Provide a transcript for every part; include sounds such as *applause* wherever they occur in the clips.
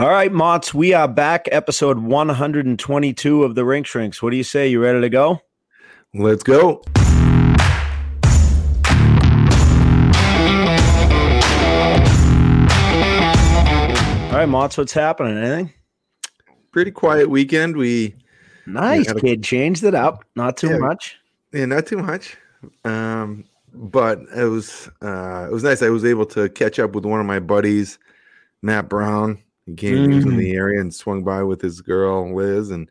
All right, Motts, we are back, episode 122 of the Rink Shrinks. What do you say? You ready to go? Let's go. All right, Motts, what's happening? Anything? Pretty quiet weekend. We Nice, Yeah, kid. Changed it up. Not too Yeah. much. yeah, not too much. Um, but it was uh it was nice. I was able to catch up with one of my buddies, Matt Brown. He came he was in Mm. the area and swung by with his girl Liz and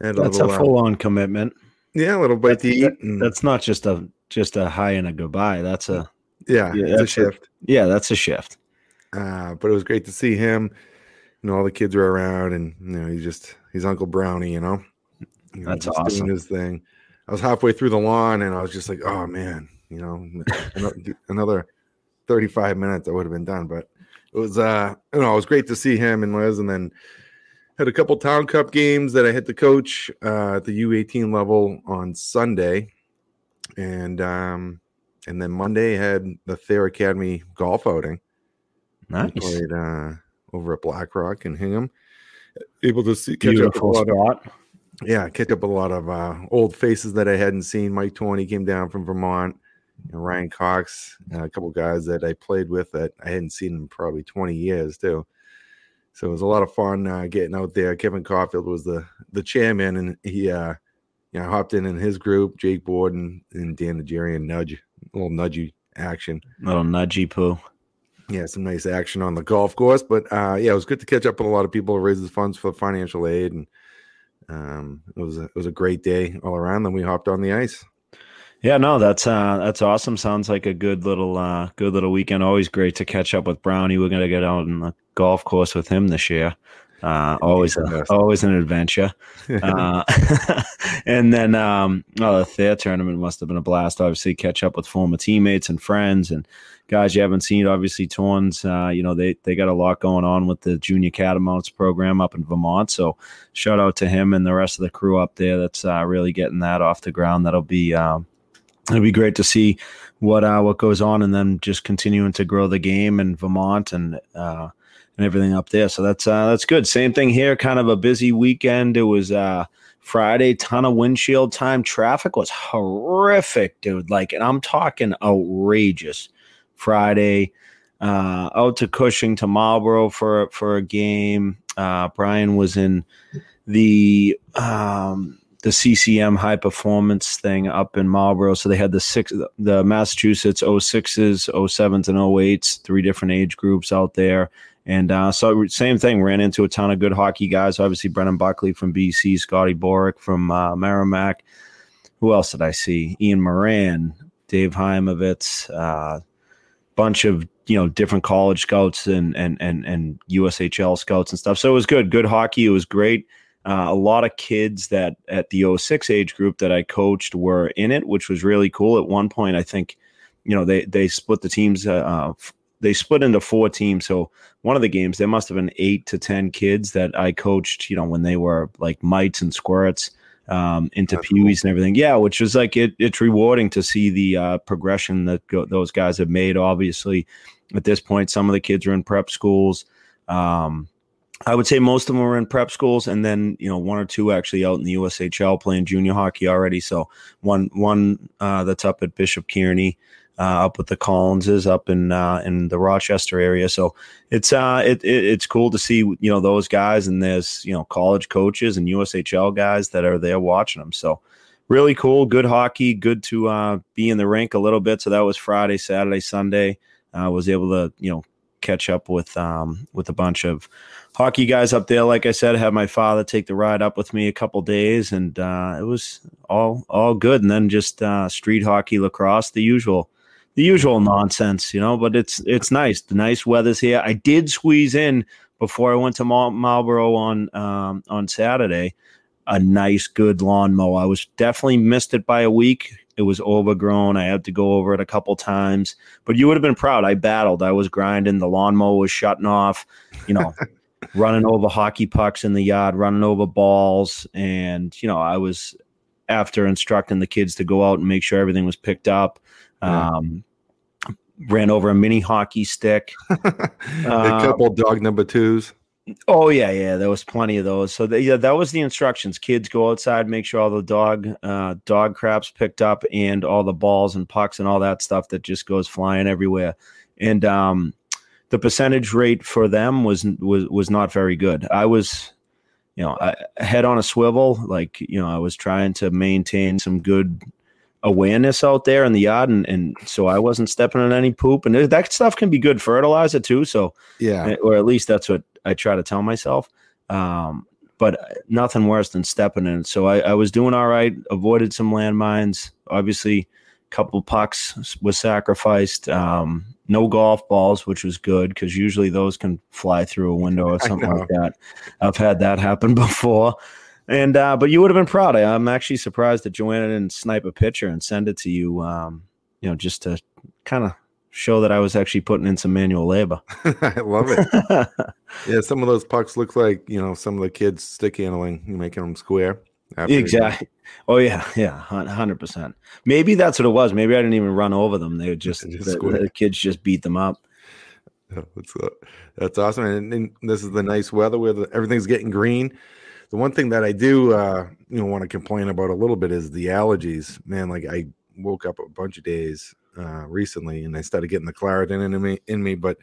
had a That's a uh, full on commitment. yeah, a little bite to eat. And, That's not just a just a high and a goodbye. That's a yeah, yeah, a that's a- shift. yeah, that's a shift. Uh, but it was great to see him. You know, all the kids were around, and you know, he's just he's Uncle Brownie. You know, You know, That's awesome. Doing his thing. I was halfway through the lawn, and I was just like, "Oh man," you know, another thirty-five minutes, I would have been done. But it was, uh, you know, it was great to see him and Liz, and then had a couple town cup games that I hit the coach uh, at the U eighteen level on Sunday, and um, and then Monday had the Thayer Academy golf outing. We Nice. played uh, over at Black Rock and Hingham. Able to see catch Beautiful up a lot of yeah, catch up a lot of uh, old faces that I hadn't seen. Mike Twenty came down from Vermont, and Ryan Cox, uh, a couple guys that I played with that I hadn't seen in probably twenty years too. So it was a lot of fun uh, getting out there. Kevin Caulfield was the the chairman, and he uh, you know hopped in in his group. Jake Borden and Dan Nigerian nudge, a little nudgy action a Little nudgy poo. yeah, some nice action on the golf course. But uh, yeah, it was good to catch up with a lot of people who raises funds for financial aid, and um, it was a, it was a great day all around. Then we hopped on the ice. Yeah, no, that's uh that's awesome. Sounds like a good little uh good little weekend. Always great to catch up with Brownie. We're gonna get out on the golf course with him this year. Uh always a, always an adventure. *laughs* Uh *laughs* and then um oh, the Thayer tournament must have been a blast. Obviously, catch up with former teammates and friends and guys you haven't seen. Obviously, Torns, uh, you know, they they got a lot going on with the junior catamounts program up in Vermont. So shout out to him and the rest of the crew up there that's uh, really getting that off the ground. That'll be um it'll be great to see what uh what goes on and then just continuing to grow the game in Vermont and uh and everything up there. So that's uh that's good. Same thing here, kind of a busy weekend. It was uh Friday, ton of windshield time. Traffic was horrific, dude. Like, and I'm talking outrageous. Friday, uh, out to Cushing to Marlboro for for a game. Uh, Brian was in the um, the CCM high performance thing up in Marlboro. So they had the six the Massachusetts 06s, 07s, and 08s, three different age groups out there. And uh, so same thing, ran into a ton of good hockey guys. Obviously, Brennan Buckley from BC, Scotty Borek from uh, Merrimack. Who else did I see? Ian Moran, Dave Heimovitz, uh, bunch of you know different college scouts and and and and USHL scouts and stuff. So it was good, good hockey. It was great. Uh, a lot of kids that at the 06 age group that I coached were in it, which was really cool. At one point, I think, you know, they they split the teams. Uh, uh, they split into four teams. So one of the games, there must have been eight to ten kids that I coached. You know, when they were like mites and squirts um, into That's peewees and everything. Yeah, which is like it, it's rewarding to see the uh, progression that go, those guys have made. Obviously, at this point, some of the kids are in prep schools. Um, I would say most of them were in prep schools, and then you know one or two actually out in the USHL playing junior hockey already. So one one uh, that's up at Bishop Kearney, uh, up with the Collinses, up in uh, in the Rochester area. So it's uh it, it it's cool to see you know those guys, and there's you know college coaches and USHL guys that are there watching them. So really cool, good hockey, good to uh, be in the rink a little bit. So that was Friday, Saturday, Sunday. I was able to you know catch up with um with a bunch of hockey guys up there. Like I said, had my father take the ride up with me a couple days, and uh, it was all all good. And then just uh, street hockey, lacrosse, the usual, the usual nonsense, you know. But it's it's nice. The nice weather's here. I did squeeze in before I went to Mal- Marlboro on um, on Saturday. A nice, good lawn mow. I was definitely missed it by a week. It was overgrown. I had to go over it a couple times, but you would have been proud. I battled. I was grinding. The lawnmower was shutting off. You know, *laughs* running over hockey pucks in the yard, running over balls. And, you know, I was after instructing the kids to go out and make sure everything was picked up. Yeah. Um, ran over a mini hockey stick. *laughs* a couple dog number twos. Oh yeah, yeah. There was plenty of those. So the, yeah, that was the instructions. Kids go outside, make sure all the dog uh, dog craps picked up, and all the balls and pucks and all that stuff that just goes flying everywhere. And um, the percentage rate for them was was was not very good. I was, you know, I, head on a swivel. Like you know, I was trying to maintain some good awareness out there in the yard, and, and so I wasn't stepping on any poop, and that stuff can be good fertilizer too. So yeah, or at least that's what I try to tell myself. Um, but nothing worse than stepping in. So I, I was doing all right. Avoided some landmines. Obviously, a couple pucks was sacrificed. Um, no golf balls, which was good because usually those can fly through a window or *laughs* something like that. I've had that happen *laughs* before. And uh, but you would have been proud. I, am actually surprised that Joanna didn't snipe a picture and send it to you. Um, you know, just to kind of show that I was actually putting in some manual labor. *laughs* I love it. *laughs* yeah, some of those pucks look like you know some of the kids stick handling, making them square. Exactly. Oh yeah, yeah, hundred percent. Maybe that's what it was. Maybe I didn't even run over them. They just, *laughs* just the, the, kids just beat them up. that's, uh, that's awesome. And, and, this is the nice weather where the, everything's getting green the one thing that I do, uh, you know, want to complain about a little bit is the allergies. Man, like I woke up a bunch of days uh, recently, and I started getting the Claritin in me, in me, but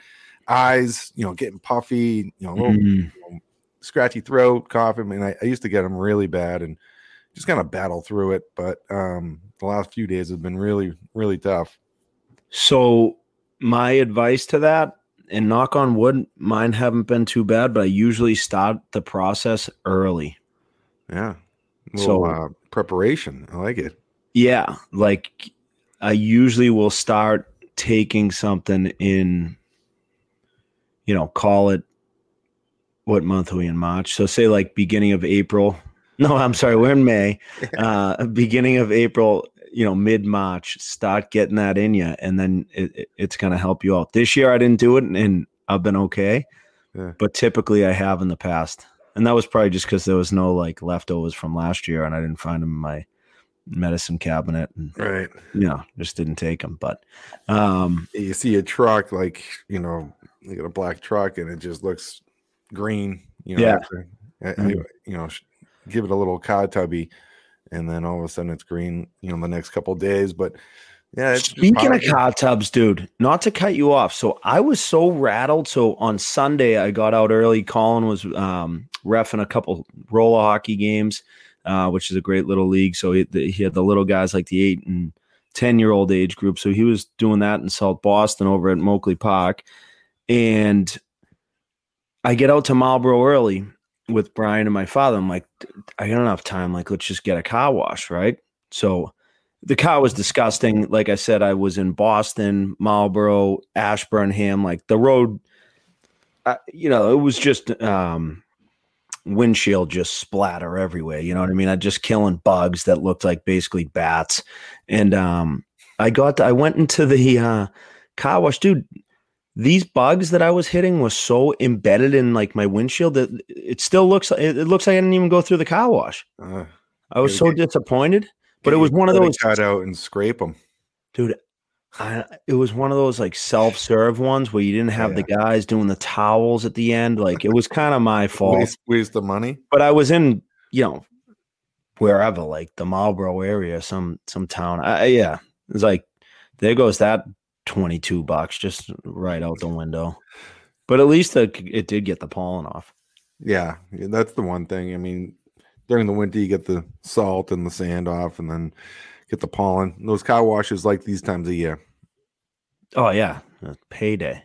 eyes, you know, getting puffy, you know, little, mm. you know scratchy throat, coughing. I mean, I, I used to get them really bad, and just kind of battle through it. But um, the last few days have been really, really tough. So, my advice to that and knock on wood, mine haven't been too bad, but I usually start the process early. Yeah. Little, so uh, preparation. I like it. Yeah. Like I usually will start taking something in, you know, call it what month are we in March? So say like beginning of April. *laughs* No, I'm sorry, we're in May. *laughs* Uh, beginning of April, you know mid March, start getting that in you, and then it, it's going to help you out. This year I didn't do it, and I've been okay, yeah. but typically I have in the past, and that was probably just because there was no like leftovers from last year, and I didn't find them in my medicine cabinet, and right, you know, just didn't take them. But um, you see a truck like you know, you got a black truck, and it just looks green. You know, yeah, after, mm-hmm. you know, give it a little car tubby and then all of a sudden it's green, you know, the next couple days. But yeah. Speaking of car tubs, dude, not to cut you off. So I was so rattled. So on Sunday, I got out early. Colin was um, refing a couple roller hockey games, uh, which is a great little league. So he, he had the little guys like the eight and 10 year old age group. So he was doing that in South Boston over at Moakley Park. And I get out to Marlboro early with Brian and my father, I'm like, I don't have time. Like, let's just get a car wash, right? So the car was disgusting. Like I said, I was in Boston, Marlboro, Ashburnham. Like the road, uh, you know, it was just um, windshield just splatter everywhere. You know what I mean? I just killing bugs that looked like basically bats. And um, I got, to, I went into the uh, car wash, dude these bugs that I was hitting was so embedded in like my windshield that it still looks it, looks like I didn't even go through the car wash. Uh, I was so get, disappointed, but it was one of those cut out and scrape them, dude. I, it was one of those like self serve ones where you didn't have yeah. the guys doing the towels at the end. Like it was kind of my *laughs* fault. Waste, waste the money, but I was in you know wherever like the Marlboro area, some some town. I, yeah, it's like there goes that 22 bucks just right out the window. But at least the, it did get the pollen off. Yeah, that's the one thing. I mean, during the winter, you get the salt and the sand off, and then get the pollen. Those car washes like these times of year. Oh yeah, payday.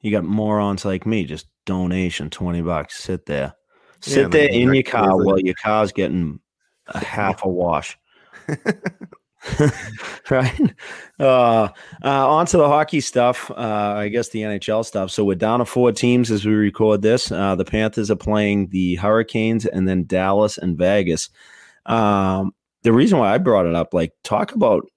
You got morons like me, just donation twenty bucks. Sit there, sit yeah, there in your car while your car's getting a *laughs* half a wash. *laughs* *laughs* right? Uh, uh, on to the hockey stuff. Uh, I guess the NHL stuff. So we're down to four teams as we record this. Uh, the Panthers are playing the Hurricanes and then Dallas and Vegas. Um, the reason why I brought it up, like, talk about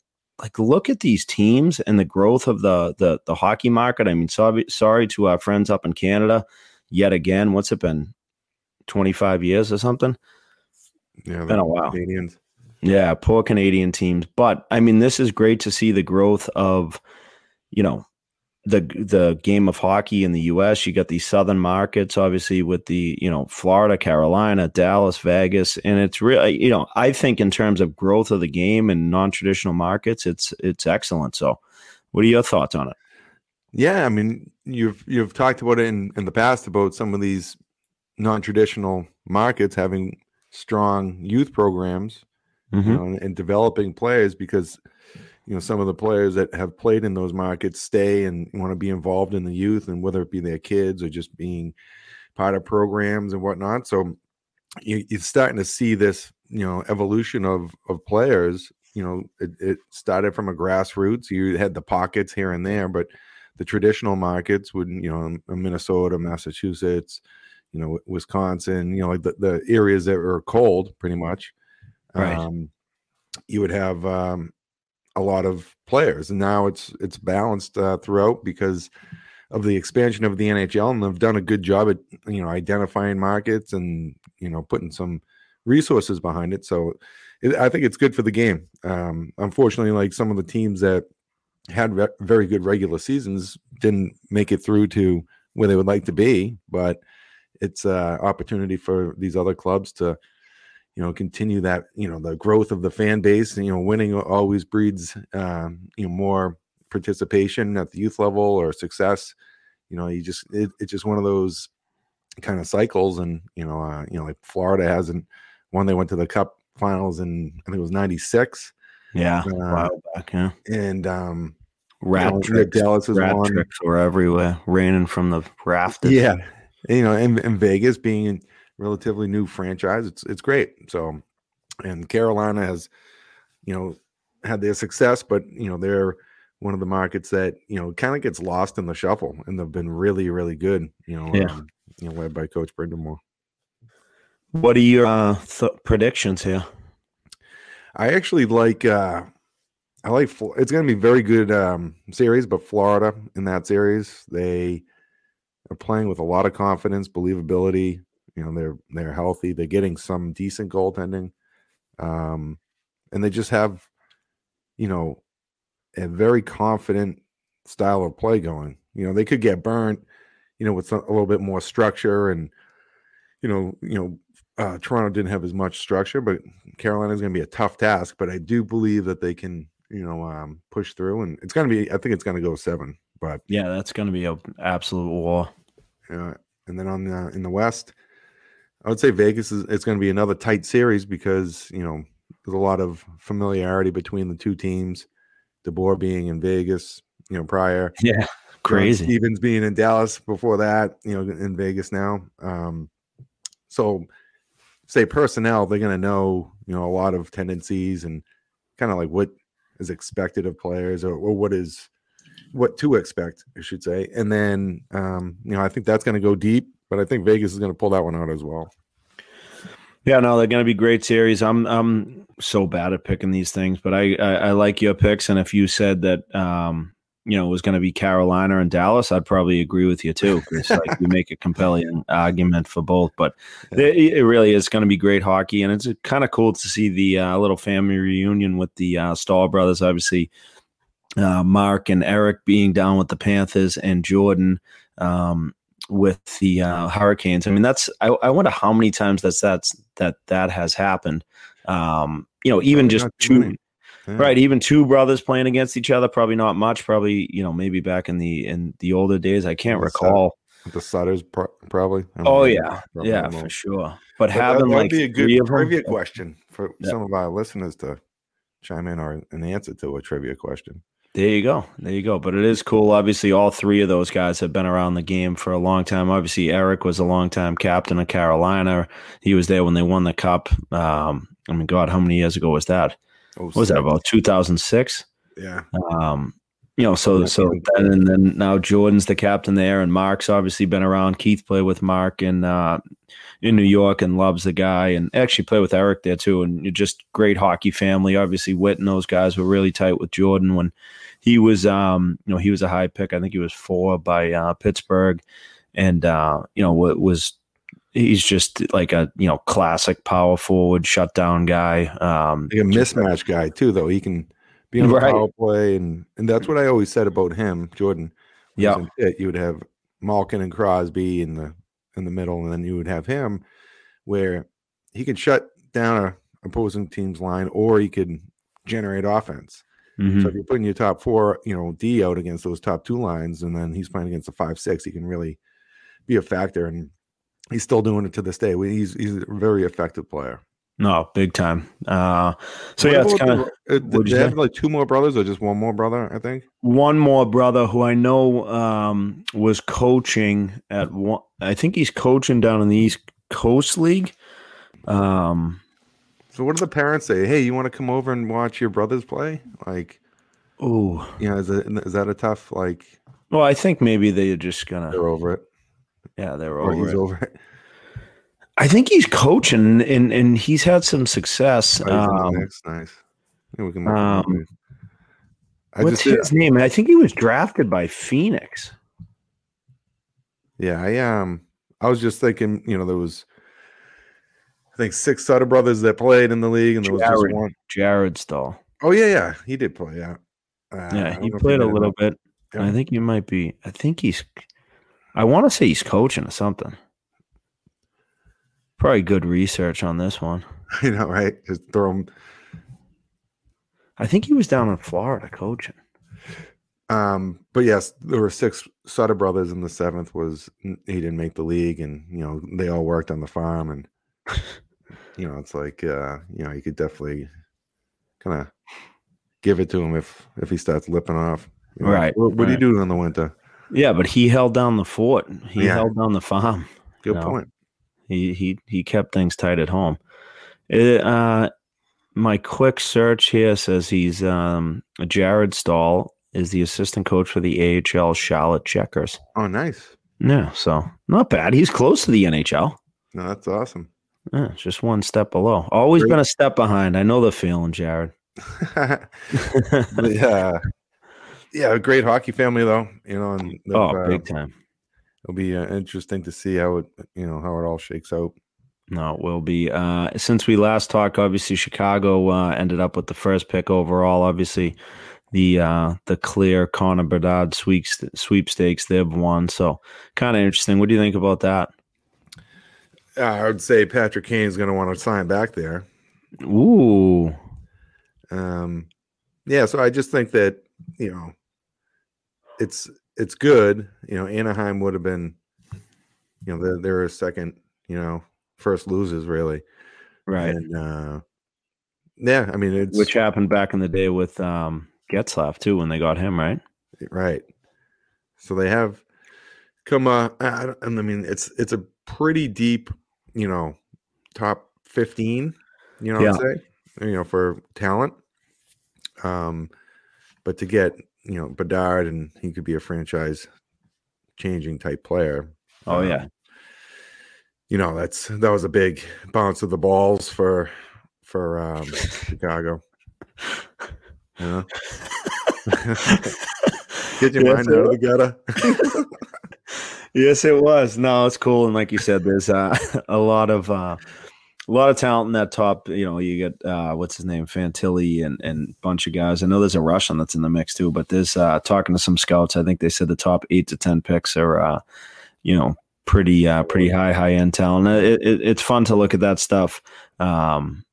like look at these teams and the growth of the the, the hockey market. I mean, sorry, sorry to our friends up in Canada yet again. What's it been? Twenty five years or something. Yeah, been a while. Canadians. Yeah, poor Canadian teams. But I mean, this is great to see the growth of, you know, the the game of hockey in the U.S. You got these southern markets, obviously with the you know Florida, Carolina, Dallas, Vegas, and it's really you know I think in terms of growth of the game and non traditional markets, it's it's excellent. So, what are your thoughts on it? Yeah, I mean you've you've talked about it in in the past about some of these non traditional markets having strong youth programs mm-hmm. you know, and, and developing players because you know some of the players that have played in those markets stay and want to be involved in the youth and whether it be their kids or just being part of programs and whatnot. So you, are starting to see this you know evolution of of players. You know it, it started from a grassroots. You had the pockets here and there but the traditional markets would you know minnesota massachusetts you know wisconsin you know like the, the areas that are cold pretty much. Right. um you would have um a lot of players, and now it's it's balanced uh, throughout because of the expansion of the NHL, and they've done a good job at you know identifying markets and you know putting some resources behind it. So it, I think it's good for the game. Um, unfortunately, like some of the teams that had re- very good regular seasons didn't make it through to where they would like to be, but it's an uh, opportunity for these other clubs to you know continue that you know the growth of the fan base you know winning always breeds um, you know more participation at the youth level or success. You know you just it, it's just one of those kind of cycles and you know uh, you know like florida hasn't won they went to the cup finals in i think it was 96 yeah uh, back, yeah. and um rat you know, tricks, Dallas won. tricks were everywhere raining from the rafters. Yeah you know in, in vegas being relatively new franchise. It's it's great. So, and Carolina has, you know, had their success, but you know they're one of the markets that you know kind of gets lost in the shuffle, and they've been really really good. You know, yeah. um, you know, led by Coach Brind'Amour. What are your uh, th- predictions here? I actually like. uh I like. It's going to be very good um, series, but Florida in that series they are playing with a lot of confidence, believability. You know, they're they're healthy. They're getting some decent goaltending, um, and they just have, you know, a very confident style of play going. You know, they could get burnt, you know, with a little bit more structure, and you know, you know, uh, Toronto didn't have as much structure, but Carolina is going to be a tough task. But I do believe that they can, you know, um, push through, and it's going to be. I think it's going to go seven. But yeah, that's going to be an absolute war. Yeah, and then on the in the West, I would say Vegas is it's going to be another tight series because you know there's a lot of familiarity between the two teams. DeBoer being in Vegas, you know, prior. *laughs* Yeah, crazy. You know, Stevens being in Dallas before that, you know, in Vegas now. Um, so, say personnel, they're going to know, you know, a lot of tendencies and kind of like what is expected of players or, or what is what to expect, I should say. And then, um, you know, I think that's going to go deep but I think Vegas is going to pull that one out as well. Yeah, no, they're going to be great series. I'm I'm so bad at picking these things, but I I, I like your picks. And if you said that um you know it was going to be Carolina and Dallas, I'd probably agree with you too. Because like you make a compelling argument for both. But it, it really is going to be great hockey, and it's kind of cool to see the uh, little family reunion with the uh, Staal brothers. Obviously, uh, Mark and Eric being down with the Panthers, and Jordan. Um, with the uh, Hurricanes. I mean, that's I, I, wonder how many times that's that's that that has happened. Um, you know, even just two, yeah. right? Even two brothers playing against each other, probably not much. Probably you know maybe back in the in the older days. I can't the recall. the Sutters, pro- probably. Oh yeah, yeah, for sure. But, but having that, like be a good trivia question for yeah. some of our listeners to chime in or an answer to a trivia question. There you go. There you go. But it is cool. Obviously, all three of those guys have been around the game for a long time. Obviously, Eric was a long time captain of Carolina. He was there when they won the cup. Um, I mean, God, how many years ago was that? Oh, was that about 2006? Yeah. Um, you know, so so then and then now Jordan's the captain there, and Mark's obviously been around. Keith played with Mark and uh, in New York and loves the guy, and actually played with Eric there too. And just great hockey family. Obviously, Witt and those guys were really tight with Jordan when he was, um, you know, he was a high pick. I think he was four by uh, Pittsburgh, and uh, you know, was he's just like a you know classic power forward shutdown guy. Um, like a mismatch guy too, though. He can be on the right. power play, and and that's what I always said about him, Jordan. Yeah. Whereas in Pitt, you would have Malkin and Crosby and the in the middle, and then you would have him where he could shut down a opposing team's line, or he could generate offense. Mhm. So if you're putting your top four, you know, D out against those top two lines, and then he's playing against the five six, he can really be a factor. And he's still doing it to this day. He's he's a very effective player. No, big time. Uh, so What yeah, it's kind of the- uh, did what'd they have like two more brothers or just one more brother? I think. one more brother who I know um, was coaching at one. I think he's coaching down in the East Coast League. Um, So what do the parents say? Hey, you want to come over and watch your brothers play? Like, oh, you know, is it is that a tough like? well, I think maybe they're just gonna. They're over it. Yeah, they're Or over he's it. over it. I think he's coaching, and and he's had some success. Oh, he's in the Um, nice. Yeah, we can um. I what's just his name? I think he was drafted by Phoenix. yeah, I um I was just thinking, you know, there was I think six Sutter brothers that played in the league, and there was just one. Jared Staal. Oh yeah, yeah, he did play. Yeah, uh, Yeah, he played a little bit. and I think you might be. I think he's. I want to say he's coaching or something. Probably good research on this one. *laughs* You know, right? Just throw him. I think he was down in Florida coaching. Um, but yes, there were six Sutter brothers, and the seventh was he didn't make the league, and you know they all worked on the farm, and *laughs* you know it's like uh, you know you could definitely kind of give it to him if if he starts lipping off. You know, Right, What, what do you right. do in the winter? Yeah, but he held down the fort. He Yeah. held down the farm. Good No. point. He he he kept things tight at home. It, uh, my quick search here says he's um, Jared Staal is the assistant coach for the AHL Charlotte Checkers. Oh, nice. Yeah, so not bad. He's close to the NHL. No, that's awesome. Yeah, just one step below. Always Great. been a step behind. I know the feeling, Jared. *laughs* *laughs* Yeah, yeah, a great hockey family though. You know, and oh, uh, big time. It'll be uh, interesting to see how it you know how it all shakes out. No, it will be. Uh, since we last talked, obviously Chicago uh, ended up with the first pick overall. Obviously, the uh, the clear Connor Bedard sweeps, sweepstakes they've won. So kind of interesting. What do you think about that? Uh, I would say Patrick Kane's going to want to sign back there. Ooh, Um, yeah, so I just think that you know, it's it's good. You know, Anaheim would have been, you know, they're, they're a second, you know, first loses really, right. And uh, yeah, I mean it's Which happened back in the day with um, Getzlaf too when they got him right. right. So they have come. Uh, I, I mean, it's it's a pretty deep, you know, top fifteen. You know, I'd say you know for talent. Um, but to get you know Bedard and he could be a franchise changing type player. Oh um, yeah, you know that's that was a big bounce of the balls for for um, Chicago. Yeah. *laughs* Get your Yes, mind out of the gutter. *laughs* yes, it was. No, it's cool, and like you said, there's uh, *laughs* a lot of uh, a lot of talent in that top. You know, you get uh, what's his name, Fantilli, and and bunch of guys. I know there's a Russian that's in the mix too, but there's uh, talking to some scouts. I think they said the top eight to ten picks are, uh, you know, pretty uh, pretty high high end talent. It, it, it's fun to look at that stuff. Um,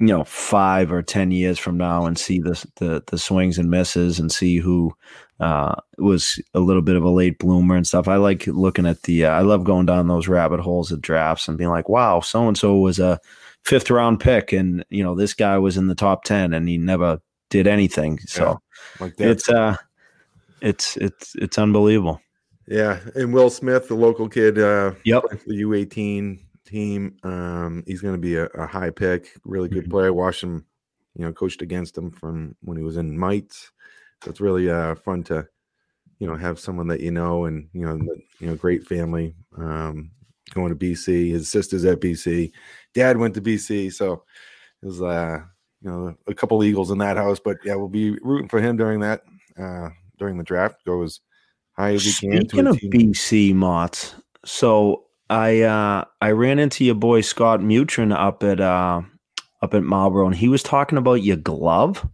you know, five or ten years from now, and see the the, the swings and misses, and see who uh, was a little bit of a late bloomer and stuff. I like looking at the. Uh, I love going down those rabbit holes of drafts and being like, "Wow, so and so was a fifth round pick, and you know this guy was in the top ten, and he never did anything." So like that. it's uh, it's it's it's unbelievable. Yeah, and Will Smith, the local kid, uh, Yep. the U eighteen team. Um, he's going to be a, a high pick, really good Mhm. player. Watched him, you know, coached against him from when he was in Mites. So it's really uh, fun to, you know, have someone that you know and you know, you know, great family. Um, going to BC, his sister's at BC, dad went to BC, so it was uh, you know, a couple Eagles in that house. But yeah, we'll be rooting for him during that uh, during the draft. Go as high as we can. Speaking to of team. BC Mott, so I uh I ran into your boy Scott Mutrin up at uh up at Marlboro, and he was talking about your glove.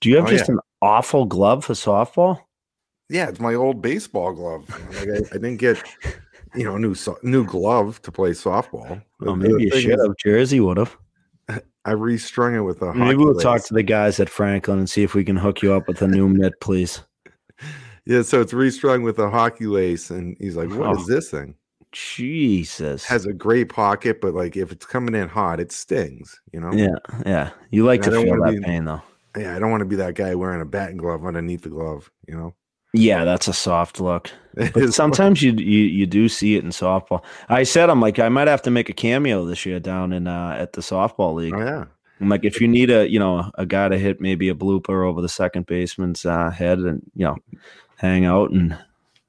Do you have Oh, just an awful glove for softball? Yeah, it's my old baseball glove. Like I, I didn't get, you know, new so- new glove to play softball. Oh, maybe you should have. Jersey would have. *laughs* I restrung it with a. Maybe we'll lace. talk to the guys at Franklin and see if we can hook you up with a new *laughs* mitt, please. Yeah, so it's restrung with a hockey lace, and he's like, "What oh, is this thing?" Jesus, has a great pocket, but like if it's coming in hot, it stings. You know? Yeah, yeah. You like and to feel that be, pain, though. Yeah, I don't want to be that guy wearing a batting glove underneath the glove. You know? Yeah, that's a soft look. *laughs* But sometimes you, you you do see it in softball. I said I'm like I might have to make a cameo this year down in uh, at the softball league. Oh yeah. I'm like, if you need a, you know, a guy to hit maybe a blooper over the second baseman's uh, head, and you know, hang out and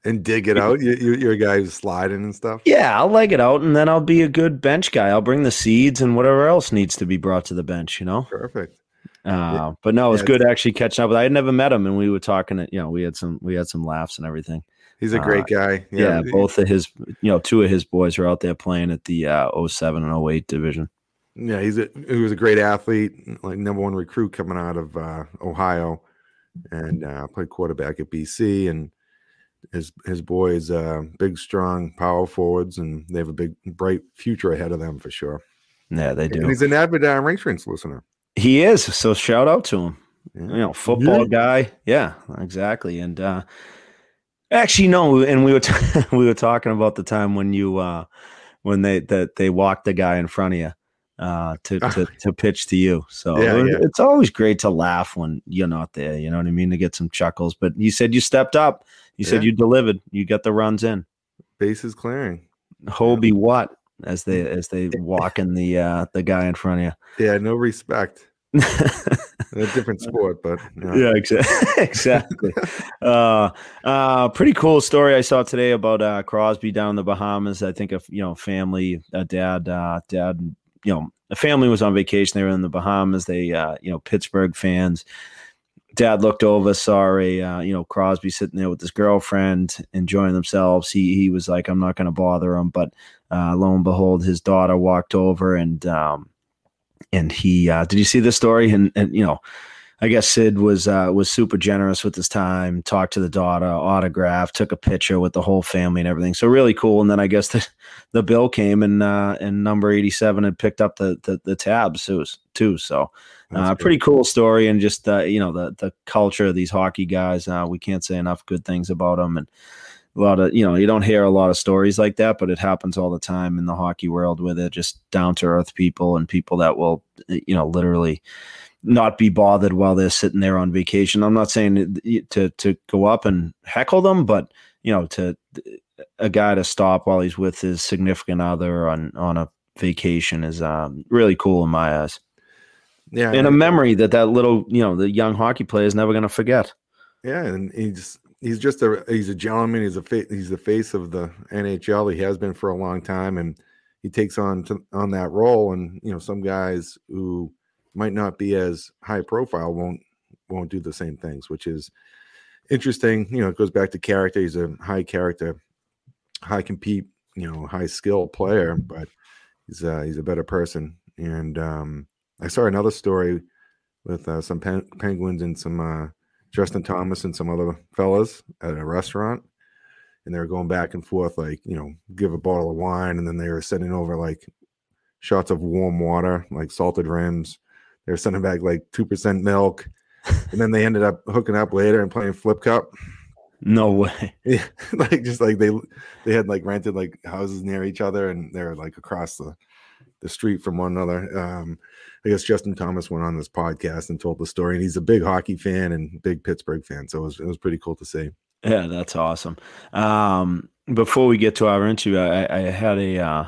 and dig it out. You, you, you're a guy who's sliding and stuff. Yeah, I'll leg it out, and then I'll be a good bench guy. I'll bring the seeds and whatever else needs to be brought to the bench. You know, perfect. Uh, yeah. But no, it was yeah, good actually catching up with. I had never met him, and we were talking. You know, we had some we had some laughs and everything. He's a great uh, guy. Yeah. yeah. both of his, you know, two of his boys are out there playing at the uh, 07 and 08 division. Yeah, he's a he was a great athlete, like number one recruit coming out of uh, Ohio, and uh, played quarterback at BC. And his his boys, uh, big, strong, power forwards, and they have a big, bright future ahead of them for sure. Yeah, they do. And he's an avid uh, Trains listener. He is. So shout out to him. Yeah. You know, football yeah. guy. Yeah, exactly. And uh, actually, no. And we were *laughs* t- we were talking about the time when you uh, when they that they walked the guy in front of you uh, to, *laughs* to to pitch to you. So yeah, it, yeah. it's always great to laugh when you're not there. You know what I mean? To get some chuckles. But you said you stepped up. You said you delivered. You got the runs in. Bases clearing. Hobie what? As they *laughs* as they walk in the uh the guy in front of you. Yeah, no respect. *laughs* a different sport, but yeah, exactly. *laughs* exactly. uh, uh, pretty cool story I saw today about uh, Crosby down in the Bahamas. I think a you know family, a dad, uh, dad, you know, a family was on vacation. They were in the Bahamas. They, uh, you know, Pittsburgh fans. Dad looked over, saw a uh, you know Crosby sitting there with his girlfriend enjoying themselves. He he was like, I'm not going to bother him, but uh, lo and behold, his daughter walked over and um, and he uh, did you see the story? And and you know, I guess Sid was uh, was super generous with his time. Talked to the daughter, autograph, took a picture with the whole family and everything. So really cool. And then I guess *laughs* the, the bill came and uh, and number eighty seven had picked up the the, the tabs too. So uh, pretty cool story and just uh, you know the the culture of these hockey guys. Uh, we can't say enough good things about them and a lot of you know you don't hear a lot of stories like that but it happens all the time in the hockey world with it just down to earth people and people that will you know literally not be bothered while they're sitting there on vacation i'm not saying to to go up and heckle them but you know to a guy to stop while he's with his significant other on on a vacation is um, really cool in my eyes yeah and a memory that that little you know the young hockey player is never going to forget yeah and he's he's just a he's a gentleman. He's a fa- he's the face of the NHL. He has been for a long time, and he takes on to, on that role. And you know, some guys who might not be as high profile won't won't do the same things, which is interesting. You know, it goes back to character. He's a high character, high compete, you know, high skill player, but he's uh, he's a better person. And um, I saw another story with uh, some pen- penguins and some uh, Justin Thomas and some other fellas at a restaurant, and they were going back and forth, like you know, give a bottle of wine, and then they were sending over like shots of warm water, like salted rims. They were sending back like two percent milk, and then they ended up hooking up later and playing flip cup. No way. *laughs* Yeah, like just like they they had like rented like houses near each other, and they're like across the the street from one another. Um, I guess Justin Thomas went on this podcast and told the story, and he's a big hockey fan and big Pittsburgh fan. So it was it was pretty cool to see. Yeah, that's awesome. Um, before we get to our interview, I, I had a uh,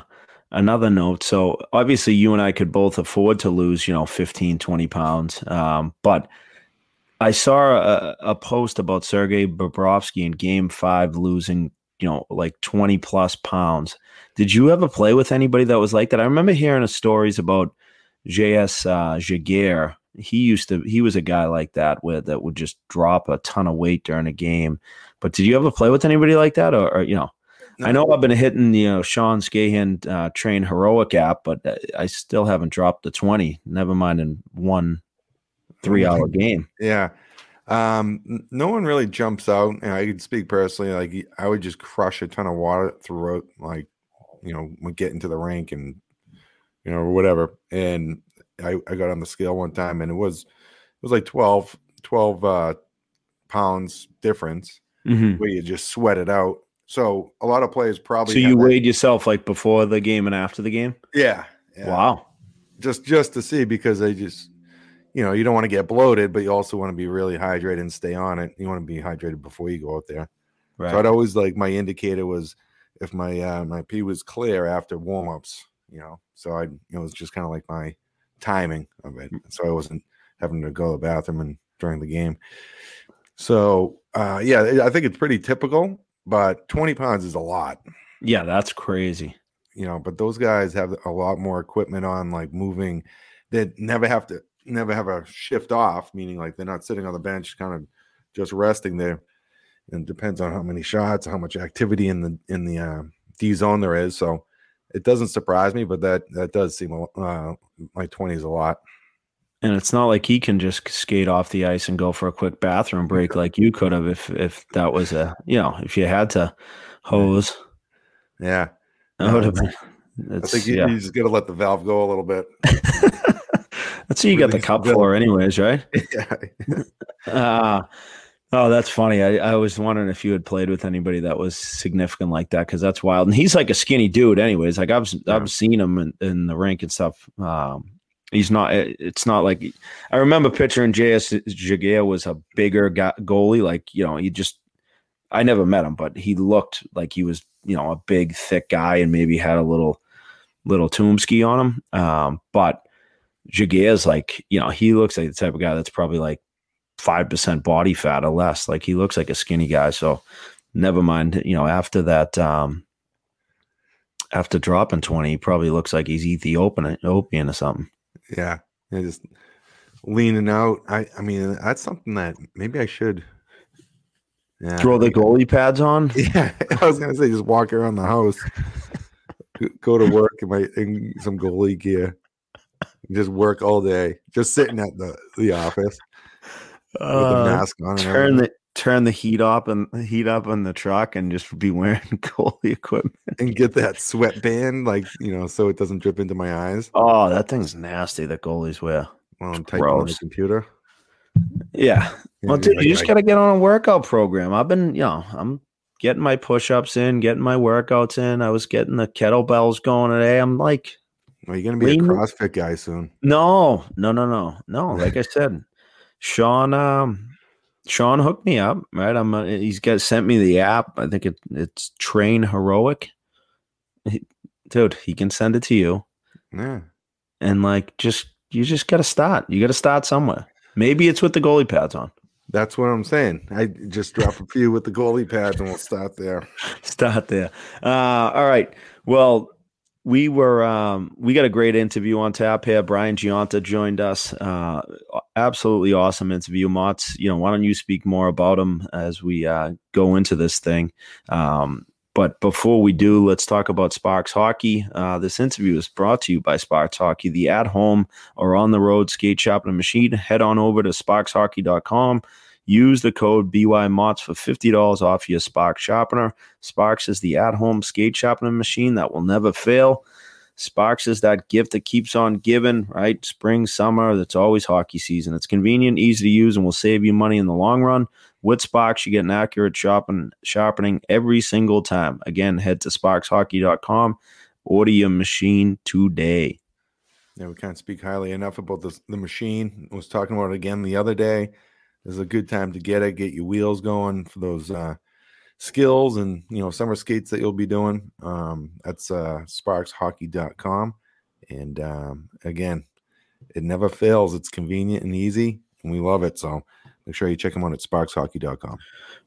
another note. So obviously, you and I could both afford to lose, you know, 15, 20 pounds. Um, but I saw a, a post about Sergei Bobrovsky in Game Five losing, you know, like 20 plus pounds. Did you ever play with anybody that was like that? I remember hearing stories about JS uh, Giguere, he used to he was a guy like that with that would just drop a ton of weight during a game. But did you ever play with anybody like that, or, or you know? No. I know I've been hitting you know Sean Skahan uh, train heroic app, but uh, I still haven't dropped the twenty. Never mind in one three hour *laughs* game. Yeah, Um, no one really jumps out, and I could speak personally. Like I would just crush a ton of water throughout, like you know, when get into the rink and you know, or whatever. And I, I got on the scale one time, and it was it was like 12, 12 uh, pounds difference Mhm. where you just sweat it out. So a lot of players probably So you that- weighed yourself like before the game and after the game? yeah, yeah. Wow. just just to see because they just you know you don't want to get bloated, but you also want to be really hydrated and stay on it. You want to be hydrated before you go out there. Right. So I'd always like my indicator was if my uh, my pee was clear after warm ups, you know. So I it was just kind of like my timing of it, so I wasn't having to go to the bathroom and during the game. So uh, yeah, I think it's pretty typical, but twenty pounds is a lot yeah, that's crazy. you know but those guys have a lot more equipment on like moving they never have to never have a shift off meaning like they're not sitting on the bench kind of just resting there and it depends on how many shots how much activity in the in the uh, d zone there is so it doesn't surprise me but that that does seem uh, like 20 is a lot And it's not like he can just skate off the ice and go for a quick bathroom break like you could have if if that was a you know if you had to hose. yeah That would have been. i think you, yeah. you just gotta let the valve go a little bit *laughs* That's what you got the cup for, anyways, right? *laughs* yeah *laughs* Uh, oh, that's funny. I, I was wondering if you had played with anybody that was significant like that because that's wild. And he's like a skinny dude, anyways. Like I've Yeah. I've seen him in, in the rink and stuff. Um, he's not. it- It's not like I remember picturing J.S. Giguere was a bigger guy, goalie. Like you know, he just. I never met him, but he looked like he was you know a big, thick guy and maybe had a little little tomb ski on him. Um, but Jaguar's like you know he looks like the type of guy that's probably like five percent body fat or less. Like he looks like a skinny guy. So never mind. You know, after that, um, after dropping twenty, he probably looks like he's Ethiopian, Ethiopian or something. Yeah, yeah, just leaning out. I, I mean, that's something that maybe I should. Yeah, Throw the goalie pads on. *laughs* Yeah, I was gonna say just walk around the house, go to work in my in some goalie gear, just work all day, just sitting at the the office Uh, mask on. Turn the turn the heat up and heat up on the truck and just be wearing *laughs* goalie equipment. and get that sweatband, like you know, so it doesn't drip into my eyes Oh, that thing's nasty that goalies wear. while I'm typing on the computer. Yeah. Yeah, Well, dude, like, you just got to get on a workout program. I've been, you know, I'm getting my push ups in, getting my workouts in. I was getting the kettlebells going today. I'm like, Are you gonna be a CrossFit guy soon? no, no, no, no, no. Like I said, Sean, um, Sean hooked me up. Right, I'm. Uh, he's got sent me the app. I think it it's Train Heroic. He- dude, he can send it to you, Yeah, and like, just you just got to start. You got to start somewhere. Maybe it's with the goalie pads on. that's what I'm saying. I just drop a few with the goalie pads, and we'll start there. *laughs* start there. Uh, all right. Well, we were um, we got a great interview on tap here. Brian Gionta joined us. Uh, absolutely awesome interview, Motts. You know, why don't you speak more about him as we uh, go into this thing? Um, but before we do, let's talk about Sparx Hockey. Uh, this interview is brought to you by Sparx Hockey, the at home or on the road skate shop and machine. Head on over to sparxhockey.com. Use the code BYMOTS for $50 off your Sparx sharpener. Sparx is the at home skate sharpening machine that will never fail. Sparx is that gift that keeps on giving, right? Spring, summer, that's always hockey season. It's convenient, easy to use, and will save you money in the long run. With Sparx, you get an accurate sharpen, sharpening every single time. Again, head to sparxhockey.com, order your machine today. Yeah, we can't speak highly enough about the machine. I was talking about it again the other day. This is a good time to get it, get your wheels going for those uh, skills and you know summer skates that you'll be doing. Um, that's uh, sparxhockey.com. And um, again, it never fails. It's convenient and easy, and we love it. So make sure you check them out at sparxhockey.com.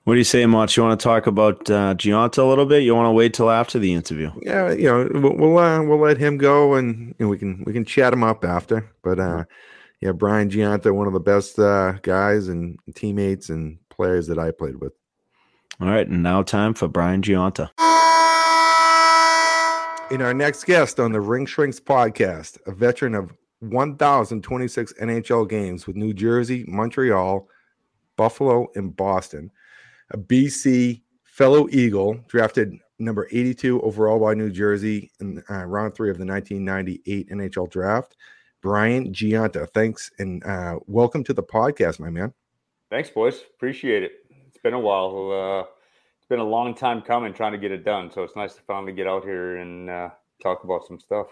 What do you say, Mott? You want to talk about uh, Gionta a little bit? You want to wait till after the interview? Yeah, you know, we'll we'll, uh, we'll let him go, and you know, we can we can chat him up after. But uh, yeah, Brian Gionta, one of the best uh, guys and teammates and players that I played with. All right, and now time for Brian Gionta. In our next guest on the Rink Shrinks podcast, a veteran of 1,026 NHL games with New Jersey, Montreal, Buffalo, and Boston. A BC fellow Eagle, drafted number 82 overall by New Jersey in uh, round three of the 1998 NHL draft. Brian Gionta, thanks and uh, welcome to the podcast, my man. Thanks, boys. Appreciate it. It's been a while. Uh, it's been a long time coming trying to get it done. So it's nice to finally get out here and uh, talk about some stuff.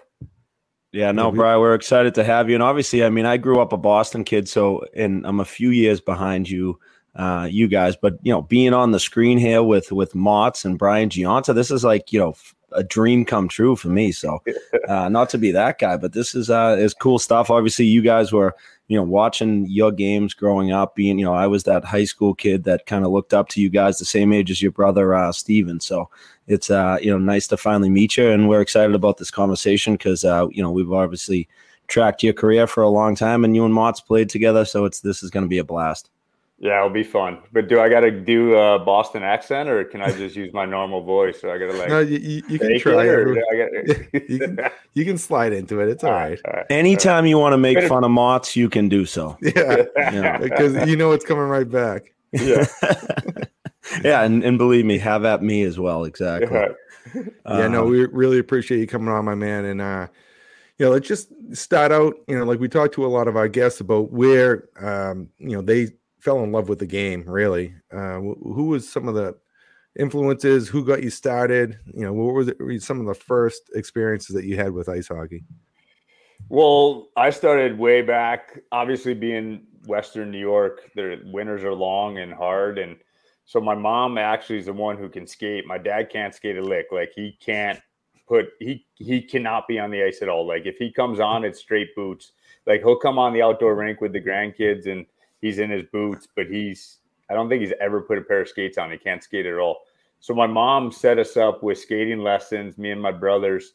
Yeah, no, Brian, we're excited to have you. And obviously, I mean, I grew up a Boston kid, so and I'm a few years behind you, uh, you guys. But you know, being on the screen here with with Motts and Brian Gionta, this is like you know a dream come true for me. So, *laughs* uh, not to be that guy, but this is uh, is cool stuff. Obviously, you guys were you know watching your games growing up. Being you know, I was that high school kid that kind of looked up to you guys, the same age as your brother uh, Steven. So it's uh you know nice to finally meet you and we're excited about this conversation because uh you know we've obviously tracked your career for a long time and you and Motts played together so it's this is going to be a blast yeah it'll be fun but do i gotta do a boston accent or can i just use my normal voice so i gotta like no you, you, you can try it *laughs* you, can, you can slide into it it's all, all right, all right. anytime all right. you want to make fun of Motts you can do so *laughs* yeah, *laughs* yeah. because you know it's coming right back yeah yeah, and, and believe me, have at me as well. Exactly. Yeah, yeah no, um, we really appreciate you coming on, my man. And uh, you know, let's just start out. You know, like we talked to a lot of our guests about where um, you know they fell in love with the game. Really, uh, who was some of the influences? Who got you started? You know, what were the, some of the first experiences that you had with ice hockey? Well, I started way back. Obviously, being Western New York, the winters are long and hard, and so my mom actually is the one who can skate. My dad can't skate a lick. Like he can't put he he cannot be on the ice at all. Like if he comes on, it's straight boots. Like he'll come on the outdoor rink with the grandkids and he's in his boots, but he's I don't think he's ever put a pair of skates on. He can't skate at all. So my mom set us up with skating lessons, me and my brothers,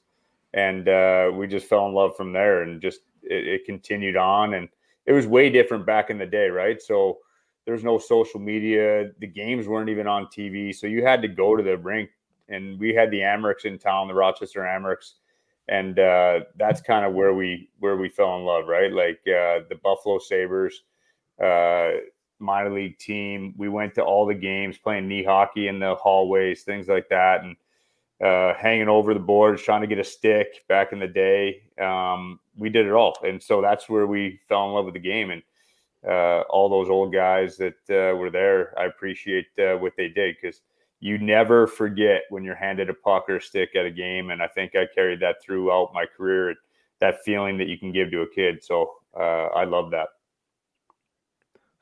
and uh, we just fell in love from there. And just it, it continued on, and it was way different back in the day, right? So there's no social media. The games weren't even on TV, so you had to go to the rink. And we had the Amerks in town, the Rochester Amerks, and uh, that's kind of where we where we fell in love, right? Like uh, the Buffalo Sabres, uh, minor league team. We went to all the games, playing knee hockey in the hallways, things like that, and uh, hanging over the boards, trying to get a stick back in the day. Um, we did it all, and so that's where we fell in love with the game. And uh, all those old guys that uh, were there. I appreciate uh, what they did because you never forget when you're handed a puck or a stick at a game. And I think I carried that throughout my career, that feeling that you can give to a kid. So uh, I love that.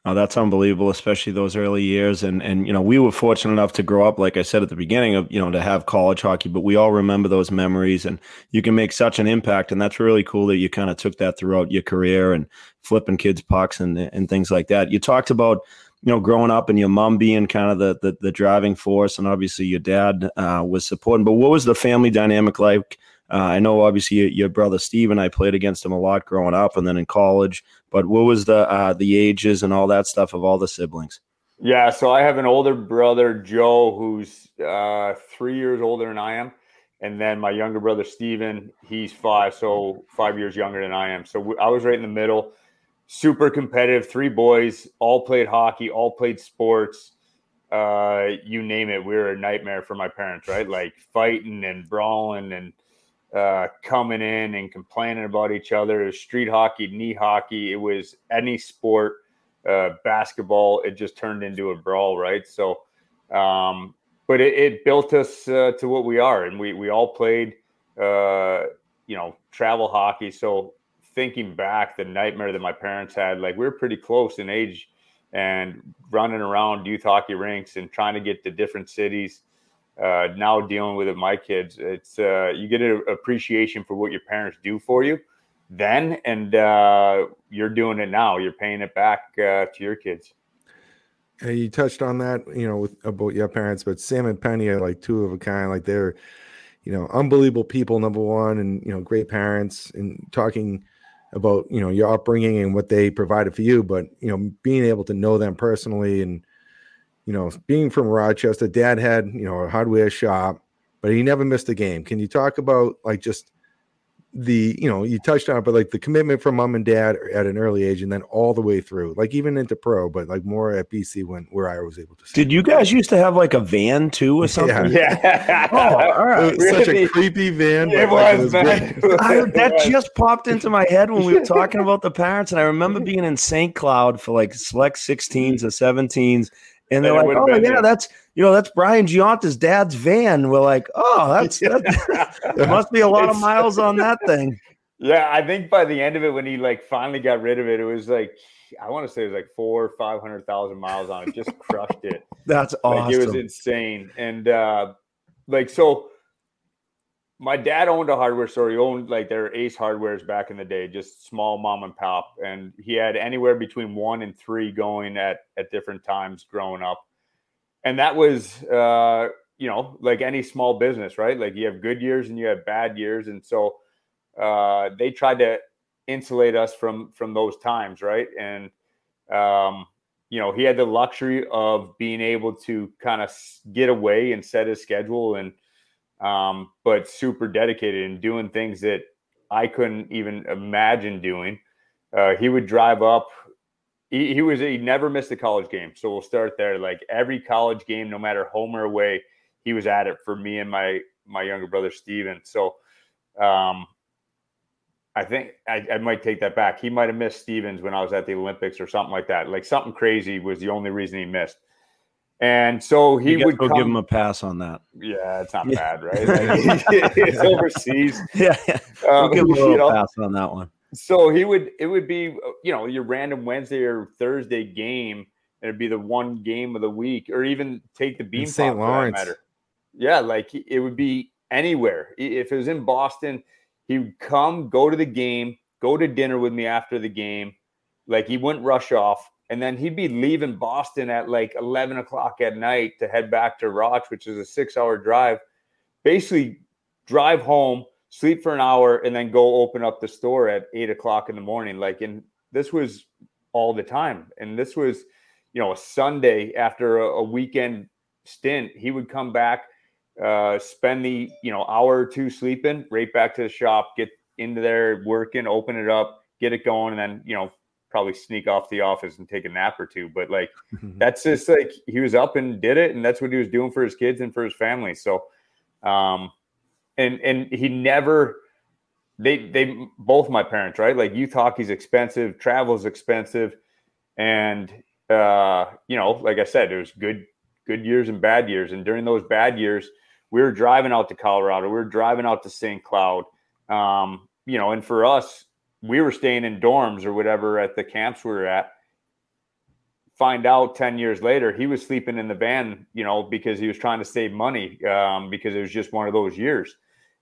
Oh, that's unbelievable, especially those early years. And and you know, we were fortunate enough to grow up, like I said at the beginning, of you know, to have college hockey. But we all remember those memories, and you can make such an impact. And that's really cool that you kind of took that throughout your career and flipping kids pucks and and things like that. You talked about you know growing up and your mom being kind of the the, the driving force, and obviously your dad uh, was supporting. But what was the family dynamic like? Uh, I know obviously your, your, brother Steve and I played against him a lot growing up and then in college. But what was the uh, the ages and all that stuff of all the siblings? Yeah, so I have an older brother Joe who's uh, three years older than I am, and then my younger brother Steven, he's five, so five years younger than I am. So I was right in the middle. Super competitive, three boys, all played hockey, all played sports. Uh, you name it, we were a nightmare for my parents, right? Like fighting and brawling and uh, coming in and complaining about each other. Street hockey, knee hockey. It was any sport, uh, basketball. It just turned into a brawl, right? So, um, but it, it, built us uh, to what we are, and we we all played, uh, you know, travel hockey. So thinking back, the nightmare that my parents had, like we were pretty close in age, and running around youth hockey rinks and trying to get to different cities uh, now dealing with it, my kids, it's uh, you get an appreciation for what your parents do for you then, and uh, you're doing it now. You're paying it back uh, to your kids. you touched on that, you know, with, about your parents, but Sam and Penny are like two of a kind. Like they're, you know, unbelievable people. Number one, and you know, great parents. And talking about you know your upbringing and what they provided for you, but you know, being able to know them personally and you know, being from Rochester, dad had, you know, a hardware shop, but he never missed a game. Can you talk about like just the you know you touched on it, but like the commitment from mom and dad at an early age, and then all the way through, like even into pro, but like more at BC when where I was able to. Did you guys used to have like a van too or something? Yeah. *laughs* yeah. oh, all right. *laughs* Uh, it was such a creepy van. It like, was, *laughs* it man. great. I, that just popped into my head when we were talking about the parents, and I remember being in St. Cloud for like select 16s or 17s, and they're like, "Oh yeah, yeah. that's you know that's Brian Gionta's dad's van." We're like, "Oh, that's *laughs* that, *laughs* there must be a lot of miles on that thing." Yeah, I think by the end of it, when he like finally got rid of it, it was like I want to say it was like four, or five hundred thousand miles on it. Just crushed it. *laughs* That's awesome. Like it was insane. And uh like so my dad owned a hardware store. He owned like their Ace Hardwares back in the day, just small mom and pop. And he had anywhere between one and three going at at different times growing up. And that was uh, you know, like any small business, right? Like you have good years and you have bad years. And so uh they tried to insulate us from from those times, right? And um you know, he had the luxury of being able to kind of get away and set his schedule and um but super dedicated and doing things that I couldn't even imagine doing. Uh he would drive up he, he was he never missed a college game. So we'll start there. Like every college game, no matter home or away, he was at it for me and my my younger brother Steven. So um I think I, I might take that back. He might have missed Stevens when I was at the Olympics or something like that. Like something crazy was the only reason he missed. And so he would will come, give him a pass on that. yeah, it's not Yeah. bad, right? *laughs* Like, *laughs* it's overseas. *laughs* Yeah, yeah. Um, give him a little know, pass on that one. so he would it would be you know your random Wednesday or Thursday game. and It'd be the one game of the week, or even take the beam St. Lawrence. matter. Yeah, like it would be anywhere. If it was in Boston, he would come, go to the game, go to dinner with me after the game. Like he wouldn't rush off, and then he'd be leaving Boston at like eleven o'clock at night to head back to Roch, which is a six-hour drive. Basically, drive home, sleep for an hour, and then go open up the store at eight o'clock in the morning. Like, and this was all the time. And this was, you know, a Sunday after a, a weekend stint. He would come back, uh, spend the, you know, hour or two sleeping, right back to the shop, get into there, working, open it up, get it going, and then, you know, probably sneak off the office and take a nap or two. But like, *laughs* that's just like he was up and did it, and that's what he was doing for his kids and for his family. So, um, and and he never they they both my parents right like youth hockey's expensive travel's expensive and uh you know like i said there's good good years and bad years and during those bad years we were driving out to colorado we were driving out to st cloud um you know and for us we were staying in dorms or whatever at the camps we were at find out 10 years later he was sleeping in the van you know because he was trying to save money um, because it was just one of those years.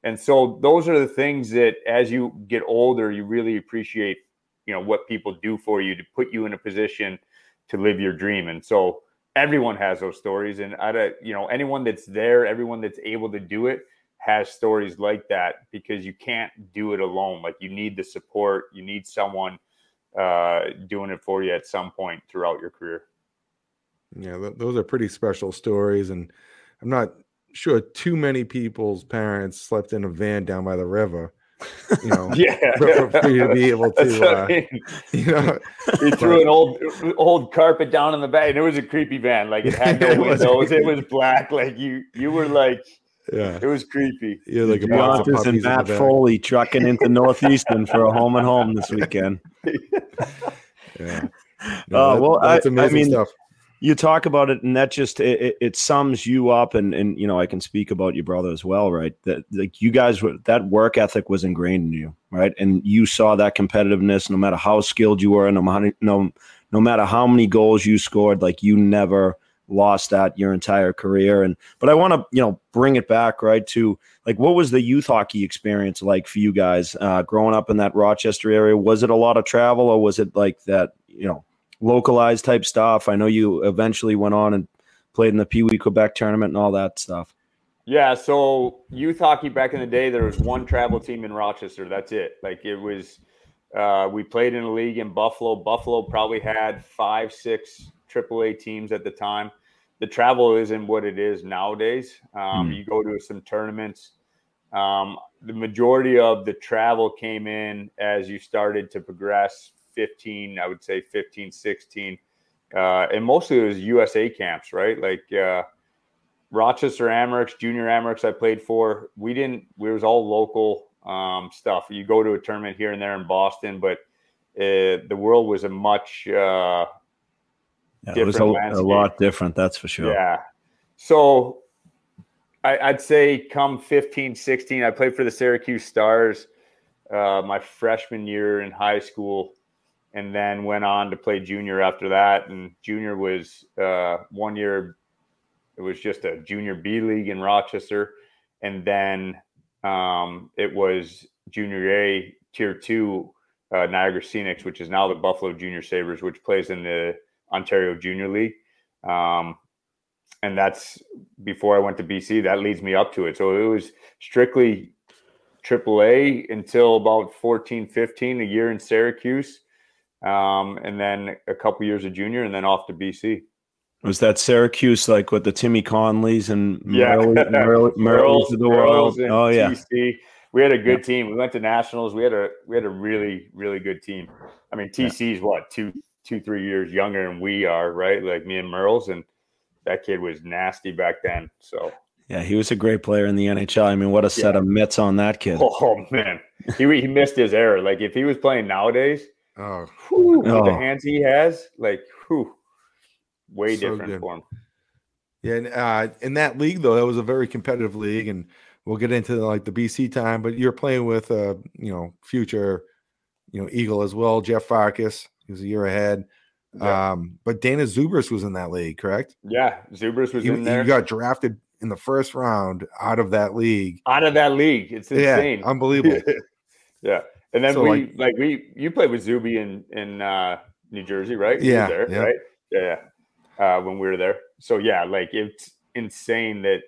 And so those are the things that as you get older you really appreciate you know what people do for you to put you in a position to live your dream. And so everyone has those stories and i you know anyone that's there everyone that's able to do it has stories like that because you can't do it alone. Like you need the support. You need someone uh, doing it for you at some point throughout your career. Yeah, th- those are pretty special stories, and I'm not sure too many people's parents slept in a van down by the river. You know, *laughs* yeah. for, for you to be able *laughs* to, what I uh, mean. *laughs* you know, he threw an old old carpet down in the back and it was a creepy van. Like it had no windows. It was black. Like you you were like yeah, it was creepy you're like a box of Giontas puppies and in the Matt. Foley trucking into Northeastern for a home and home this weekend. *laughs* Yeah. Uh, well, I- that's I amazing mean, stuff. you talk about it and that just it, it- it sums you up and and you know i can speak about your brother as well right that like you guys were that work ethic was ingrained in you right and you saw that competitiveness no matter how skilled you were no matter no no matter how many goals you scored like you never lost that your entire career and but i want to you know bring it back right to like what was the youth hockey experience like for you guys uh, growing up in that rochester area was it a lot of travel or was it like that you know localized type stuff. I know you eventually went on and played in the Pee Wee Quebec tournament and all that stuff. yeah so youth hockey back in the day there was one travel team in rochester that's it like it was uh, we played in a league in buffalo buffalo probably had five six aaa teams at the time the travel isn't what it is nowadays um, Hmm. you go to some tournaments um, the majority of the travel came in as you started to progress 15, I would say 15, 16. Uh, and mostly it was USA camps, right? Like uh, Rochester Amerks, junior Amerks I played for. We didn't, it was all local um, stuff. You go to a tournament here and there in Boston, but uh, the world was a much uh, yeah, it was a, a, lot different, that's for sure. Yeah. So I, would say come 15, 16, I played for the Syracuse Stars uh, my freshman year in high school and then went on to play junior after that. And junior was uh, one year, it was just a junior B league in Rochester. And then um, it was junior A, tier two, uh, Niagara Scenics, which is now the Buffalo Junior Sabres, which plays in the Ontario Junior League. Um, and that's before I went to BC. That leads me up to it. So it was strictly AAA until about 14, 15, a year in Syracuse um, and then a couple years of junior, and then off to BC. Was that Syracuse like with the Timmy Connollys and yeah. *laughs* Merles, of the world? Oh yeah. TC. We had a good team. We went to nationals. We had a we had a really really good team. I mean, TC's what two two three years younger than we are, right? Like me and Merles, and that kid was nasty back then. So yeah, he was a great player in the NHL. I mean, what a set yeah. of mitts on that kid. Oh man, he he missed his error. Like if he was playing nowadays, Oh, whew, oh. the hands he has, like, whew, way so different good. for him. Yeah, and, uh, in that league though, that was a very competitive league, and we'll get into like the BC time. But you're playing with a uh, you know future, you know Eagle as well, Jeff Farkas. He was a year ahead. Yeah. Um, but Dana Zubrus was in that league, correct? Yeah, Zubrus was he, in there. He got drafted in the first round out of that league. Out of that league, it's insane. Yeah, unbelievable. *laughs* yeah. And then so we like, like, we you played with Zuby in in uh, New Jersey, right? Yeah, there, yeah. right? Yeah, yeah. Uh, when we were there. So yeah, like it's insane that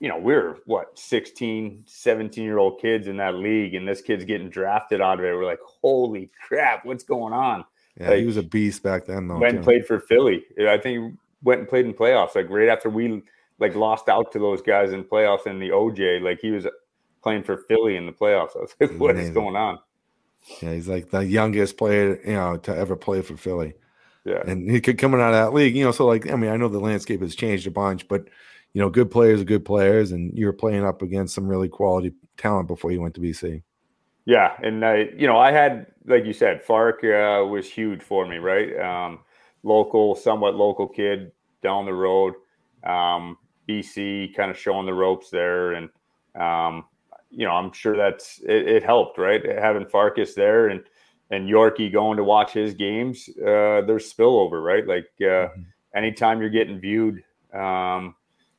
you know we're what 16 17 year old kids in that league and this kid's getting drafted out of it we're like holy crap what's going on yeah like, he was a beast back then though went and played for philly i think he went and played in playoffs like right after we like lost out to those guys in playoffs in the oj like he was playing for Philly in the playoffs. *laughs* I was like, what Amazing. is going on? Yeah, he's like the youngest player, you know, to ever play for Philly. Yeah. And he could coming out of that league, you know, so like I mean, I know the landscape has changed a bunch, but you know, good players are good players, and you were playing up against some really quality talent before you went to BC. Yeah, and I, you know, I had like you said, Fark uh, was huge for me, right? Um, local, somewhat local kid down the road, um, BC, kind of showing the ropes there, and um, you know, I'm sure that's it, it, helped, right? Having Farkas there and and Yorkie going to watch his games, uh, there's spillover, right? Like uh, mm-hmm. anytime you're getting viewed um,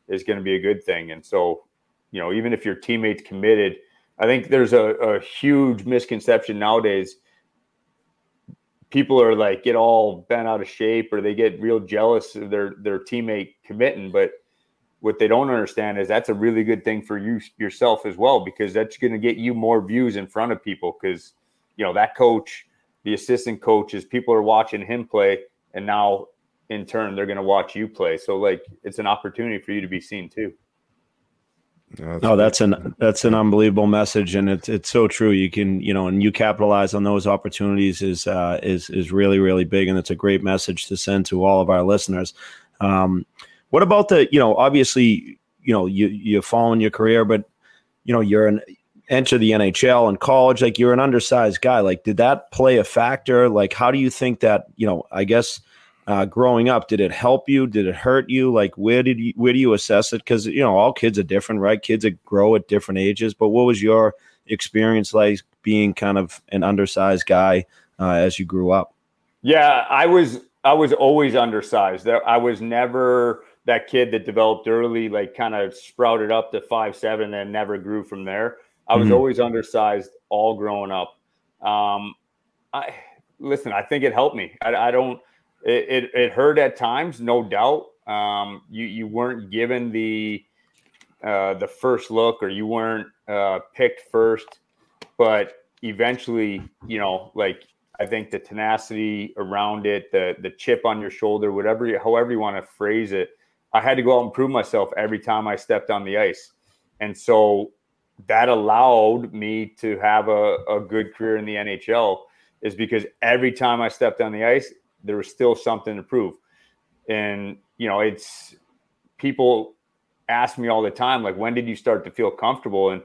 is going to be a good thing. And so, you know, even if your teammates committed, I think there's a, a huge misconception nowadays. People are like get all bent out of shape, or they get real jealous of their their teammate committing, but what they don't understand is that's a really good thing for you yourself as well because that's going to get you more views in front of people because you know that coach the assistant coaches people are watching him play and now in turn they're going to watch you play so like it's an opportunity for you to be seen too no, oh, that's an that's an unbelievable message, and it's it's so true. You can you know, and you capitalize on those opportunities is uh, is is really really big, and it's a great message to send to all of our listeners. Um, what about the, you know, obviously, you know, you you're following your career, but you know, you're an enter the NHL and college, like you're an undersized guy. Like, did that play a factor? Like, how do you think that, you know, I guess uh, growing up, did it help you? Did it hurt you? Like, where did you where do you assess it? Because you know, all kids are different, right? Kids that grow at different ages. But what was your experience like being kind of an undersized guy uh, as you grew up? Yeah, I was I was always undersized. I was never that kid that developed early, like kind of sprouted up to five seven and never grew from there. I was mm-hmm. always undersized all growing up. Um, I listen. I think it helped me. I, I don't. It, it, it hurt at times, no doubt. Um, you you weren't given the uh, the first look, or you weren't uh, picked first, but eventually, you know, like I think the tenacity around it, the the chip on your shoulder, whatever, however you want to phrase it, I had to go out and prove myself every time I stepped on the ice. And so that allowed me to have a, a good career in the NHL is because every time I stepped on the ice, there was still something to prove. And, you know, it's people ask me all the time, like, when did you start to feel comfortable? And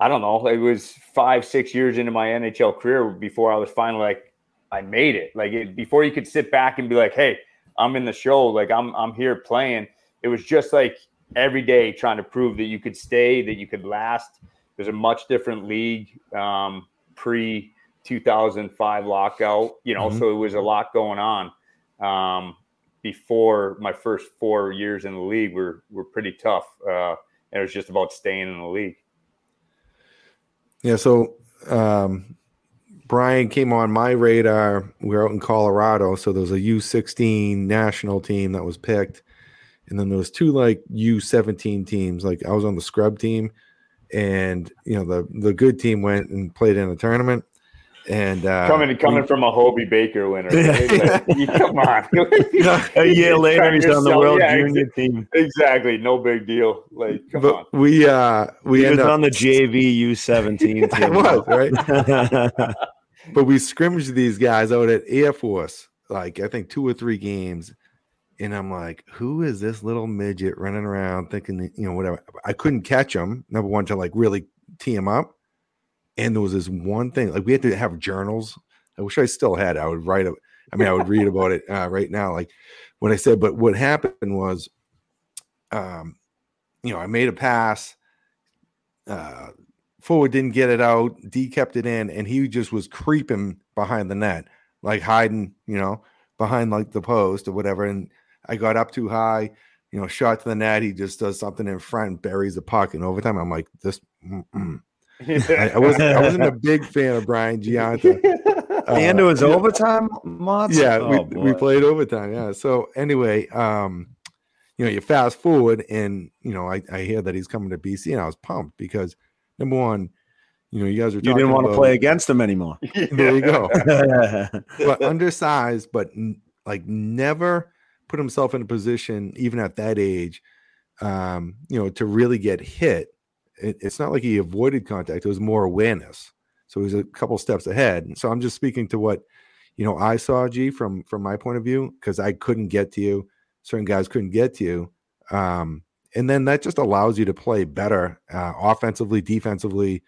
I don't know, it was five, six years into my NHL career before I was finally like, I made it. Like, it, before you could sit back and be like, hey, I'm in the show, like, I'm, I'm here playing. It was just like every day trying to prove that you could stay, that you could last. There's a much different league um, pre 2005 lockout, you know, mm-hmm. so it was a lot going on. Um, before my first four years in the league were were pretty tough. Uh, and it was just about staying in the league. Yeah. So um, Brian came on my radar. We are out in Colorado, so there was a U16 national team that was picked, and then there was two like U17 teams. Like I was on the scrub team, and you know the the good team went and played in a tournament, and uh, coming coming we, from a Hobey Baker winner, *laughs* like, come on. *laughs* a year later, he's on the World yeah, Junior team. Exactly, no big deal. Like, come but on. We uh we he was up, on the JV U seventeen *laughs* team. I was right. but we scrimmaged these guys out at Air Force, like I think two or three games, and I'm like, who is this little midget running around thinking, you know, whatever. I couldn't catch him. Number one to like really tee him up and there was this one thing like we had to have journals. I wish I still had. I would write. I mean, I would read about it uh, right now. Like what I said, but what happened was, um, you know, I made a pass. Uh, forward didn't get it out. D kept it in, and he just was creeping behind the net, like hiding, you know, behind like the post or whatever. And I got up too high, you know, shot to the net. He just does something in front and buries the puck. And overtime, I'm like, this. Mm-mm. I, I, wasn't. I wasn't a big fan of Brian Gionta. Uh, *laughs* and it was overtime, Motts? Yeah, oh, we, we played overtime. Yeah. So anyway, um, you know, you fast forward, and you know, I, I hear that he's coming to BC, and I was pumped because number one, you know, you guys were. You didn't want to play against him anymore. *laughs* there you go. *laughs* but undersized, but like never put himself in a position, even at that age, um, you know, to really get hit it, it's not like he avoided contact; it was more awareness. So he's a couple steps ahead. And so I'm just speaking to what you know I saw G from from my point of view because I couldn't get to you. Certain guys couldn't get to you. Um, and then that just allows you to play better uh, offensively, defensively,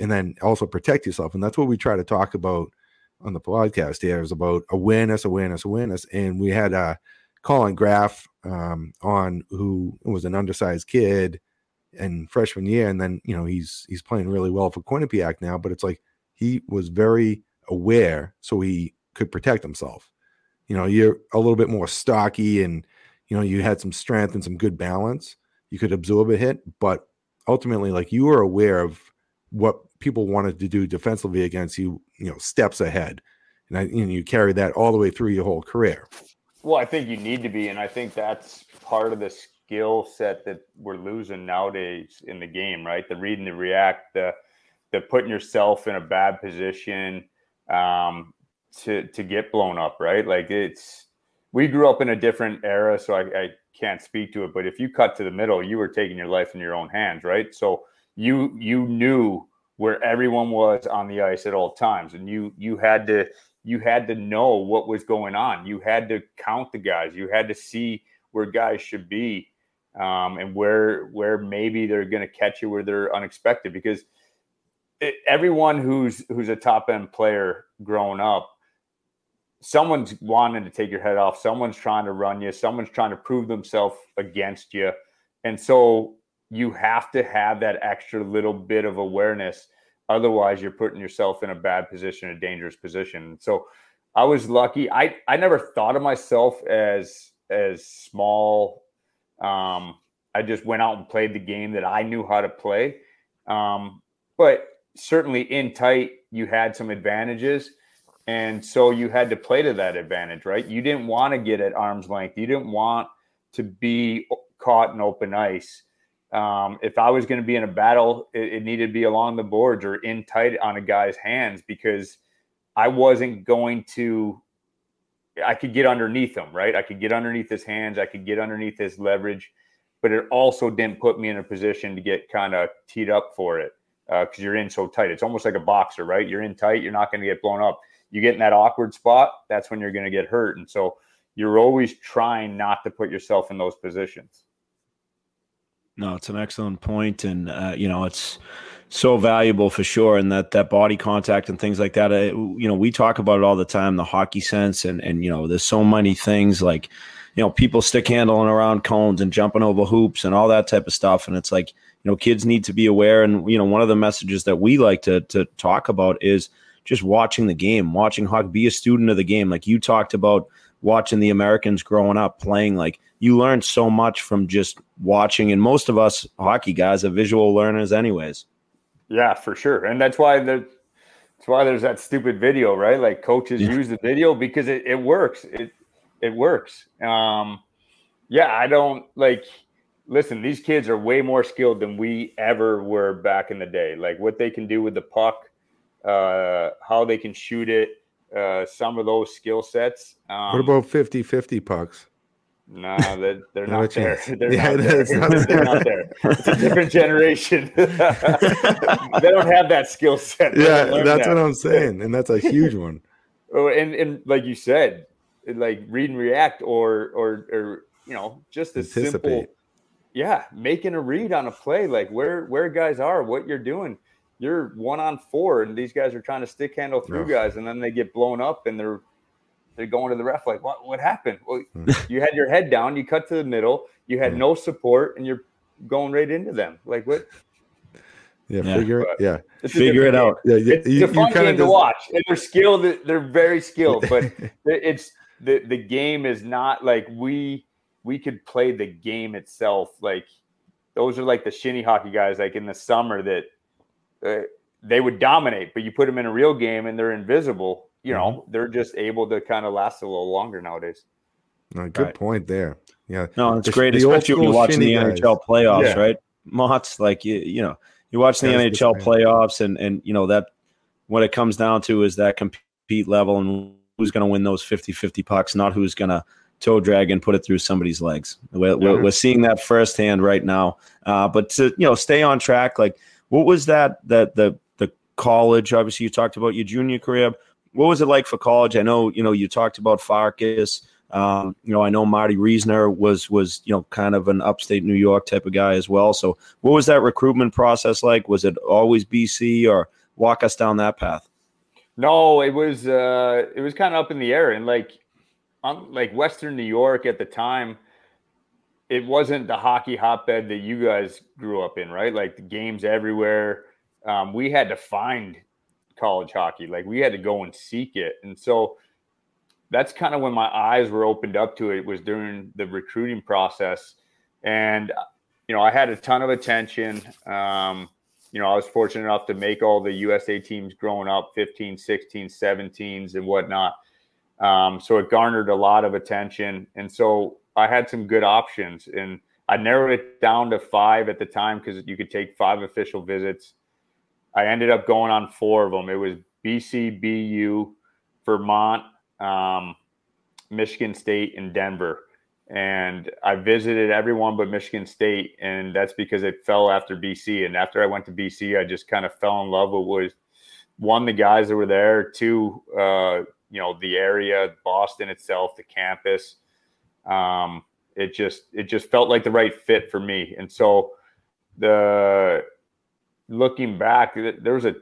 and then also protect yourself. And that's what we try to talk about on the podcast here is about awareness, awareness, awareness. And we had uh, Collin Graf um, on who was an undersized kid and freshman year, and then you know he's he's playing really well for Quinnipiac now. But it's like he was very aware, so he could protect himself. You know, you're a little bit more stocky, and you know you had some strength and some good balance. You could absorb a hit, but ultimately, like you were aware of what people wanted to do defensively against you. You know, steps ahead, and I, you know, you carry that all the way through your whole career. Well, I think you need to be, and I think that's part of this skill set that we're losing nowadays in the game, right? The read and the react, the the putting yourself in a bad position um, to to get blown up, right? Like it's we grew up in a different era, so I, I can't speak to it. But if you cut to the middle, you were taking your life in your own hands, right? So you you knew where everyone was on the ice at all times, and you you had to you had to know what was going on. You had to count the guys. You had to see where guys should be um, and where where maybe they're going to catch you where they're unexpected because it, everyone who's who's a top end player growing up someone's wanting to take your head off someone's trying to run you someone's trying to prove themselves against you and so you have to have that extra little bit of awareness otherwise you're putting yourself in a bad position a dangerous position. So i was lucky. I i never thought of myself as as small um, I just went out and played the game that I knew how to play. Um, but certainly in tight, you had some advantages. And so you had to play to that advantage, right? You didn't want to get at arm's length. You didn't want to be caught in open ice. Um, if I was going to be in a battle, it, it, needed to be along the boards or in tight on a guy's hands because I wasn't going to I could get underneath him, right? I could get underneath his hands. I could get underneath his leverage. but it also didn't put me in a position to get kind of teed up for it because uh, you're in so tight. It's almost like a boxer, right? You're in tight, you're not going to get blown up. You get in that awkward spot, that's when you're going to get hurt. And so you're always trying not to put yourself in those positions. No, it's an excellent point, and uh, you know it's so valuable for sure. And that that body contact and things like that. Uh, you know, we talk about it all the time, the hockey sense, and and you know, there's so many things like you know people stick handling around cones and jumping over hoops and all that type of stuff. And it's like you know, kids need to be aware. And you know, one of the messages that we like to to talk about is just watching the game, watching hockey, be a student of the game. Like you talked about watching the Americans growing up playing, like you learn so much from just watching. And most of us hockey guys are visual learners, anyways. Yeah, for sure. And that's why there's that's why there's that stupid video, right? Like coaches yeah. use the video because it, it works. It it works. Um yeah, I don't like listen, these kids are way more skilled than we ever were back in the day. Like what they can do with the puck, uh, how they can shoot it, uh, some of those skill sets. Um, what about 50 50 pucks? No, they're, *laughs* they're not there. *laughs* They're, yeah, not there. Not *laughs* they're not there. It's a different generation. they don't have that skill set. Yeah, that's that. what I'm saying, and that's a huge one. Oh, and and like you said, like read and react, or or or you know, just a simple, yeah, making a read on a play, like where where guys are, what you're doing you're one on four, and these guys are trying to stick handle through guys, and then they get blown up, and they're they're going to the ref like, what what happened? Well, hmm. *laughs* you had your head down, you cut to the middle, you had no support, and you're going right into them. Like what? Yeah, yeah. figure it. Yeah, figure it game. out. Yeah, it's you, a fun game just... to watch, and they're skilled. They're very skilled, but *laughs* it's the the game is not like we we could play the game itself. Like those are like the shinny hockey guys, like in the summer that uh, they would dominate, but you put them in a real game and they're invisible. You know, mm-hmm. they're just able to kind of last a little longer nowadays. No, good right. point there. Yeah, no, it's the, great, the especially when you're watching the guys. NHL playoffs, yeah. right? Motts like you, you know, you watch the That's NHL the playoffs, and and you know that what it comes down to is that compete level and who's going to win those 50-50 pucks, not who's going to toe drag and put it through somebody's legs. We're, we're, we're seeing that firsthand right now. Uh, but to you know, stay on track, like what was that that the the college? Obviously, you talked about your junior career. What was it like for college? I know you know you talked about Farkas. Um, you know, I know Marty Reasoner was was you know kind of an upstate New York type of guy as well. So, what was that recruitment process like? Was it always BC, or walk us down that path? No, it was uh, it was kind of up in the air, and like on like Western New York at the time, it wasn't the hockey hotbed that you guys grew up in, right? Like the games everywhere. Um, we had to find college hockey, like we had to go and seek it, and so that's kind of when my eyes were opened up to it. Was during the recruiting process, and you know I had a ton of attention. Um, you know, I was fortunate enough to make all the USA teams growing up 15, 16, 17s and whatnot. Um, so it garnered a lot of attention. And so I had some good options, and I narrowed it down to five at the time because you could take five official visits. I ended up going on four of them. It was BC, BU, Vermont, um, Michigan State, and Denver. And I visited everyone but Michigan State, and that's because it fell after BC. And after I went to BC, I just kind of fell in love with was one the guys that were there, two, uh, you know, the area, Boston itself, the campus um, it just it just felt like the right fit for me. And so the looking back, there was a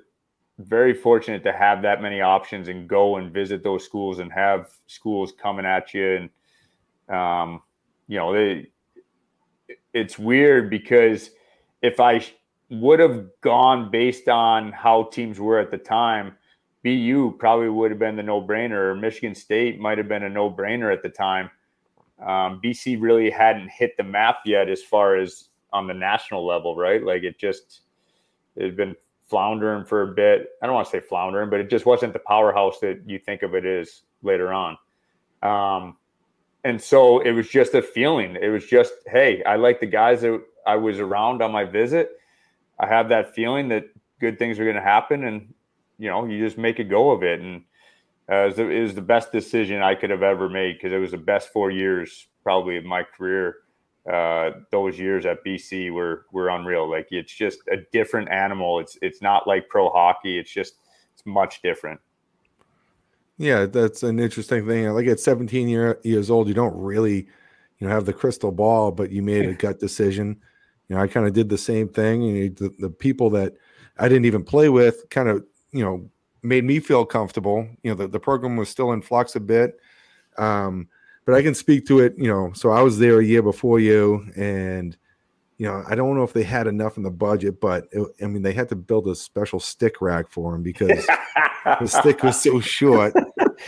very fortunate to have that many options and go and visit those schools and have schools coming at you and um, you know they it's weird because if I would have gone based on how teams were at the time, BU probably would have been the no brainer, or Michigan State might have been a no brainer at the time um, BC really hadn't hit the map yet as far as on the national level, right? Like it just it had been floundering for a bit. I don't want to say floundering, but it just wasn't the powerhouse that you think of it as later on. Um, and so it was just a feeling. It was just, hey, I like the guys that I was around on my visit. I have that feeling that good things are going to happen, and you know, you just make a go of it. And uh, it, was the, best decision I could have ever made because it was the best four years probably of my career. Uh, those years at BC were were unreal. Like it's just a different animal. It's it's not like pro hockey. It's just it's much different. Yeah, that's an interesting thing. Like at 17 year, years old, you don't really, you know, have the crystal ball, but you made a *laughs* gut decision. You know, I kind of did the same thing. And the, the people that I didn't even play with kind of, you know, made me feel comfortable. You know, the, the program was still in flux a bit. Um, but I can speak to it, you know. So I was there a year before you, and you know, I don't know if they had enough in the budget, but it, I mean, they had to build a special stick rack for him because *laughs* the stick was so short,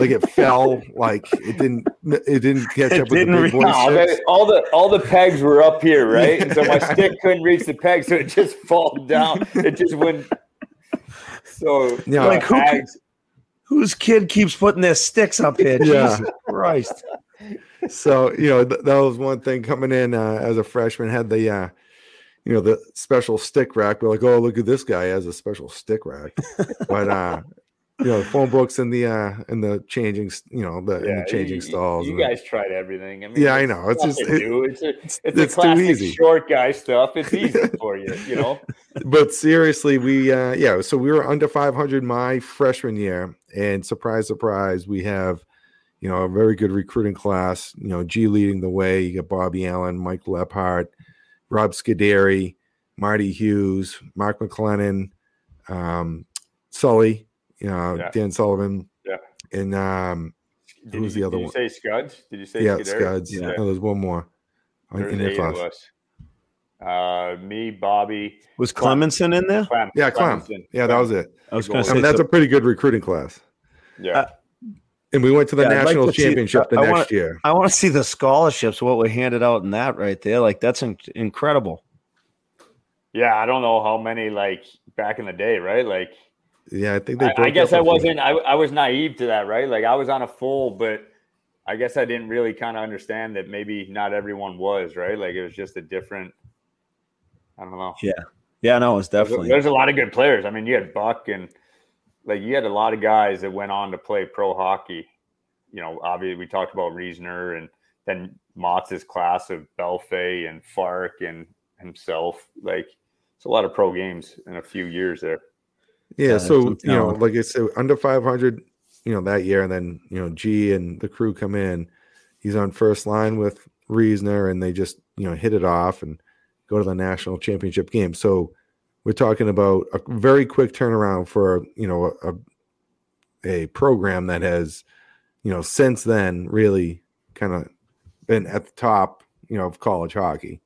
like it fell, like it didn't, it didn't catch It up with the didn't big boy reach- No, they- all the all the pegs were up here, *laughs* right? And so my stick couldn't reach the peg, so it just fall down. It just went. So Yeah. Like, who pegs- Whose kid keeps putting their sticks up here? Yeah. Jesus Christ. So you know th- that was one thing coming in uh, as a freshman had the uh you know the special stick rack we're like oh look at this guy has a special stick rack but uh you know phone books in the uh in the changing you know the in yeah, the changing you, stalls You and guys tried everything. I mean, Yeah, I know. It's just- it- it's a, it's, it's a too easy. short guy stuff. It's *laughs* easy for you, you know. but seriously we uh yeah so we were under 500 my freshman year and surprise surprise we have you know a very good recruiting class you know g leading the way you got bobby allen mike lephart rob scuderi marty hughes mark mcclennan um sully you know Yeah. dan sullivan Yeah. and um Did Who's the other did one? You say Scuds? Did you say yeah Scuderi? scuds Yeah. no, there's one more in, There's in your eight of class us. Uh, me, Bobby, Was Clemenson in there? Clem. yeah clem Clemenson. yeah that was it I was I going to i say that's so- a pretty good recruiting class Yeah. Uh, and we went to the Yeah, I'd like national to see- championship the I next wanna- year I want to see the scholarships, what were handed out in that right there. Like that's in- incredible. yeah. I don't know how many like back in the day, right? Like Yeah, I think they. I, I guess up I a few. wasn't. I, I was naive to that, right? Like I was on a full, but I guess I didn't really kind of understand that maybe not everyone was, right? Like it was just a different. I don't know. Yeah, Yeah, no, it's There's a- definitely. There's a lot of good players. I mean, you had Buck and like you had a lot of guys that went on to play pro hockey. You know, obviously we talked about Reasoner and then Motts's class of Bellefeuille and Fark and himself. Like it's a lot of pro games in a few years there. Yeah, Yeah, so you know, like I said, under 500, you know, that year, and then you know, G and the crew come in. He's on first line with Reasoner, and they just you know hit it off and go to the national championship game. So we're talking about a very quick turnaround for you know a a program that has you know since then really kind of been at the top you know of college hockey,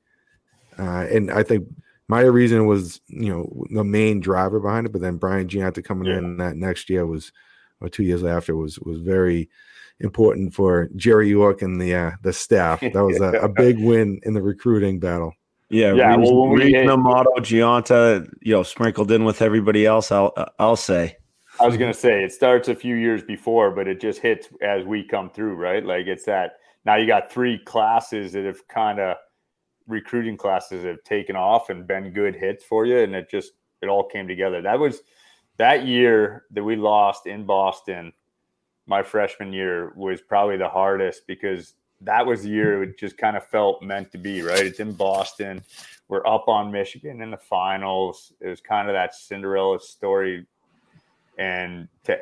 uh, and I think my reason was you know the main driver behind it, but then Brian Gionta coming Yeah. in that next year was or two years after was was very important for Jerry York and the uh, the staff. That was a, a *laughs* big win in the recruiting battle. Yeah, Yeah, Reason, well, we- Reason, Amato, Gionta, you know, sprinkled in with everybody else. I'll I'll say. I was gonna say it starts a few years before, but it just hits as we come through, right? Like it's that now you got three classes that have kind of recruiting classes have taken off and been good hits for you, and it just it all came together. That was that year that we lost in Boston. My freshman year was probably the hardest because that was the year it just kind of felt meant to be, right? It's in Boston. We're up on Michigan in the finals. It was kind of that Cinderella story and to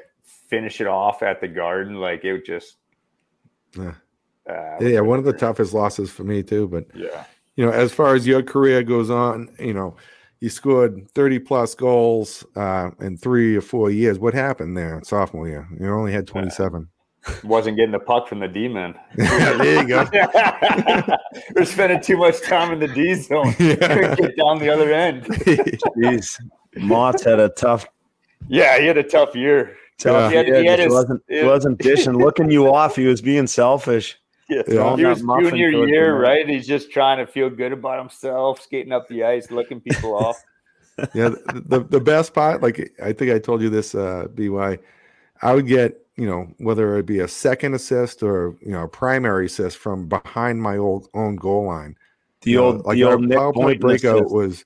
finish it off at the garden like it just Yeah. uh, Yeah, one of the toughest losses for me too. But yeah you know, as far as your career goes on, you know, you scored 30 plus goals uh, in three or four years. What happened there sophomore year? You only had 27. Wasn't getting the puck from the d man there you go. *laughs* we're spending too much time in the d zone *laughs* Yeah. get down the other end *laughs* Jeez, Motts had a tough, yeah he had a tough year tough He year. he had Just his- wasn't yeah. wasn't dishing, looking you off. He was being selfish. yeah. Yeah. he was junior year right he's just trying to feel good about himself skating up the ice looking people off yeah, the, the the best part, like I think I told you this, uh, by, I would get you know whether it be a second assist or you know a primary assist from behind my old own goal line. The You know, old, like the old Nick power play breakout assist. was,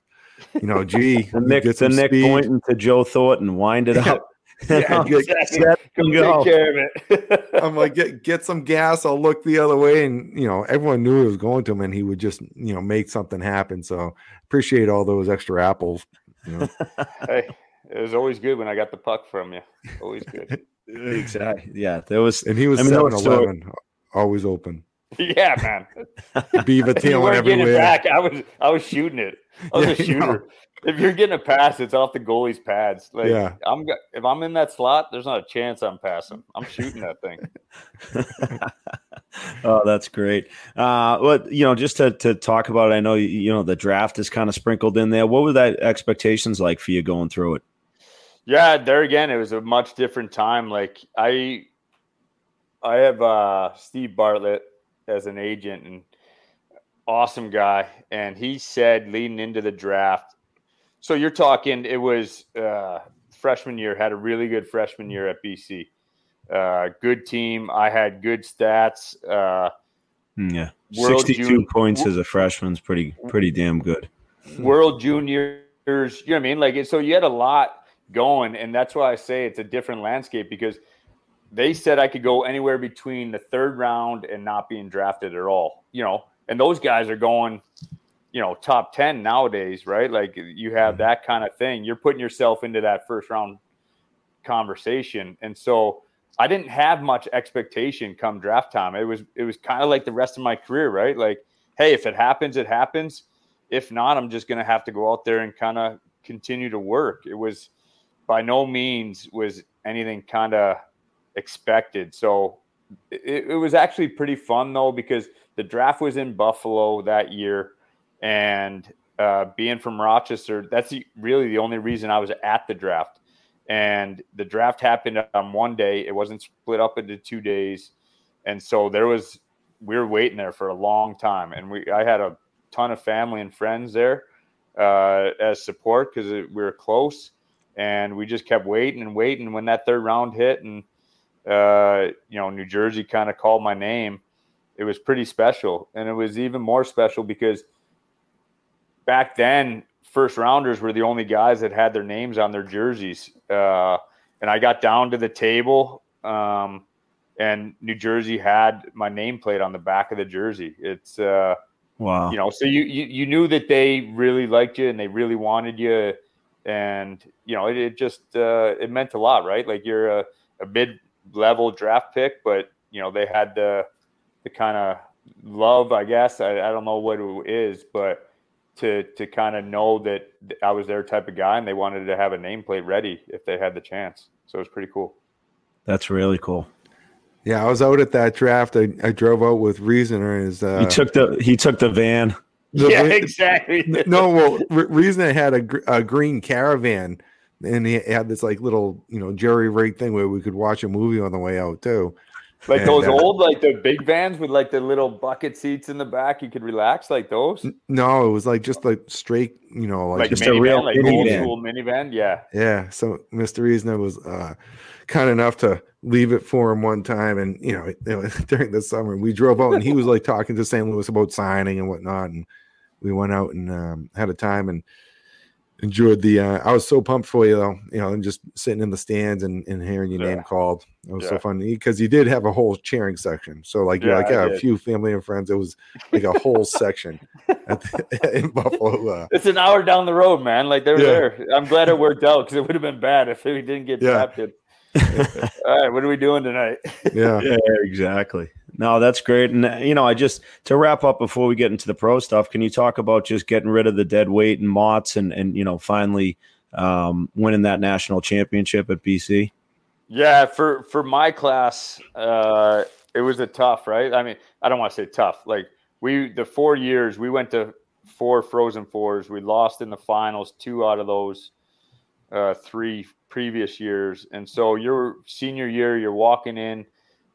you know, gee, *laughs* the you Nick, get the Nick speed. Boynton to Joe Thornton, wind it *laughs* Yeah. up. *laughs* Yeah, Get- exactly. set Come go. take care of it. I'm like, get get some gas. I'll look the other way, and you know, everyone knew it was going to him, and he would just you know make something happen. So appreciate all those extra apples. You know? hey, it was always good when I got the puck from you. Always good. Exactly. Yeah, there was. And he was I mean, 7 was so- 11, always open. *laughs* yeah, man. Beaver If you tailing weren't getting it everywhere. back, I was I was shooting it. I was Yeah, a you know. shooter. If you're getting a pass, it's off the goalie's pads. Like Yeah. I'm if I'm in that slot, there's not a chance I'm passing. I'm shooting that thing. *laughs* oh, that's great. Uh, what you know, just to to talk about it, I know you, you know the draft is kind of sprinkled in there. What were that expectations like for you going through it? Yeah, there again, it was a much different time. Like I, I have uh, Steve Bartlett as an agent and awesome guy, and he said leading into the draft. So you're talking, it was uh, freshman year. Had a really good freshman year at BC. Uh, good team. I had good stats. Uh, Mm, Yeah, sixty-two points as a freshman's pretty pretty damn good. World Juniors. You know what I mean? Like, so you had a lot going, and that's why I say it's a different landscape because they said I could go anywhere between the third round and not being drafted at all. You know, and those guys are going, you know, top ten nowadays, right? Like, you have that kind of thing. You're putting yourself into that first round conversation, and so. I didn't have much expectation come draft time. It was it was kind of like the rest of my career, right? Like, hey, if it happens, it happens if not, I'm just going to have to go out there and kind of continue to work. It was by no means was anything kind of expected. So it, it was actually pretty fun though because the draft was in Buffalo that year, and uh, being from Rochester, that's the, really the only reason I was at the draft. And the draft happened on one day; it wasn't split up into two days, and so there was we were waiting there for a long time, and we I had a ton of family and friends there uh, as support because we were close, and we just kept waiting and waiting. When that third round hit, and uh, you know New Jersey kind of called my name, it was pretty special, and it was even more special because back then first rounders were the only guys that had their names on their jerseys, uh, and I got down to the table. Um, and New Jersey had my nameplate on the back of the jersey. It's uh, Wow. you know so you, you you knew that they really liked you and they really wanted you and you know it, it just uh, it meant a lot right like you're a, a mid-level draft pick but you know they had the the kind of love i guess I, I don't know what it is but to to kind of know that i was their type of guy and they wanted to have a nameplate ready if they had the chance so it was pretty cool That's really cool. Yeah, I was out at that draft. I, I drove out with Reasoner. Is uh, he took the he took the van. The- yeah exactly no, well, Re- Reasoner had a, gr- a green caravan, and he had this like little you know jerry rig thing where we could watch a movie on the way out too. like And, those uh, old like the big vans with like the little bucket seats in the back you could relax like those N- No, it was like just like straight, you know, like, like just a minivan, real like old minivan. school minivan. Yeah, yeah. So Mr. Reasoner was uh, kind enough to leave it for him one time, and you know, it, it was during the summer we drove out, and he was like talking to St. Louis about signing and whatnot, and we went out and um, had a time and enjoyed the. Uh, I was so pumped for you though, you know, and just sitting in the stands and, and hearing your Yeah. name called. It was so Yeah. fun because you did have a whole cheering section. So like you're Yeah, like yeah, a few family and friends. It was like a whole section at the, *laughs* in Buffalo. Uh, it's an hour down the road, man. Like they were Yeah. there. I'm glad it worked out because it would have been bad if we didn't get drafted. *laughs* All right, what are we doing tonight? *laughs* yeah. Yeah, exactly. No, that's great. And uh, you know, I just to wrap up before we get into the pro stuff, can you talk about just getting rid of the dead weight and Motts and and you know finally um, winning that national championship at BC? Yeah, for for my class, uh, it was a tough, right? I mean, I don't want to say tough. Like we, the four years we went to four Frozen Fours. We lost in the finals two out of those uh, three previous years, and so your senior year, you're walking in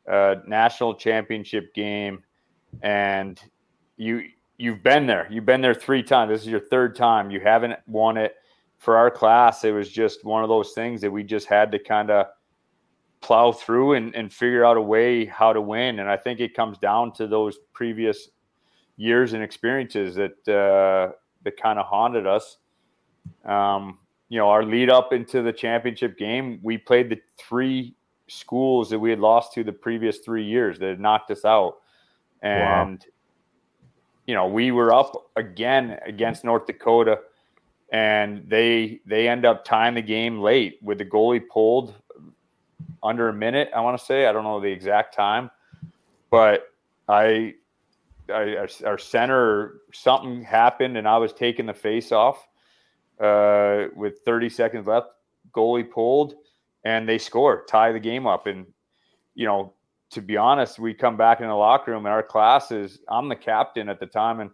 a national championship game, and you you've been there. You've been there three times. This is your third time. You haven't won it. For our class, it was just one of those things that we just had to kind of plow through and, and figure out a way how to win. And I think it comes down to those previous years and experiences that uh, that kind of haunted us. Um, you know, our lead up into the championship game, we played the three schools that we had lost to the previous three years that had knocked us out. And, wow. you know, we were up again against North Dakota and they they end up tying the game late with the goalie pulled under a minute. I want to say I don't know the exact time, but I, I our center something happened and I was taking the face off uh, with 30 seconds left. Goalie pulled and they score, tie the game up. And you know, to be honest, we come back in the locker room and our classes. I'm the captain at the time, and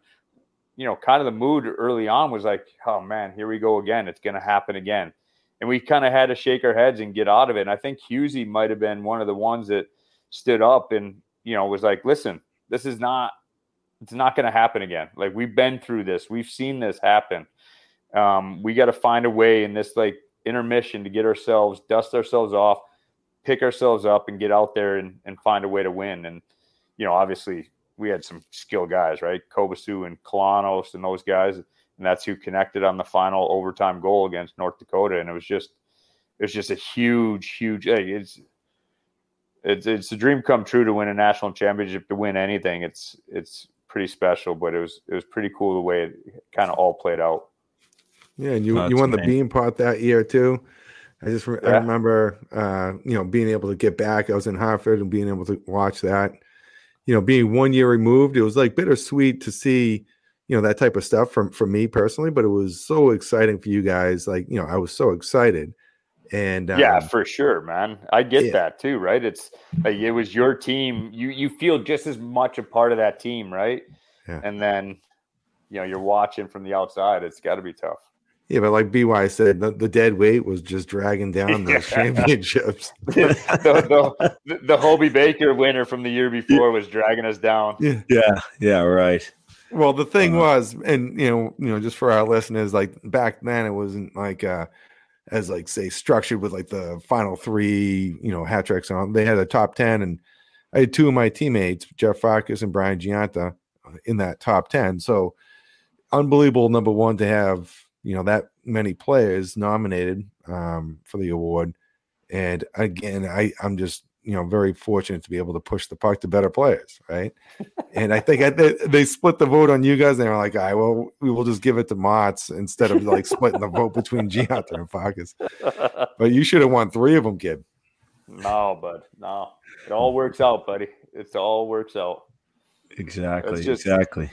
you know, kind of the mood early on was like, oh man, here we go again. It's going to happen again. And we kind of had to shake our heads and get out of it. And I think Husey might have been one of the ones that stood up and, you know, was like, listen, this is not, it's not going to happen again. Like we've been through this, we've seen this happen. Um, we got to find a way in this like intermission to get ourselves, dust ourselves off, pick ourselves up and get out there and, and find a way to win. And, you know, obviously we had some skill guys, right? Kobasew and Kolanos and those guys, and that's who connected on the final overtime goal against North Dakota. And it was just, it was just a huge, huge. It's, it's, it's a dream come true to win a national championship. To win anything, it's, it's pretty special. But it was, it was pretty cool the way it kind of all played out. Yeah, and you, you won the Beanpot that year too. I just re- yeah. I remember, uh, you know, being able to get back. I was in Hartford and being able to watch that you know, being one year removed, it was like bittersweet to see, you know, that type of stuff from from me personally. But it was so exciting for you guys. Like, you know, I was so excited. And um, yeah, for sure, man. I get yeah. that too, right? It's like it was your team. You you feel just as much a part of that team, right? Yeah. And then, you know, you're watching from the outside. It's got to be tough. Yeah, but like BY said, the, the dead weight was just dragging down *laughs* those championships. *laughs* the, the, the, Hobey Baker winner from the year before was dragging us down. Yeah, yeah, yeah right. Well, the thing uh, was, and you know, you know, just for our listeners, like back then, it wasn't like uh as like say structured with like the final three, you know, hat tricks on. They had a top ten, and I had two of my teammates, Jeff Farkas and Brian Gionta, uh, in that top ten. So unbelievable number one to have you know that many players nominated um, for the award. And again i i'm just you know very fortunate to be able to push the puck to better players right? And i think I, they, they, split the vote on you guys and they were like all right well we will just give it to Motts instead of like splitting the vote between Gionta and Farkas. *laughs* But you should have won three of them kid. No bud no. It all works out buddy. It all works out. Exactly just, exactly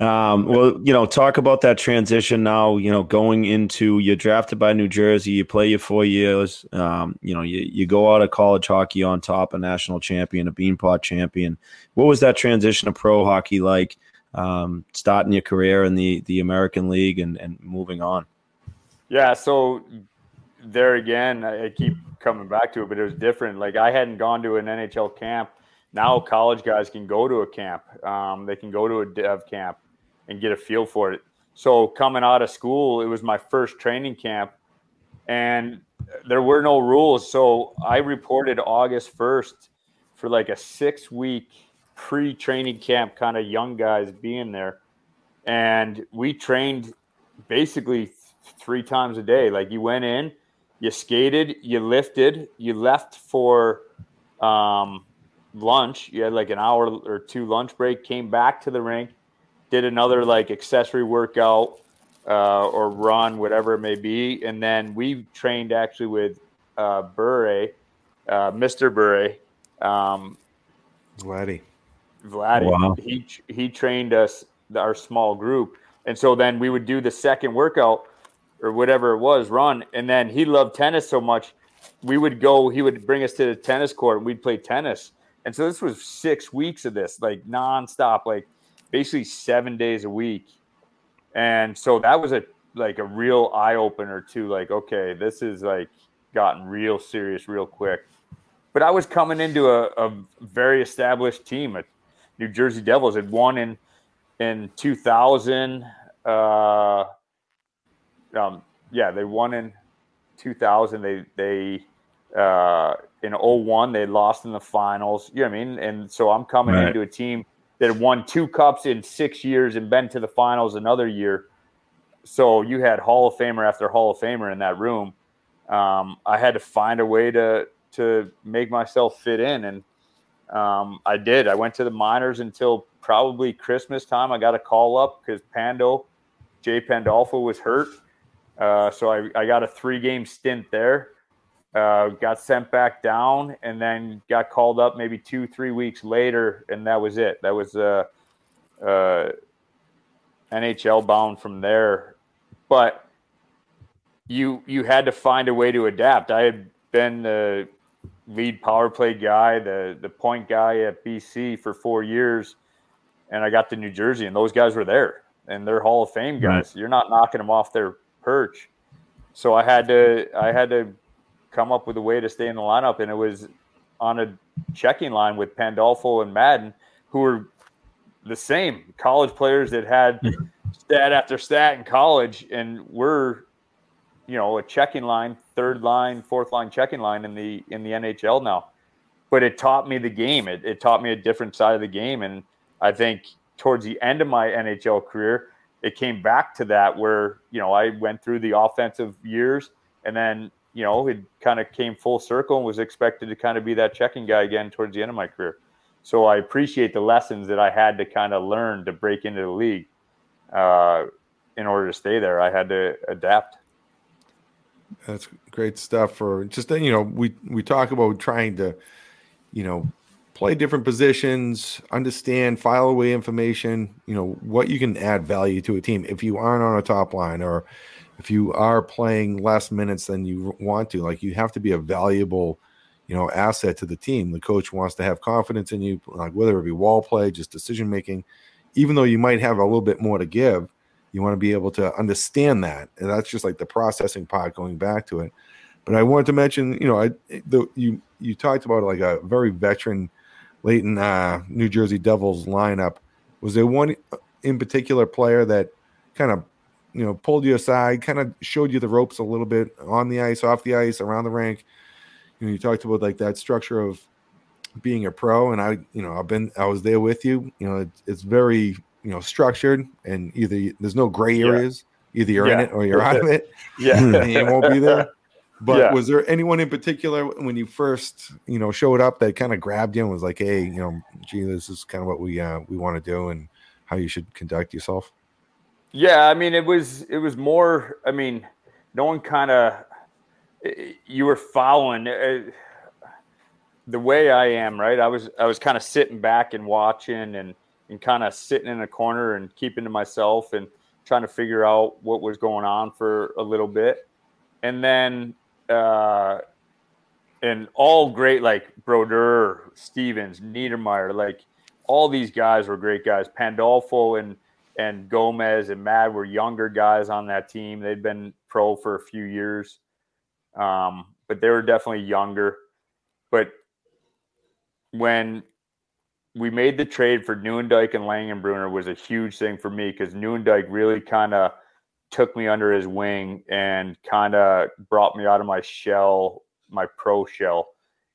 um, well, you know, talk about that transition now. You know, going into you're drafted by New Jersey, you play your four years. Um, you know, you, you go out of college hockey on top, a national champion, a Beanpot champion. What was that transition to pro hockey like? Um, starting your career in the the American League and and moving on. Yeah, so there again, I keep coming back to it, but it was different. Like I hadn't gone to an NHL camp. Now college guys can go to a camp. Um, they can go to a dev camp and get a feel for it. So coming out of school, it was my first training camp, and there were no rules. So I reported August first for like a six week pre training camp, kind of young guys being there, and we trained basically th- three times a day. Like you went in, you skated, you lifted, you left for um, lunch. You had like an hour or two lunch break, came back to the rink did another like accessory workout uh, or run, whatever it may be, and then we trained actually with uh, Bure, uh, Mr. Bure, um, Vladdy. Vladdy. Wow. He he trained us our small group, and so then we would do the second workout or whatever it was, run, and then he loved tennis so much, we would go. He would bring us to the tennis court, and we'd play tennis. And so this was six weeks of this, like nonstop, like basically seven days a week. And so that was a like a real eye opener to like, okay, this is like gotten real serious real quick. But I was coming into a, a very established team. At New Jersey Devils had won in in 2000. Uh, um, yeah, they won in 2000. They they uh, in 01 they lost in the finals. You know what I mean? And so I'm coming right. into a team that had won two cups in six years and been to the finals another year. so you had Hall of Famer after Hall of Famer in that room. Um, I had to find a way to to make myself fit in, and um, I did. I went to the minors until probably Christmas time. I got a call up because Pando, Jay Pandolfo was hurt, uh, so I, I got a three game stint there. Uh, got sent back down, and then got called up maybe two three weeks later, and that was it. That was uh, uh NHL bound from there. But you you had to find a way to adapt. I had been the lead power play guy, the the point guy at BC for four years, and I got to New Jersey, and those guys were there, and they're Hall of Fame guys. Right. You're not knocking them off their perch. So I had to I had to come up with a way to stay in the lineup, and it was on a checking line with Pandolfo and Madden, who were the same college players that had hmm. stat after stat in college, and we're you know a checking line, third line, fourth line checking line in the in the NHL now. But it taught me the game. It, it taught me a different side of the game, and I think towards the end of my NHL career, it came back to that where you know I went through the offensive years, and then you know it kind of came full circle and was expected to kind of be that checking guy again towards the end of my career. So I appreciate the lessons that I had to kind of learn to break into the league. Uh, in order to stay there, I had to adapt. That's great stuff. For just you know, we we talk about trying to, you know, play different positions, understand, file away information. You know what you can add value to a team if you aren't on a top line or if you are playing less minutes than you want to. Like you have to be a valuable you know asset to the team. The coach wants to have confidence in you, like whether it be wall play, just decision making. Even though you might have a little bit more to give, you want to be able to understand that, and that's just like the processing part. Going back to it, but I wanted to mention, you know, I the, you you talked about like a very veteran, Leighton uh, New Jersey Devils lineup. Was there one in particular player that kind of you know pulled you aside, kind of showed you the ropes a little bit on the ice, off the ice, around the rink? you know, you talked about like that structure of being a pro, and I, you know, I've been, I was there with you. You know, it, it's very, you know, structured, and either there's no gray areas. Yeah. Either you're yeah. in it or you're out of it. *laughs* yeah, *laughs* and you won't be there. *laughs* But yeah. was there anyone in particular when you first, you know, showed up that kind of grabbed you and was like, "Hey, you know, gee, this is kind of what we uh, we want to do and how you should conduct yourself"? Yeah, I mean, it was it was more. I mean, no one kind of you were following uh, the way I am, right? I was I was kind of sitting back and watching and and kind of sitting in a corner and keeping to myself and trying to figure out what was going on for a little bit. And then uh and all great like Brodeur, Stevens, Niedermayer, like all these guys were great guys. Pandolfo and and Gomez and Mad were younger guys on that team. They'd been pro for a few years um, but they were definitely younger. But when we made the trade for Nieuwendyk and Langenbrunner was a huge thing for me because Nieuwendyk really kind of took me under his wing and kind of brought me out of my shell, my pro shell,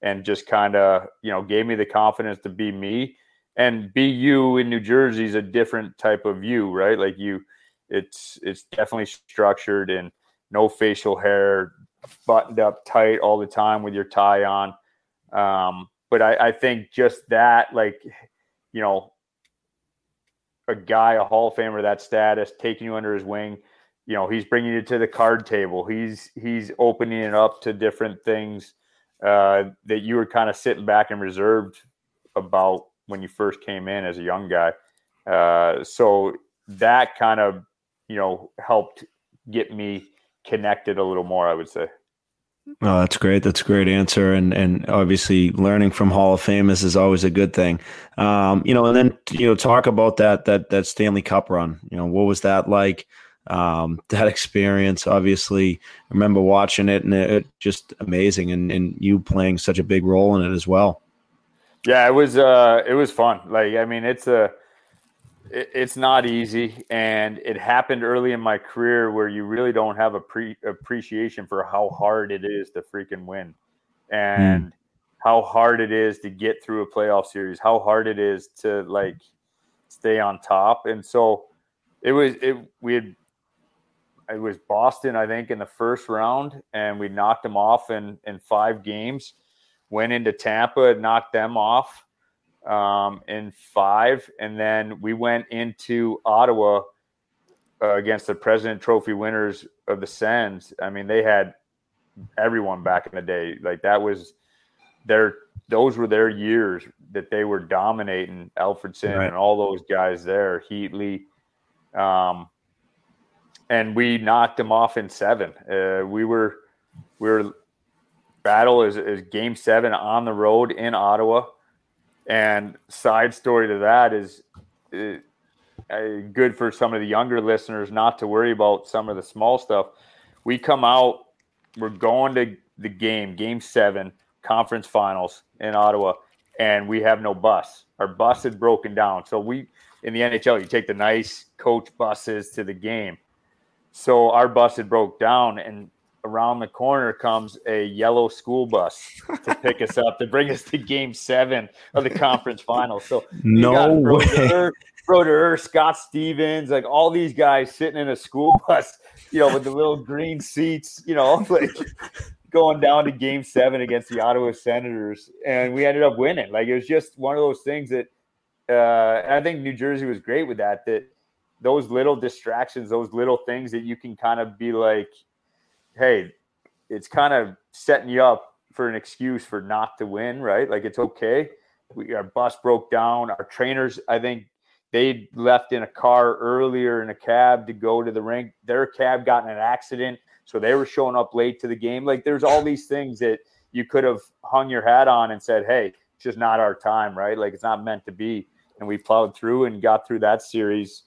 and just kind of you know gave me the confidence to be me. And you in New Jersey is a different type of you, right? Like you, it's it's definitely structured and no facial hair, buttoned up tight all the time with your tie on. Um, but I, I think just that, like, you know, a guy, a Hall of Famer, that status, taking you under his wing, you know, he's bringing you to the card table. He's he's opening it up to different things uh, that you were kind of sitting back and reserved about when you first came in as a young guy. Uh, so that kind of, you know, helped get me connected a little more, I would say. Oh, that's great. That's a great answer. And and obviously learning from Hall of Famers is always a good thing. Um, you know, and then you know, talk about that that that Stanley Cup run. You know, what was that like? Um, that experience, obviously, I remember watching it and it, it just amazing and, and you playing such a big role in it as well. Yeah, it was uh it was fun. Like I mean it's a it's not easy and it happened early in my career where you really don't have a pre- appreciation for how hard it is to freaking win and mm. how hard it is to get through a playoff series how hard it is to like stay on top and so it was it we had it was Boston, I think, in the first round, and we knocked them off in in five games. Went into Tampa, and knocked them off um, in five, and then we went into Ottawa uh, against the President Trophy winners of the Sens. I mean, they had everyone back in the day. Like that was their those were their years that they were dominating Alfredsson right. and all those guys there, Heatley. Um, and we knocked them off in seven. Uh, we were we were battle is, is game seven on the road in Ottawa. And side story to that is uh, uh, good for some of the younger listeners not to worry about some of the small stuff. We come out, we're going to the game, game seven, conference finals in Ottawa, and we have no bus. Our bus had broken down. So we in the NHL, you take the nice coach buses to the game. So our bus had broke down, and around the corner comes a yellow school bus to pick us up to bring us to Game Seven of the conference final. So no way. Brodeur, Scott Stevens, like all these guys sitting in a school bus, you know, with the little green seats, you know, *laughs* like going down to game seven against the Ottawa Senators. And we ended up winning. Like it was just one of those things that uh, I think New Jersey was great with that, that those little distractions, those little things that you can kind of be like, hey, it's kind of setting you up for an excuse for not to win, right? Like it's okay. We, our bus broke down. Our trainers, I think, they left in a car earlier in a cab to go to the rink. Their cab got in an accident, so they were showing up late to the game. Like there's all these things that you could have hung your hat on and said, "Hey, it's just not our time, right? Like it's not meant to be." And we plowed through and got through that series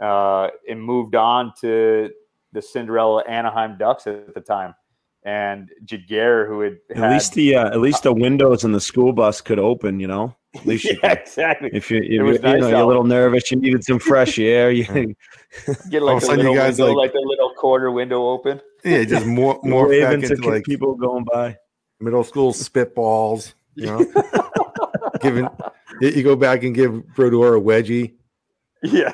uh, and moved on to the Cinderella Anaheim Ducks at the time. And Giguere, who had at had, least the uh, at least the windows in the school bus could open, you know. At least *laughs* yeah, could, exactly. If you, if you, nice you know, you're a little nervous, you needed some fresh *laughs* air. You *laughs* get like the little window, like, like the little corner window open. Yeah, just more more back into like people going by. Middle school spitballs, you know. Giving you go back and give Brodeur a wedgie. Yeah.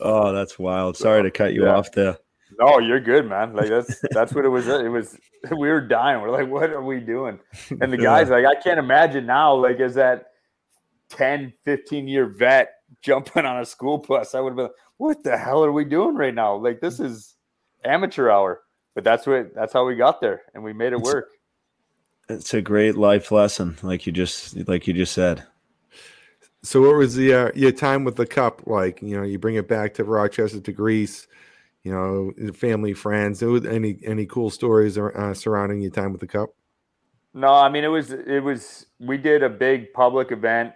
Oh, that's wild. Sorry to cut you yeah. off there. No, you're good, man. Like that's that's what it was. It was *laughs* we were dying. We're like, what are we doing? And the *laughs* guys, like, I can't imagine now, like, as that 10, 15 year vet jumping on a school bus, I would have been, like, what the hell are we doing right now? Like, this is amateur hour. But that's what that's how we got there and we made it work. It's a great life lesson, like you just like you just said. So, what was the uh, your time with the cup like? You know, you bring it back to Rochester to Greece you know, family, friends. Any any cool stories uh, surrounding your time with the cup? No, I mean it was it was we did a big public event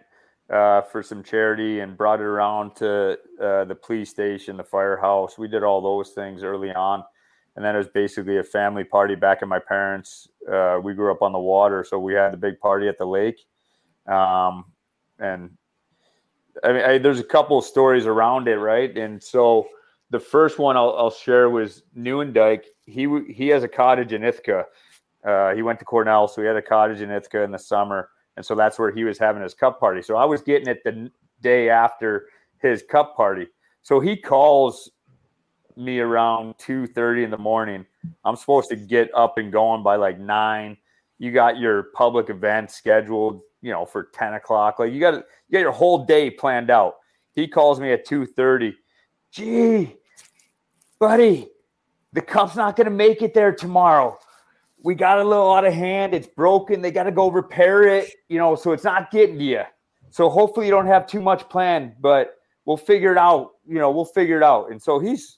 uh, for some charity and brought it around to uh, the police station, the firehouse. We did all those things early on, and then it was basically a family party back at my parents. Uh, we grew up on the water, so we had the big party at the lake, um, and I mean I, there's a couple of stories around it, right? And so the first one I'll, I'll share was Nieuwendyk. He he has a cottage in Ithaca. Uh, he went to Cornell, so he had a cottage in Ithaca in the summer, and so that's where he was having his cup party. So I was getting it the day after his cup party. So he calls me around two thirty in the morning. I'm supposed to get up and going by like nine. You got your public event scheduled, you know, for ten o'clock. Like you got you got your whole day planned out. He calls me at two thirty. Gee, buddy, the cup's not going to make it there tomorrow. We got a little out of hand. It's broken. They got to go repair it, you know, so it's not getting to you. So hopefully you don't have too much planned, but we'll figure it out. You know, we'll figure it out. And so he's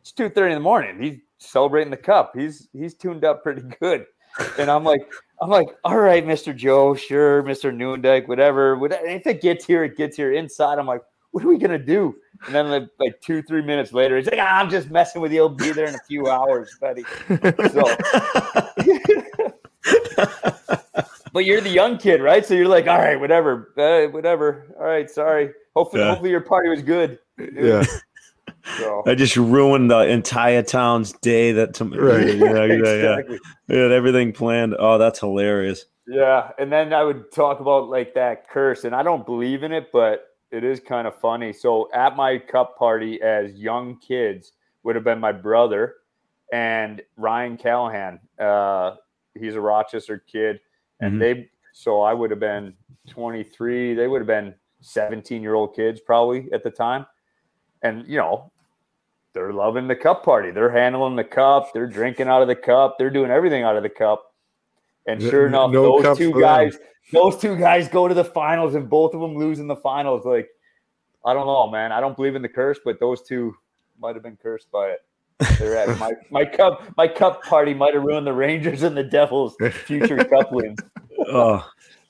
it's two thirty in the morning. He's celebrating the cup. He's he's tuned up pretty *laughs* good. And I'm like, I'm like, all right, Mr. Joe, sure, Mr. Nieuwendyk, whatever. If it gets here, it gets here. Inside, I'm like, what are we gonna do? And then like, like two, three minutes later, he's like, ah, I'm just messing with you. I'll be there in a few hours, buddy. So, *laughs* but you're the young kid, right? So you're like, all right, whatever, uh, whatever. All right, sorry. Hopefully, yeah. hopefully your party was good. Yeah. So. I just ruined the entire town's day. That to, *laughs* right, yeah, yeah, exactly. yeah, yeah, everything planned. Oh, that's hilarious. Yeah, and then I would talk about like that curse, and I don't believe in it, but it is kind of funny. So at my cup party as young kids, would have been my brother and Ryan Callahan. Uh, he's a Rochester kid, and mm-hmm. they. So I would have been 23. They would have been 17 year old kids probably at the time, and you know, they're loving the cup party. They're handling the cup. They're drinking out of the cup. They're doing everything out of the cup. And sure enough, no those two guys, those two guys go to the finals, and both of them lose in the finals. Like, I don't know, man. I don't believe in the curse, but those two might have been cursed by it. They're at my *laughs* my cup my cup party might have ruined the Rangers and the Devils' future cup wins. *laughs* Oh,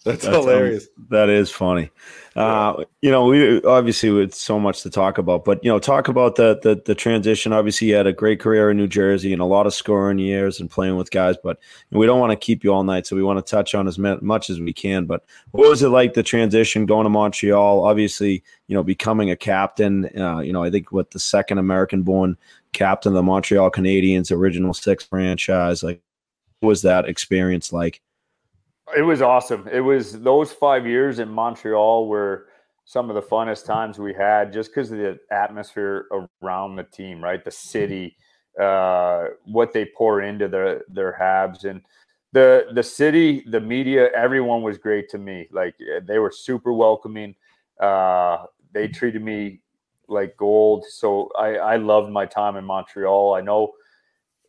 that's, that's hilarious. that is funny. Uh, you know, we obviously with so much to talk about, but you know, talk about the, the the transition. Obviously, you had a great career in New Jersey and a lot of scoring years and playing with guys. But we don't want to keep you all night, so we want to touch on as much as we can. But what was it like the transition going to Montreal? Obviously, you know, becoming a captain. Uh, you know, I think what the second American-born captain of the Montreal Canadiens, original six franchise. Like, what was that experience like? It was awesome. It was those five years in Montreal were some of the funnest times we had just because of the atmosphere around the team, right? The city, uh, what they pour into their their Habs and the the city, the media, everyone was great to me. Like they were super welcoming. Uh, they treated me like gold. So I I loved my time in Montreal. I know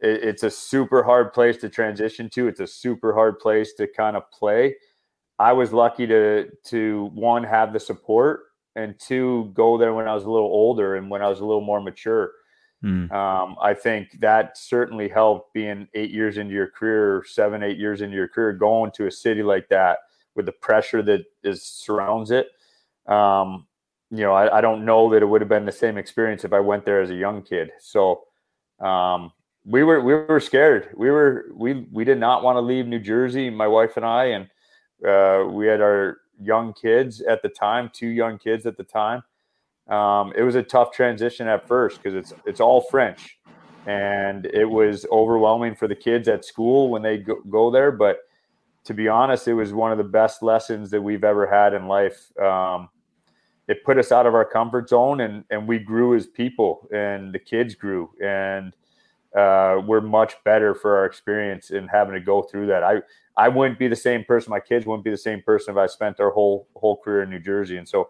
it, it's a super hard place to transition to. It's a super hard place to kind of play. I was lucky to to one have the support and two go there when I was a little older and when I was a little more mature. Mm. Um, I think that certainly helped being eight years into your career, seven, eight years into your career, going to a city like that with the pressure that is surrounds it. Um, you know, I, I, don't know that it would have been the same experience if I went there as a young kid. So, um, we were we were scared. We were we we did not want to leave New Jersey, my wife and I, and uh, we had our young kids at the time, two young kids at the time. Um, it was a tough transition at first because it's it's all French, and it was overwhelming for the kids at school when they go, go there. But to be honest, it was one of the best lessons that we've ever had in life. Um, it put us out of our comfort zone, and and we grew as people, and the kids grew, and uh, we're much better for our experience in having to go through that. I I wouldn't be the same person. My kids wouldn't be the same person if I spent their whole whole career in New Jersey. And so,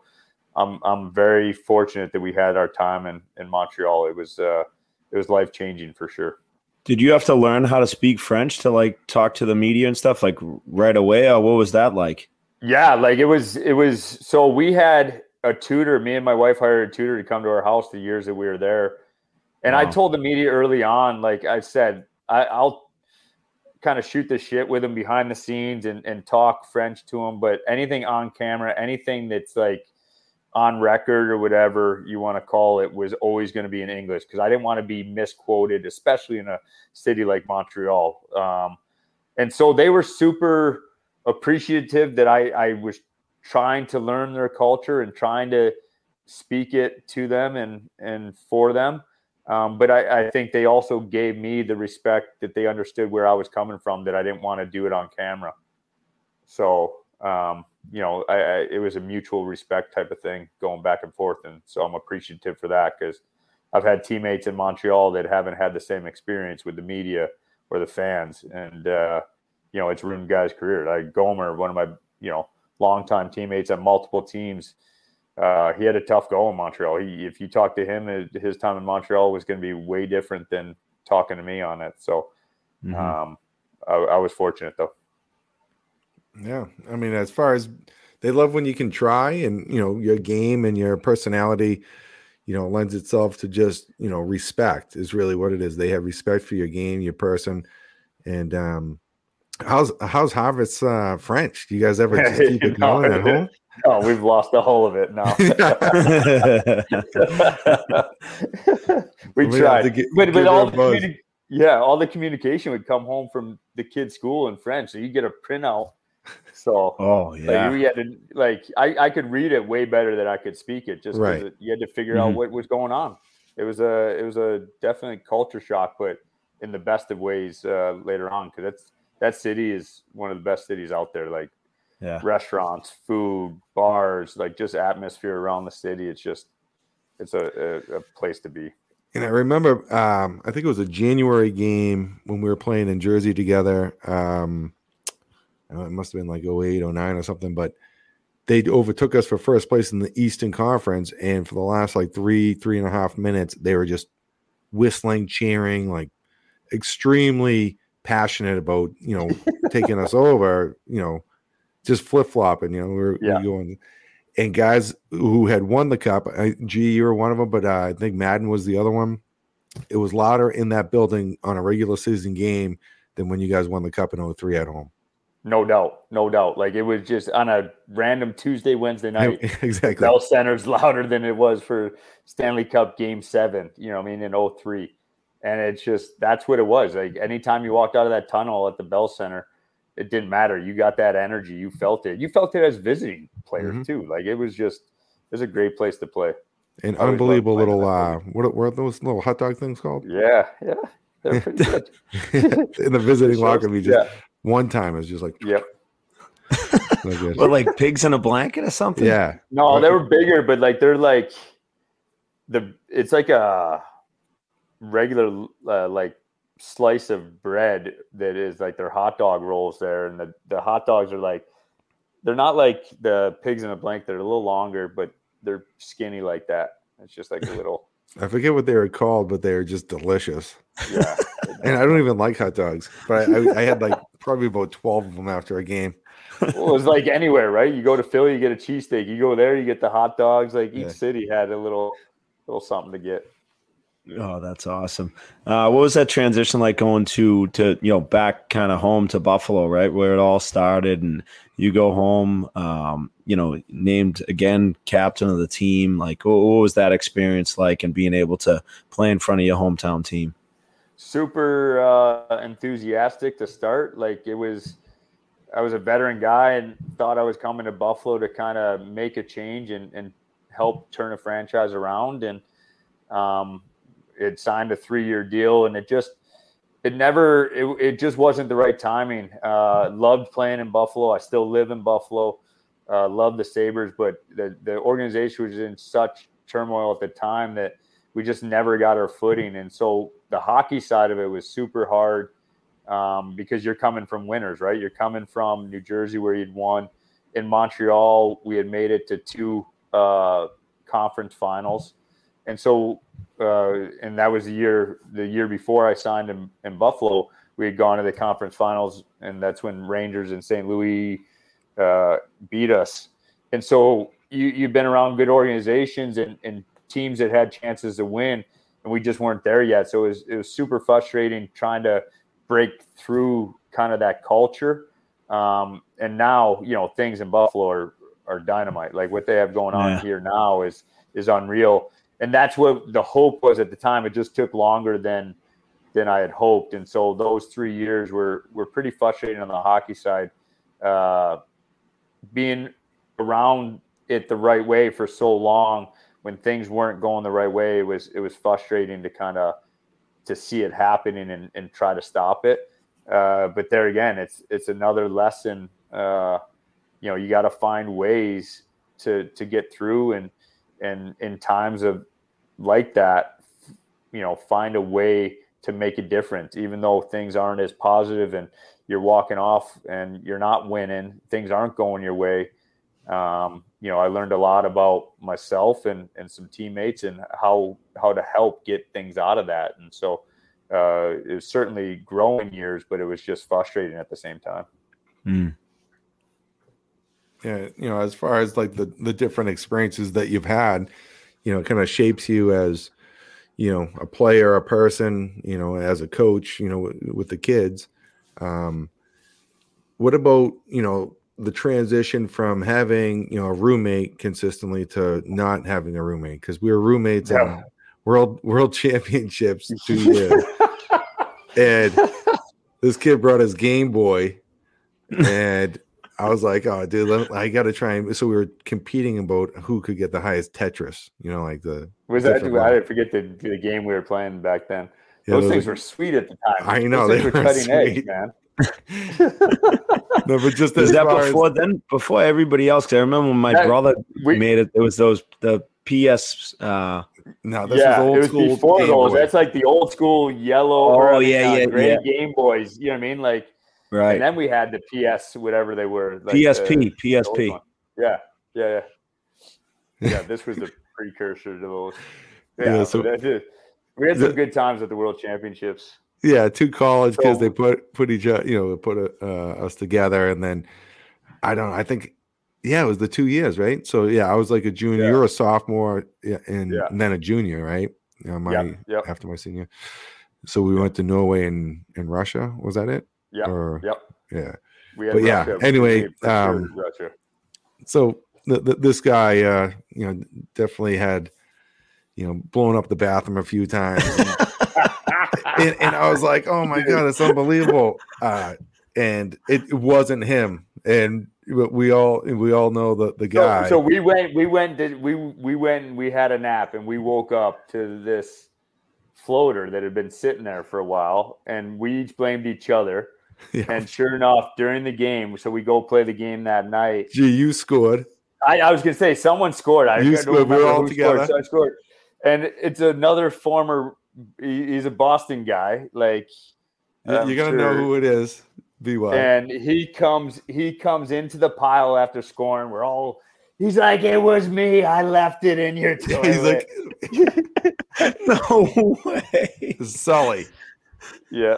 I'm I'm very fortunate that we had our time in in Montreal. It was uh, it was life changing for sure. Did you have to learn how to speak French to like talk to the media and stuff like right away? Or what was that like? Yeah, like it was it was so we had a tutor, me and my wife hired a tutor to come to our house the years that we were there and wow. I told the media early on, like I said, I, will kind of shoot the shit with him behind the scenes and, and talk French to him. But anything on camera, anything that's like on record or whatever you want to call it, was always going to be in English because I didn't want to be misquoted, especially in a city like Montreal. Um, and so they were super appreciative that I, I was trying to learn their culture and trying to speak it to them and and for them um, but I, I, think they also gave me the respect that they understood where I was coming from, that I didn't want to do it on camera. So, um, you know, I, I, it was a mutual respect type of thing going back and forth. And so I'm appreciative for that because I've had teammates in Montreal that haven't had the same experience with the media or the fans. And, uh, you know, it's ruined guys' career. Like Gomer, one of my, you know, longtime teammates at multiple teams, uh, he had a tough go in Montreal. He, if you talk to him, his time in Montreal was going to be way different than talking to me on it. So, mm-hmm. um, I, I, was fortunate though. Yeah, I mean, as far as they love when you can try, and you know, your game and your personality, you know, lends itself to just you know respect is really what it is. They have respect for your game, your person, and um, how's how's Harvard's uh, French? Do you guys ever just *laughs* keep it going at home? *laughs* Oh, we've lost the whole of it now. *laughs* we, we tried, get, but but all the communi- yeah, all the communication would come home from the kid's school in French, so you get a printout. So oh yeah, like, we had to like I I could read it way better than I could speak it. Just right. It, you had to figure mm-hmm. out what was going on. It was a it was a definite culture shock, but in the best of ways uh, later on because that's that city is one of the best cities out there. Like yeah. restaurants, food, bars, like just atmosphere around the city. It's just it's a, a, a place to be. And I remember, um, I think it was a January game when we were playing in Jersey together. Um, it must have been like 08, 09 or something, but they overtook us for first place in the Eastern Conference. And for the last like three, three and a half minutes, they were just whistling, cheering, like extremely passionate about, you know, *laughs* taking us over, you know, just flip flopping, you know, we we're, yeah. we going and guys who had won the cup. gee you were one of them, but uh, I think Madden was the other one. It was louder in that building on a regular season game than when you guys won the cup in 03 at home. No doubt, no doubt. Like it was just on a random Tuesday, Wednesday night. *laughs* exactly. Bell Center's *laughs* louder than it was for Stanley Cup Game Seven. You know, I mean, in 03. And it's just that's what it was. Like anytime you walked out of that tunnel at the Bell Center, it didn't matter. You got that energy. You felt it. You felt it as visiting players mm-hmm. too. Like it was just it was a great place to play. An unbelievable little uh what, what are those little hot dog things called? Yeah, yeah. They're *laughs* pretty good. *laughs* In the visiting *laughs* locker room, just yeah. one time it was just like Yep. but like pigs in a blanket or something? Yeah. No, they were bigger, but like they're like the it's like a regular uh, like slice of bread that is like their hot dog rolls there, and the the hot dogs are like they're not like the pigs in a blanket; they're a little longer, but they're skinny like that. It's just like a little. *laughs* I forget what they were called, but they were just delicious. Yeah, *laughs* and I don't even like hot dogs, but I, I, I had like probably about twelve of them after a game. well, it's like anywhere, right? You go to Philly, you get a cheesesteak. You go there, you get the hot dogs. Like each yeah. city had a little, little something to get. Oh, that's awesome. Uh, what was that transition like going to to you know back kind of home to Buffalo, right where it all started, and you go home, um, you know, named again captain of the team. Like, what, what was that experience like, and being able to play in front of your hometown team? Super uh, enthusiastic to start. Like it was, I was a veteran guy and thought I was coming to Buffalo to kind of make a change and, and help turn a franchise around and. Um, had signed a three year deal, and it just it never it, it just wasn't the right timing. Uh, loved playing in Buffalo. I still live in Buffalo. Uh, love the Sabres, but the the organization was in such turmoil at the time that we just never got our footing. And so the hockey side of it was super hard um, because you're coming from winners, right? You're coming from New Jersey where you'd won. In Montreal, we had made it to two uh, conference finals. And so uh, and that was the year the year before I signed in, in Buffalo. We had gone to the conference finals, and that's when Rangers and St. Louis uh, beat us. And so you you've been around good organizations and, and teams that had chances to win, and we just weren't there yet. So it was it was super frustrating trying to break through kind of that culture. Um, and now you know things in Buffalo are are dynamite. Like what they have going on yeah. here now is is unreal and that's what the hope was at the time. It just took longer than than I had hoped, and so those three years were were pretty frustrating on the hockey side. Uh, being around it the right way for so long when things weren't going the right way, it was it was frustrating to kind of to see it happening and, and try to stop it. Uh, but there again, it's it's another lesson. Uh, you know, you got to find ways to to get through and and in times of like that, you know, find a way to make a difference, even though things aren't as positive and you're walking off and you're not winning, things aren't going your way. Um, you know, I learned a lot about myself and, and some teammates and how how to help get things out of that. And so uh, it was certainly growing years, but it was just frustrating at the same time. Mm. Yeah, you know, as far as like the the different experiences that you've had, you know, kind of shapes you as, you know, a player, a person, you know, as a coach, you know, with, with the kids. Um, what about, you know, the transition from having, you know, a roommate consistently to not having a roommate? Because we were roommates yeah. in world world *laughs* championships two *laughs* years. and this kid brought his Game Boy *laughs* and I was like, oh, dude, I got to try and. So we were competing about who could get the highest Tetris. You know, like the. Was that? I didn't forget the, the game we were playing back then. Yeah, those, those things like, were sweet at the time. I know those they were, cutting sweet. edge, man. *laughs* *laughs* no, but just as that before as, then, before everybody else. Because I remember when my that, brother we, made it. It was those the PS. uh No, this yeah, was old it was school. before Game those. Boy. That's like the old school yellow. Oh, or, I mean, yeah, uh, yeah, yeah. Game Boys. You know what I mean? Like, Right. and then we had the PS, whatever they were. Like PSP, the- the PSP. one. Yeah, yeah, yeah. Yeah, this was the *laughs* precursor to those. Yeah, Yeah, so- we had some the- good times at the World Championships. Yeah, two college kids. So- they put put each other, you know, put uh, us together, and then I don't. I think, yeah, it was the two years, right? So yeah, I was like a junior. Yeah. You're a sophomore, and, Yeah. and then a junior, right? You know, my Yep, yep. after my senior. So we went to Norway and and Russia. Was that it? Yep, Or yep. yeah. We had But yeah, anyway, sure, um, Russia. so the, the, this guy, uh, you know, definitely had, you know, blown up the bathroom a few times. and, *laughs* and I was like, "Oh my god, it's unbelievable!" Uh, and it, it wasn't him. And but we all we all know the the guy. so we went, we went, did we we went, we had a nap, and we woke up to this floater that had been sitting there for a while, and we each blamed each other. *laughs* yeah. And sure enough, during the game, so we go play the game that night. Gee, you scored. I, I was gonna say someone scored. I You scored. We were all together. Scored, so I scored, and it's another former. He's a Boston guy, like You- I'm You're gonna know who it is. Be well. and he comes he comes into the pile after scoring. We're all he's like, it was me. I left it in your *laughs* toilet. He's like *laughs* no way. Sully. yeah,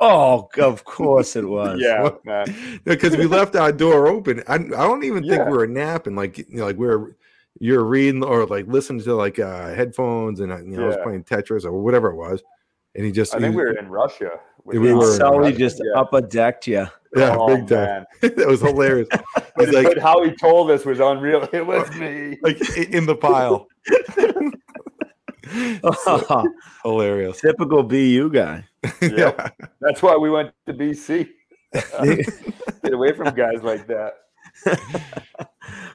Oh, of *laughs* course it was. yeah, man. *laughs* because we left our door open. I, I don't even think Yeah. we were napping. Like you know, like we were you're reading or like listening to like uh headphones and uh, you know I was playing Tetris or whatever it was, and he just I think he- we were in Russia. We were in Sully Russia, just Yeah. upper decked you. yeah Oh, big time. *laughs* that was hilarious. But, like but how he told us was unreal. It was me. like in the pile. *laughs* *laughs* hilarious. Typical BU guy. *laughs* yeah. That's why we went to BC. Get away from guys like that.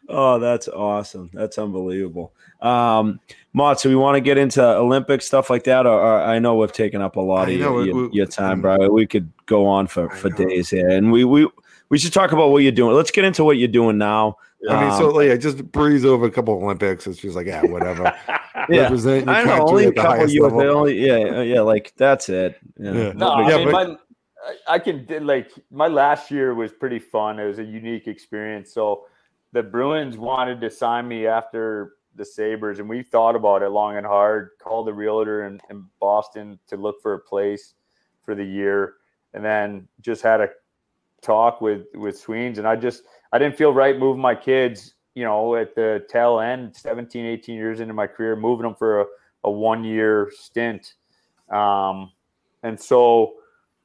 oh, that's awesome. That's unbelievable. Um, Mott, so we want to get into Olympic stuff like that, or, or I know we've taken up a lot I of know, your, we- your, time, um, bro. We could go on for, I for know. days here, and we we we should talk about what you're doing. Let's get into what you're doing now. I mean, so Um, like, I just breeze over a couple Olympics. It's just like, yeah, whatever. Yeah. Represent your I know country only a at the couple highest years. level. Only, yeah, uh, yeah, like that's it. Yeah. Yeah. No, Yeah, I mean, but- my, I- I can like my last year was pretty fun. It was a unique experience. So the Bruins wanted to sign me after the Sabres, and we thought about it long and hard. Called the realtor in, in Boston to look for a place for the year, and then just had a talk with with Sweens, and I just I didn't feel right moving my kids. You know, at the tail end, 17, 18 years into my career, moving them for a, a one year stint. Um, and so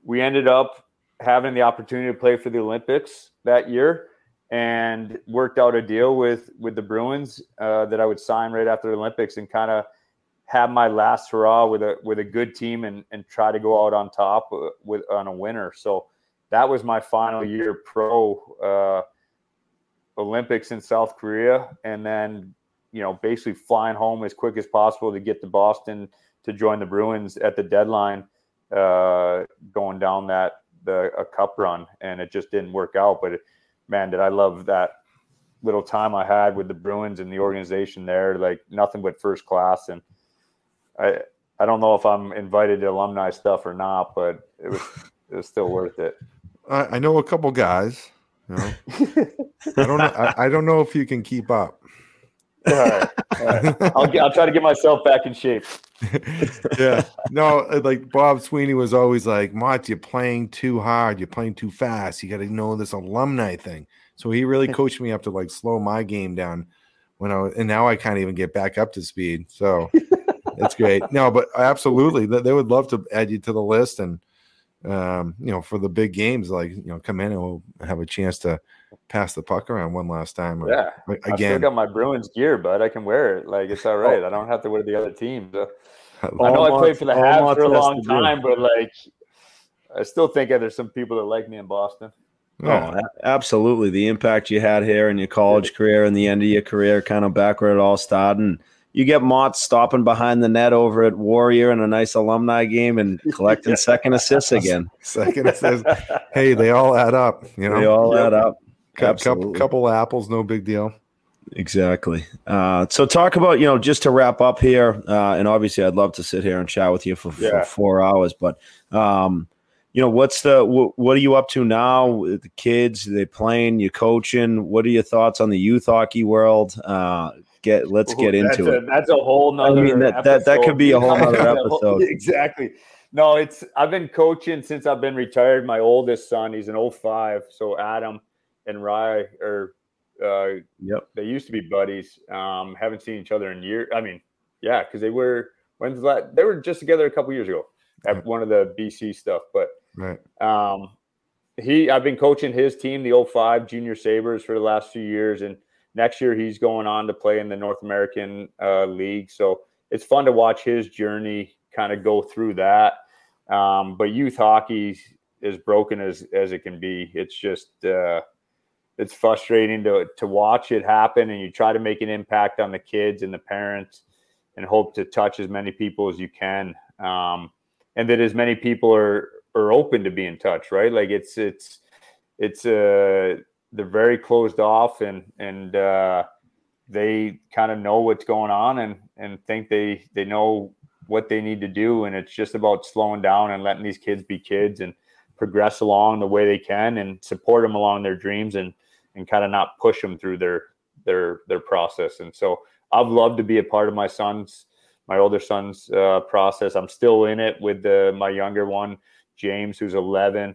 we ended up having the opportunity to play for the Olympics that year and worked out a deal with with the Bruins uh, that I would sign right after the Olympics and kind of have my last hurrah with a with a good team and and try to go out on top uh, with on a winner. So that was my final year pro uh, Olympics in South Korea, and then you know basically flying home as quick as possible to get to Boston to join the Bruins at the deadline, uh, going down that the a cup run, and it just didn't work out. But man, did I love that little time I had with the Bruins and the organization there, like nothing but first class. And I I don't know if I'm invited to alumni stuff or not, but it was it was still worth it. I, I know a couple guys. You know, I don't know. I, I don't know if you can keep up. All right, all right. I'll I'll try to get myself back in shape. *laughs* yeah. No, uh, like Bob Sweeney was always like, Mott, you're playing too hard. You're playing too fast. You got to know this alumni thing. So he really coached me up to like slow my game down when I was, and now I can't even get back up to speed. So *laughs* that's great. No, but absolutely. They would love to add you to the list and, um, you know, for the big games, like, you know, come in and we'll have a chance to pass the puck around one last time. or- Yeah, like, I still Again, got my Bruins gear, but I can wear it. Like it's all *laughs* right. I don't have to wear the other team. So. I know I played for the all Habs for a long time, but like, I still think that there's some people that like me in Boston. Oh, absolutely. The impact you had here in your college career and the end of your career, kind of back where it all started. And you get Mott stopping behind the net over at Warrior in a nice alumni game and *laughs* collecting second assists *laughs* again. second says, *laughs* hey, they all add up, you know. They all Yep. add up. Cou- couple, Absolutely. couple apples, no big deal. Exactly. Uh, so talk about you know just to wrap up here, uh, and obviously I'd love to sit here and chat with you for, yeah. for four hours, but um, you know what's the wh- what are you up to now? The kids, they playing, you coaching. What are your thoughts on the youth hockey world? Uh, get let's get Ooh, into a, it. That's a whole nother. I mean that, that that could be a whole nother *laughs* episode. *laughs* exactly. No, it's I've been coaching since I've been retired. My oldest son, he's an 05, so Adam and Rye are uh, yep. They used to be buddies. Um, haven't seen each other in years. I mean, yeah, because they were when's that? They were just together a couple years ago at one of the BC stuff. But right. Um, he, I've been coaching his team, the 05 Junior Sabres, for the last few years, and next year he's going on to play in the North American uh, League. So it's fun to watch his journey kind of go through that. Um, but youth hockey is broken as as it can be. It's just uh, it's frustrating to to watch it happen, and you try to make an impact on the kids and the parents, and hope to touch as many people as you can, um, and that as many people are are open to be in touch. Right, like it's it's it's uh they're very closed off, and and uh, they kind of know what's going on, and and think they they know what they need to do, and it's just about slowing down and letting these kids be kids and progress along the way they can and support them along their dreams and and kind of not push them through their their their process. And so I've loved to be a part of my son's my older son's uh, process. I'm still in it with the my younger one, James, who's 11,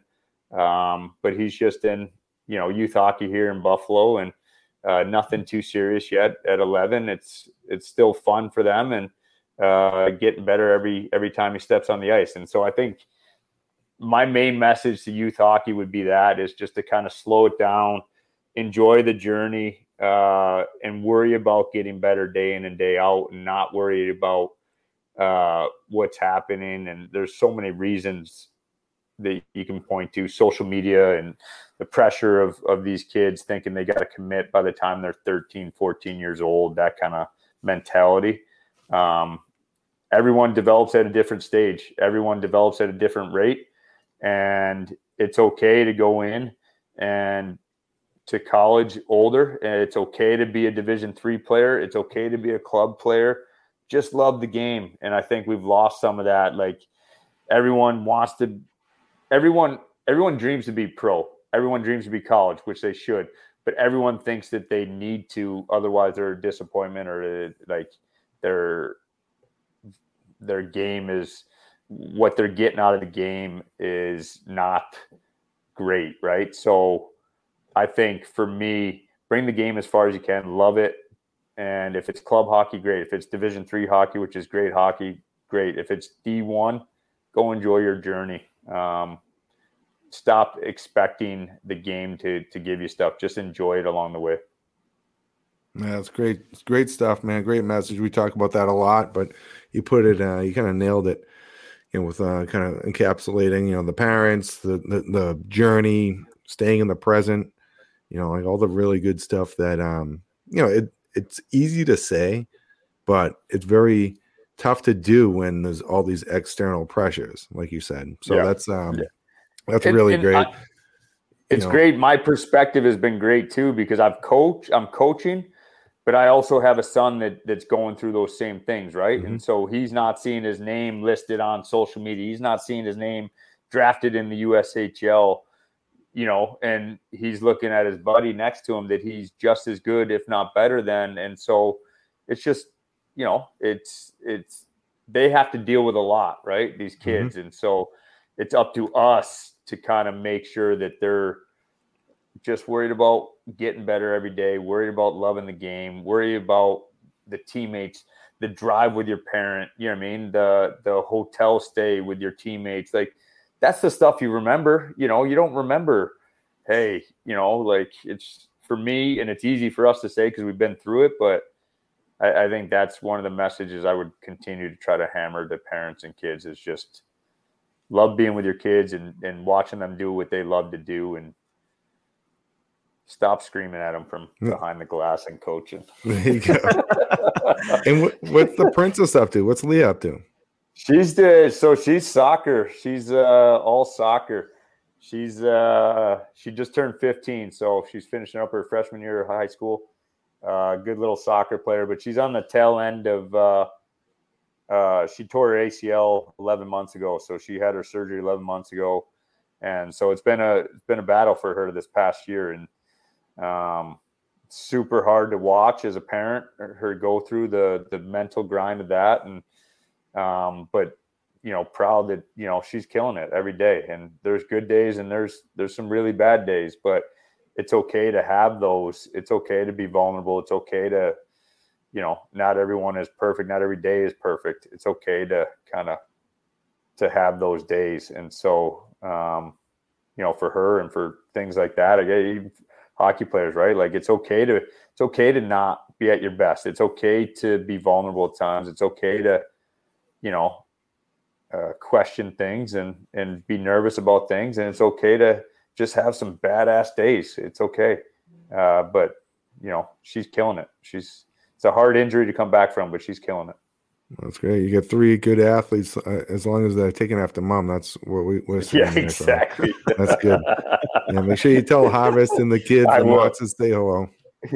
um, but he's just in you know youth hockey here in Buffalo, and uh, nothing too serious yet. At 11, it's it's still fun for them and uh, getting better every every time he steps on the ice. And so I think my main message to youth hockey would be that is just to kind of slow it down enjoy the journey uh, and worry about getting better day in and day out and not worry about uh, what's happening. And there's so many reasons that you can point to social media and the pressure of, of these kids thinking they got to commit by the time they're 13, 14 years old, that kind of mentality. Um, everyone develops at a different stage. Everyone develops at a different rate. And it's okay to go in and to college older and it's okay to be a division three player it's okay to be a club player just love the game and i think we've lost some of that like everyone wants to everyone everyone dreams to be pro everyone dreams to be college which they should but everyone thinks that they need to otherwise they're a disappointment or like their their game is what they're getting out of the game is not great right so I think for me, bring the game as far as you can, love it. And if it's club hockey, great. If it's Division three hockey, which is great hockey, great. If it's D one, go enjoy your journey. Um, stop expecting the game to to give you stuff. Just enjoy it along the way. Yeah, that's great. It's great stuff, man. Great message. We talk about that a lot, but you put it, uh, you kind of nailed it. You know, with uh, kind of encapsulating, you know, the parents, the, the the journey, staying in the present, you know, like all the really good stuff that um, you know, it it's easy to say, but it's very tough to do when there's all these external pressures, like you said. So yeah. that's um yeah. That's and, really and great. I, it's know. great. My perspective has been great too because I've coached, I'm coaching, but I also have a son that that's going through those same things, right? Mm-hmm. And so he's not seeing his name listed on social media. He's not seeing his name drafted in the USHL you know, and he's looking at his buddy next to him that he's just as good, if not better than. And so it's just, you know, it's, it's, they have to deal with a lot, right? These mm-hmm. kids. Mm-hmm. And so it's up to us to kind of make sure that they're just worried about getting better every day, worried about loving the game, worried about the teammates, the drive with your parent, you know what I mean? The, the hotel stay with your teammates. Like, that's the stuff you remember. You know, you don't remember, hey, you know, like it's for me, and it's easy for us to say because we've been through it, but I, I, think that's one of the messages I would continue to try to hammer to parents and kids is just love being with your kids and, and watching them do what they love to do and stop screaming at them from behind the glass and coaching. *laughs* There you go. and what, what's the princess up to? What's Leah up to? She's the so she's soccer. She's uh all soccer. She's uh she just turned 15, so she's finishing up her freshman year of high school. uh, good little soccer player, but she's on the tail end of. Uh, she tore her ACL 11 months ago, so she had her surgery 11 months ago, and so it's been a it's been a battle for her this past year, and um, super hard to watch as a parent her go through the the mental grind of that, and um, but you know proud that you know she's killing it every day, and there's good days and there's there's some really bad days, but it's okay to have those. It's okay to be vulnerable. It's okay to you know, not everyone is perfect. Not every day is perfect. It's okay to kind of to have those days. And so, um, you know, for her and for things like that, again, hockey players, right? Like it's okay to it's okay to not be at your best. It's okay to be vulnerable at times. It's okay to, you know, uh, question things and and be nervous about things. And it's okay to just have some badass days. It's okay. Uh, but you know, she's killing it. She's it's a hard injury to come back from, but she's killing it. That's great. You get three good athletes uh, as long as they're taken after mom. That's what we, we're Yeah, exactly. So *laughs* that's good. Yeah, make sure you tell Harvest and the kids *laughs* I and Watts to stay hello. *laughs*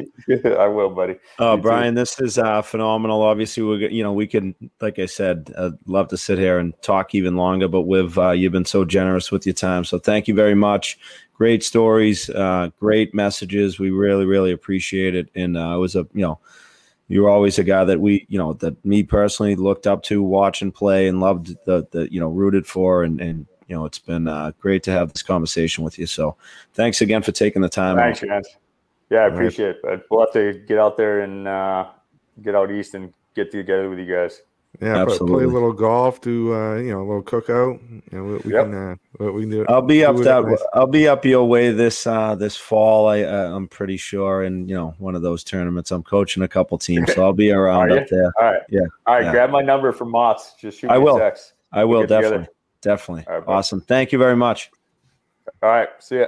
I will, buddy. Oh, you Brian, too. this is uh, phenomenal. Obviously, we you know we can, like I said, uh, love to sit here and talk even longer. But with uh, you've been so generous with your time, so thank you very much. Great stories, uh, great messages. We really, really appreciate it. And uh, it was a you know you were always a guy that we, you know, that me personally looked up to, watch and play, and loved the, the you know, rooted for, and and you know, it's been uh, great to have this conversation with you. So, thanks again for taking the time. Thanks, man. Yeah, I appreciate it. We'll have to get out there and uh, get out east and get together with you guys. Yeah, Absolutely. play a little golf, do uh, you know a little cookout. You know, we, we yep. can uh, we can do. I'll be up that. Nice. I'll be up your way this uh, this fall. I uh, I'm pretty sure, and you know, one of those tournaments. I'm coaching a couple teams, so I'll be *laughs* around up there. All right, yeah. All right, yeah. grab my number from Mott's. Just shoot I will. Text. I will definitely, together. definitely. Right, awesome. Thank you very much. All right, see ya.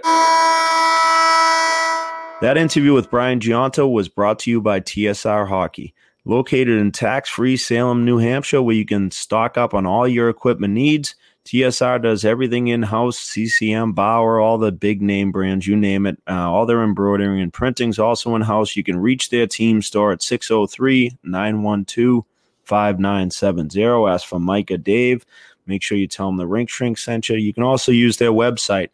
That interview with Brian Gionta was brought to you by TSR Hockey located in tax free Salem, New Hampshire, where you can stock up on all your equipment needs. TSR does everything in house CCM, Bauer, all the big name brands, you name it. Uh, all their embroidering and printing's also in house. You can reach their team store at 603 912 5970. Ask for Micah Dave. Make sure you tell them the Rink Shrink sent you. You can also use their website,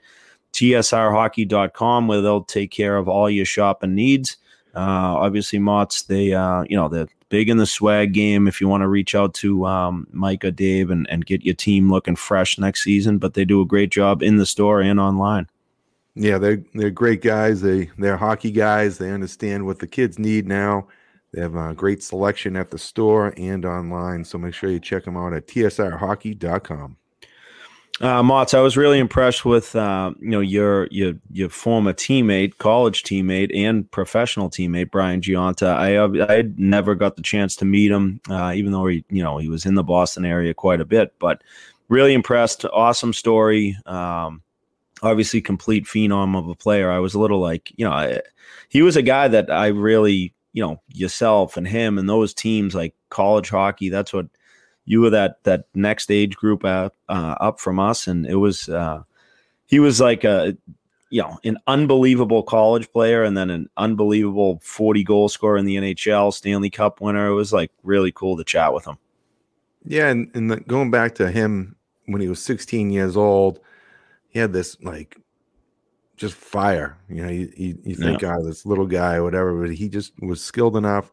tsrhockey.com, where they'll take care of all your shopping needs. Uh, obviously, Mott's they uh, you know they're big in the swag game. If you want to reach out to um, Micah, Dave, and and get your team looking fresh next season, but they do a great job in the store and online. Yeah, they're they're great guys. They they're hockey guys. They understand what the kids need now. They have a great selection at the store and online. So make sure you check them out at tsrhockey.com. Uh, I was really impressed with uh, you know your your your former teammate, college teammate, and professional teammate Brian Gionta. I I never got the chance to meet him, uh, even though he you know he was in the Boston area quite a bit. But really impressed. Awesome story. Um, obviously, complete phenom of a player. I was a little like you know I, he was a guy that I really you know yourself and him and those teams like college hockey. That's what you were that that next age group up uh, up from us, and it was uh, he was like a you know an unbelievable college player, and then an unbelievable forty goal scorer in the NHL, Stanley Cup winner. It was like really cool to chat with him. Yeah, and, and the, going back to him when he was 16 years old, he had this like just fire. You know, you, you, you think, yeah. oh, this little guy, or whatever, but he just was skilled enough.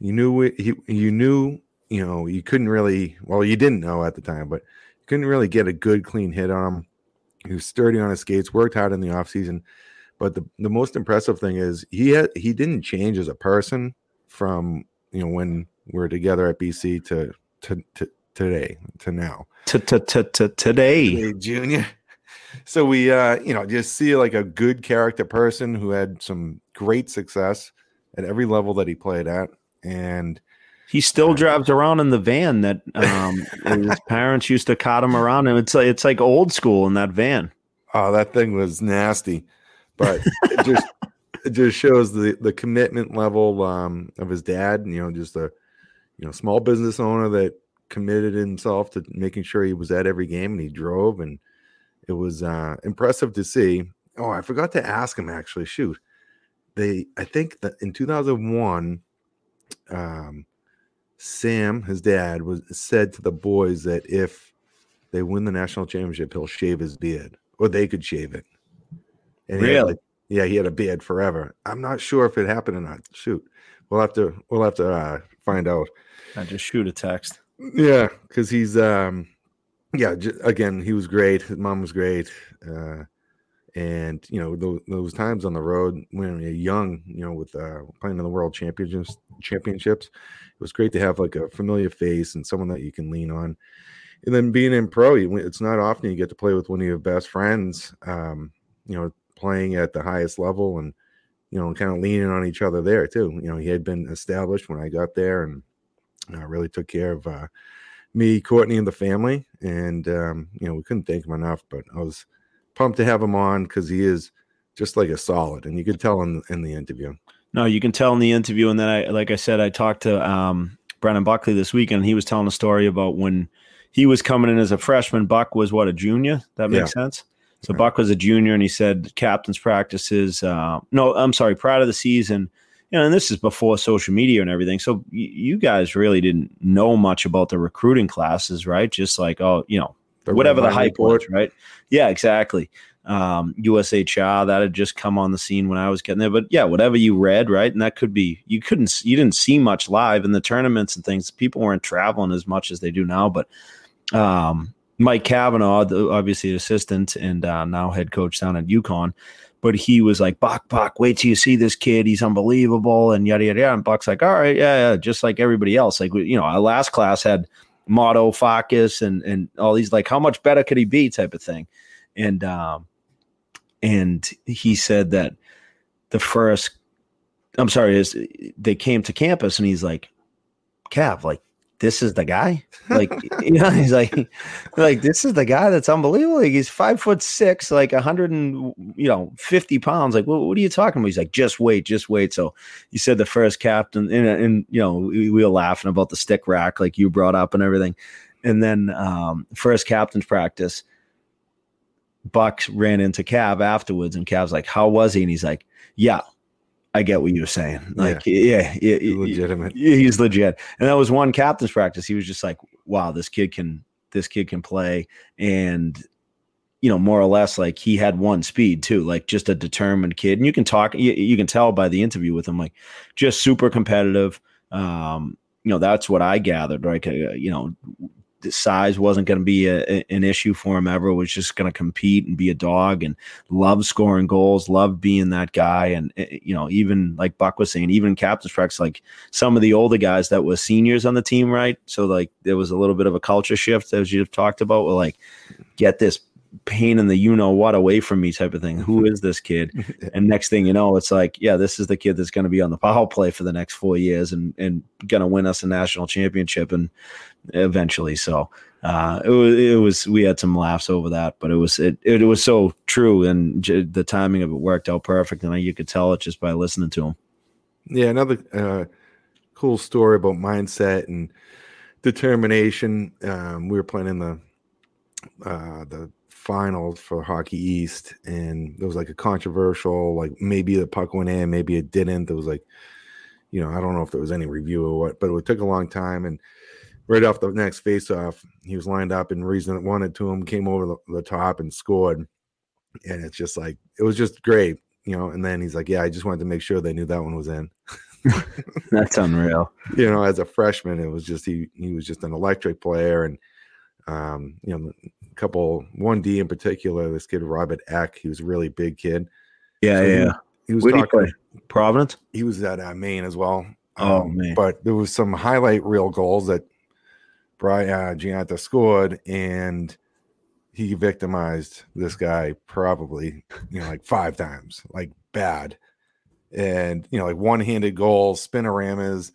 You knew he, you knew you know, you couldn't really, well, you didn't know at the time, but you couldn't really get a good clean hit on him. He was sturdy on his skates, worked hard in the offseason. But the, the most impressive thing is he had, he didn't change as a person from, you know, when we are together at BC to, to, to today, to now. To, to, to, to today. Junior. *laughs* So we, uh, you know, just see like a good character person who had some great success at every level that he played at. And, he still drives around in the van that um, *laughs* his parents used to cart him around, and it's like it's like old school in that van. Oh, that thing was nasty, but it just *laughs* it just shows the the commitment level um, of his dad. You know, just a you know small business owner that committed himself to making sure he was at every game and he drove, and it was uh, impressive to see. Oh, I forgot to ask him actually. Shoot, they I think that in 2001, um, Sam, his dad, was said to the boys that if they win the national championship, he'll shave his beard, or they could shave it. And he Really? like- yeah, he had a beard forever. I'm not sure if it happened or not. Shoot, we'll have to we'll have to uh, find out. I just shoot a text. Yeah, because he's um, yeah. J- again, he was great. His mom was great, uh, and you know those, those times on the road when you're young, you know, with uh, playing in the world championships, championships, it was great to have like a familiar face and someone that you can lean on. And then being in pro, it's not often you get to play with one of your best friends. Um, you know, playing at the highest level and you know, kind of leaning on each other there too. You know, he had been established when I got there and uh, really took care of uh, me, Courtney, and the family. And um, you know, we couldn't thank him enough. But I was pumped to have him on because he is just like a solid, and you could tell in in the interview. No, you can tell in the interview, and then I, like I said, I talked to um, Brendan Buckley this weekend. And he was telling a story about when he was coming in as a freshman. Buck was what a junior. That makes sense. So Right. Buck was a junior, and he said captain's practices. Uh, no, I'm sorry, prior to the season. You know, and this is before social media and everything. So y- you guys really didn't know much about the recruiting classes, right? Just like, oh, you know, whatever the hype report, was, right? Yeah, exactly. Um, USHR that had just come on the scene when I was getting there, but yeah, whatever you read, right? And that could be you couldn't you didn't see much live in the tournaments and things. People weren't traveling as much as they do now, but um, Mike Cavanaugh, the, obviously assistant and uh, now head coach down at UConn, but he was like, Buck, Buck, wait till you see this kid. He's unbelievable. And yada, yada, yada. And Buck's like, all right, yeah, yeah, just like everybody else. Like, we- you know, our last class had Mottau, Focus, and, and all these, like, how much better could he be type of thing. And, um, and he said that the first, I'm sorry, is they came to campus and he's like, Cav, like, this is the guy. *laughs* Like, you know, he's like, like this is the guy that's unbelievable. Like, he's five foot six, like a hundred and you know fifty pounds. Like, what, what are you talking about? He's like, just wait, just wait. So he said the first captain, and, and you know, we, we were laughing about the stick rack, like you brought up and everything. And then um, first captain's practice, Bucks ran into Cav afterwards, and Cav's like, "How was he?" And he's like, "Yeah, I get what you're saying. Like, yeah, yeah, yeah, legitimate. he's legit. And that was one captain's practice. He was just like, wow, this kid can this kid can play. And you know, more or less like he had one speed too, like just a determined kid. And you can talk, you, you can tell by the interview with him, like just super competitive. Um, you know, that's what I gathered, right? Uh, You know, the size wasn't going to be a, an issue for him ever. Was just going to compete and be a dog and love scoring goals, love being that guy. And uh, you know, even like Buck was saying, even captain's practice, like some of the older guys that were seniors on the team, right? So like there was a little bit of a culture shift as you've talked about. Where like, get this pain in the you know what away from me type of thing. Who is this kid? *laughs* And next thing you know, it's like, yeah, this is the kid that's going to be on the power play for the next four years and and going to win us a national championship and eventually. So uh, it was it was we had some laughs over that, but it was it it, was so true and j- the timing of it worked out perfect, and you could tell it just by listening to him. Yeah, another uh, cool story about mindset and determination. Um, we were playing in the uh, the finals for Hockey East, and there was like a controversial, like maybe the puck went in, maybe it didn't. There was like, you know, I don't know if there was any review or what, but it took a long time. And right off the next face-off, he was lined up, and reason it wanted to him came over the, the top and scored. And it's just like it was just great, you know. And then he's like, "Yeah, I just wanted to make sure they knew that one was in." *laughs* That's unreal. *laughs* you know, as a freshman, it was just he he was just an electric player, and um, you know, couple one D in particular, this kid Robert Eck, he was a really big kid. Yeah, So yeah. He was Where do talking, play? Providence. he was at uh, Maine as well. Um, Oh, man. But there was some highlight reel goals that Brian uh, Gionta scored, and he victimized this guy probably you know like five times, like bad, and you know like one handed goals, spinoramas,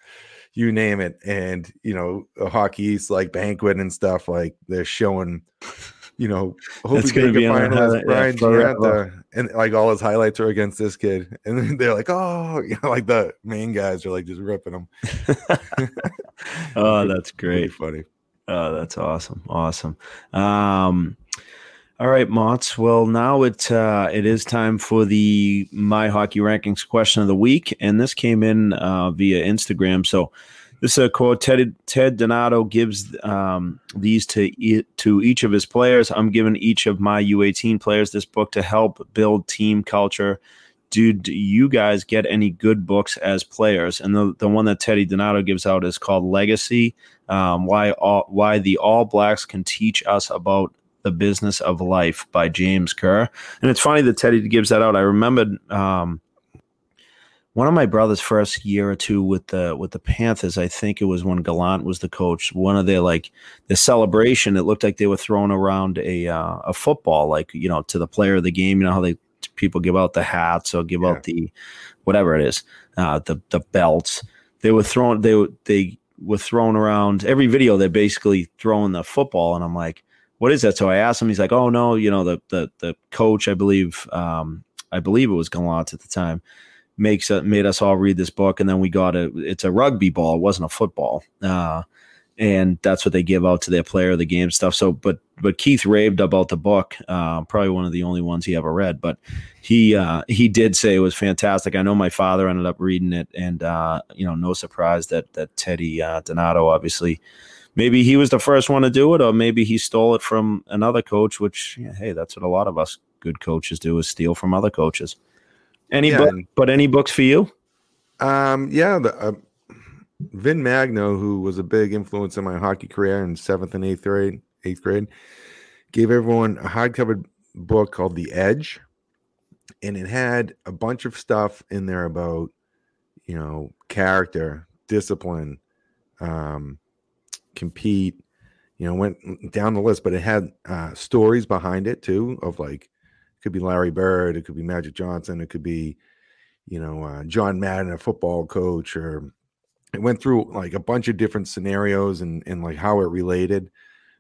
you name it, and you know a hockey East like banquet and stuff like they're showing. You know, hope That's we gonna be a on the final as yeah, Brian forever. And like all his highlights are against this kid, *laughs* and then they're like, oh, *laughs* you know, like the main guys are like just ripping him. *laughs* oh, that's Pretty great. funny. Oh, that's awesome. Awesome. Um, All right, Mott's. Well, now it uh, it is time for the My Hockey Rankings question of the week, and this came in uh, via Instagram. So this is a quote. Ted Ted Donato gives um, these to to each of his players. I'm giving each of my U18 players this book to help build team culture. Did you guys get any good books as players? And the, the one that Teddy Donato gives out is called Legacy: um, Why all, Why the All Blacks Can Teach Us About the Business of Life by James Kerr. And it's funny that Teddy gives that out. I remembered um, one of my brother's first year or two with the with the Panthers. I think it was when Gallant was the coach. One of their like the celebration. It looked like they were throwing around a uh, a football, like you know, to the player of the game. You know how they people give out the hats or give yeah. out the whatever it is, uh, the the belts. They were throwing they they were throwing around every video. They're basically throwing the football, and I'm like, what is that? So I asked him. He's like, oh no, you know the the the coach. I believe um, I believe it was Gallant at the time makes it made us all read this book, and then we got a it's a rugby ball, it wasn't a football, uh, and that's what they give out to their player the game stuff. So, but but Keith raved about the book, uh, probably one of the only ones he ever read, but he uh, he did say it was fantastic. I know my father ended up reading it, and uh, you know, no surprise that that Teddy uh, Donato obviously. Maybe he was the first one to do it, or maybe he stole it from another coach. Which, yeah, hey, that's what a lot of us good coaches do: is steal from other coaches. Any yeah, book, but any books for you? Um, yeah, the uh, Vin Magno, who was a big influence in my hockey career in seventh and eighth grade, eighth grade, gave everyone a hardcover book called The Edge, and it had a bunch of stuff in there about, you know, character, discipline, um, compete. You know, went down the list, but it had uh, stories behind it too of like it could be Larry Bird, it could be Magic Johnson, it could be, you know, uh, John Madden, a football coach, or it went through like a bunch of different scenarios and and like how it related.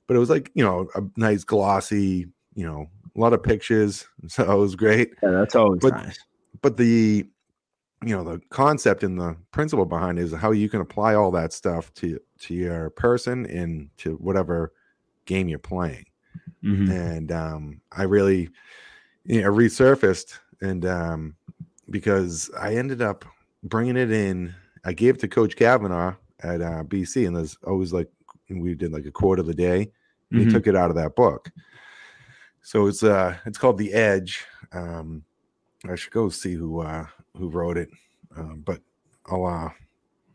But it was like you know a nice glossy, you know, a lot of pictures, *laughs* so it was great. Yeah, that's always but, nice. But the you know the concept and the principle behind it is how you can apply all that stuff to to your person and to whatever game you're playing. Mm-hmm. And um, I really you know, resurfaced, and um, because I ended up bringing it in, I gave it to Coach Cavanaugh at uh, BC, and there's always like we did like a quarter of the day. Mm-hmm. He took it out of that book, so it's uh it's called The Edge. Um, I should go see who uh who wrote it, um, but I'll uh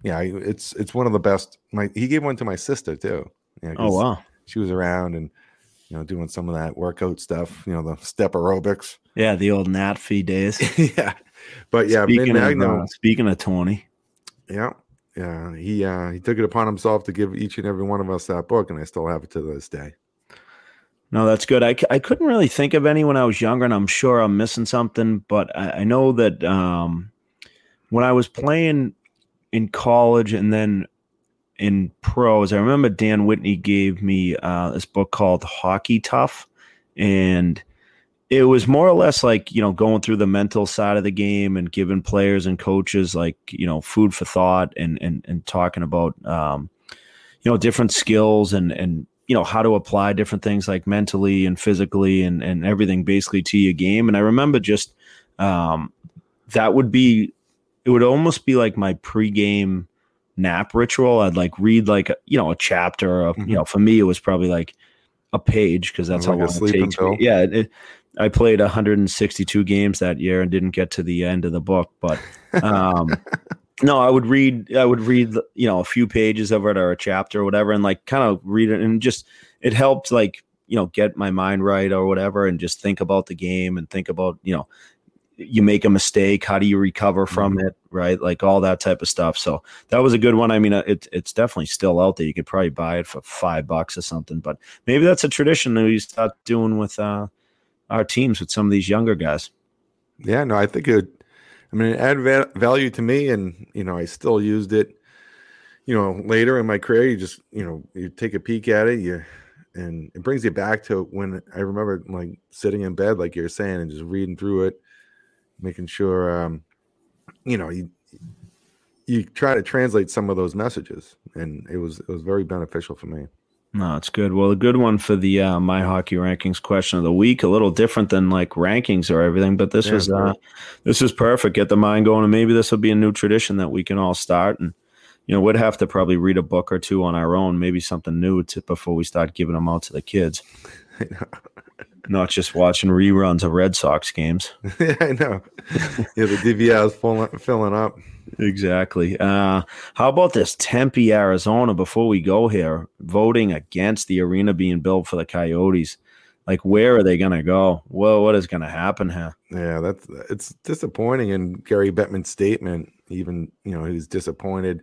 yeah, it's it's one of the best. My he gave one to my sister too. Yeah, oh wow, she was around and you know, doing some of that workout stuff, you know, the step aerobics. Yeah, the old Nat fee days. *laughs* yeah. But yeah, speaking of, uh, speaking of Tony. Yeah. Yeah. He uh he took it upon himself to give each and every one of us that book, and I still have it to this day. No, that's good. I, I couldn't really think of any when I was younger, and I'm sure I'm missing something, but I, I know that um, when I was playing in college and then in pros. I remember Dan Whitney gave me uh, this book called Hockey Tough, and it was more or less like you know going through the mental side of the game and giving players and coaches like you know food for thought and and and talking about um, you know different skills and and you know how to apply different things like mentally and physically and and everything basically to your game. And I remember just um, that would be it would almost be like my pregame nap ritual. I'd like read like a, you know a chapter. Of, mm-hmm. You know, for me it was probably like a page because that's like how long it takes me. Yeah, it, I played 162 games that year and didn't get to the end of the book, but um, *laughs* no, I would read. I would read you know a few pages of it or a chapter or whatever, and like kind of read it and just it helped like you know get my mind right or whatever and just think about the game and think about you know you make a mistake how do you recover from mm-hmm. it right like all that type of stuff so that was a good one i mean uh, it, it's definitely still out there you could probably buy it for five bucks or something but maybe that's a tradition that we start doing with uh, our teams with some of these younger guys yeah no i think it i mean it added value to me and you know i still used it you know later in my career you just you know you take a peek at it you and it brings you back to when i remember like sitting in bed like you're saying and just reading through it making sure um, you know you you try to translate some of those messages, and it was it was very beneficial for me. No, it's good. Well, a good one for the uh, my hockey rankings question of the week. A little different than like rankings or everything, but this Yeah, was uh, this was perfect. Get the mind going, and maybe this will be a new tradition that we can all start. And you know, we'd have to probably read a book or two on our own, maybe something new to, before we start giving them out to the kids. *laughs* Not just watching reruns of Red Sox games. *laughs* yeah, I know. Yeah, the DVR is filling, filling up. Exactly. Uh, how about this Tempe, Arizona? Before we go here, voting against the arena being built for the Coyotes. Like, where are they going to go? Well, what is going to happen here? Yeah, that's it's disappointing. And Gary Bettman's statement, even you know, he's disappointed.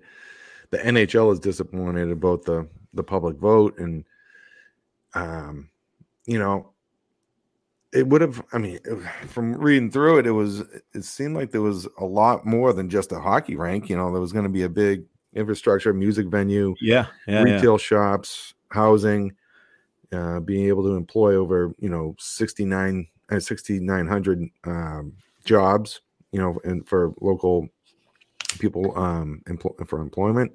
The NHL is disappointed about the the public vote, and um, you know, it would have. I mean, from reading through it, it was it seemed like there was a lot more than just a hockey rink. You know, there was going to be a big infrastructure, music venue, Yeah, yeah, yeah. retail shops, housing, uh, being able to employ over you know 69 uh, 6900 um, jobs you know and for local people um empl- for employment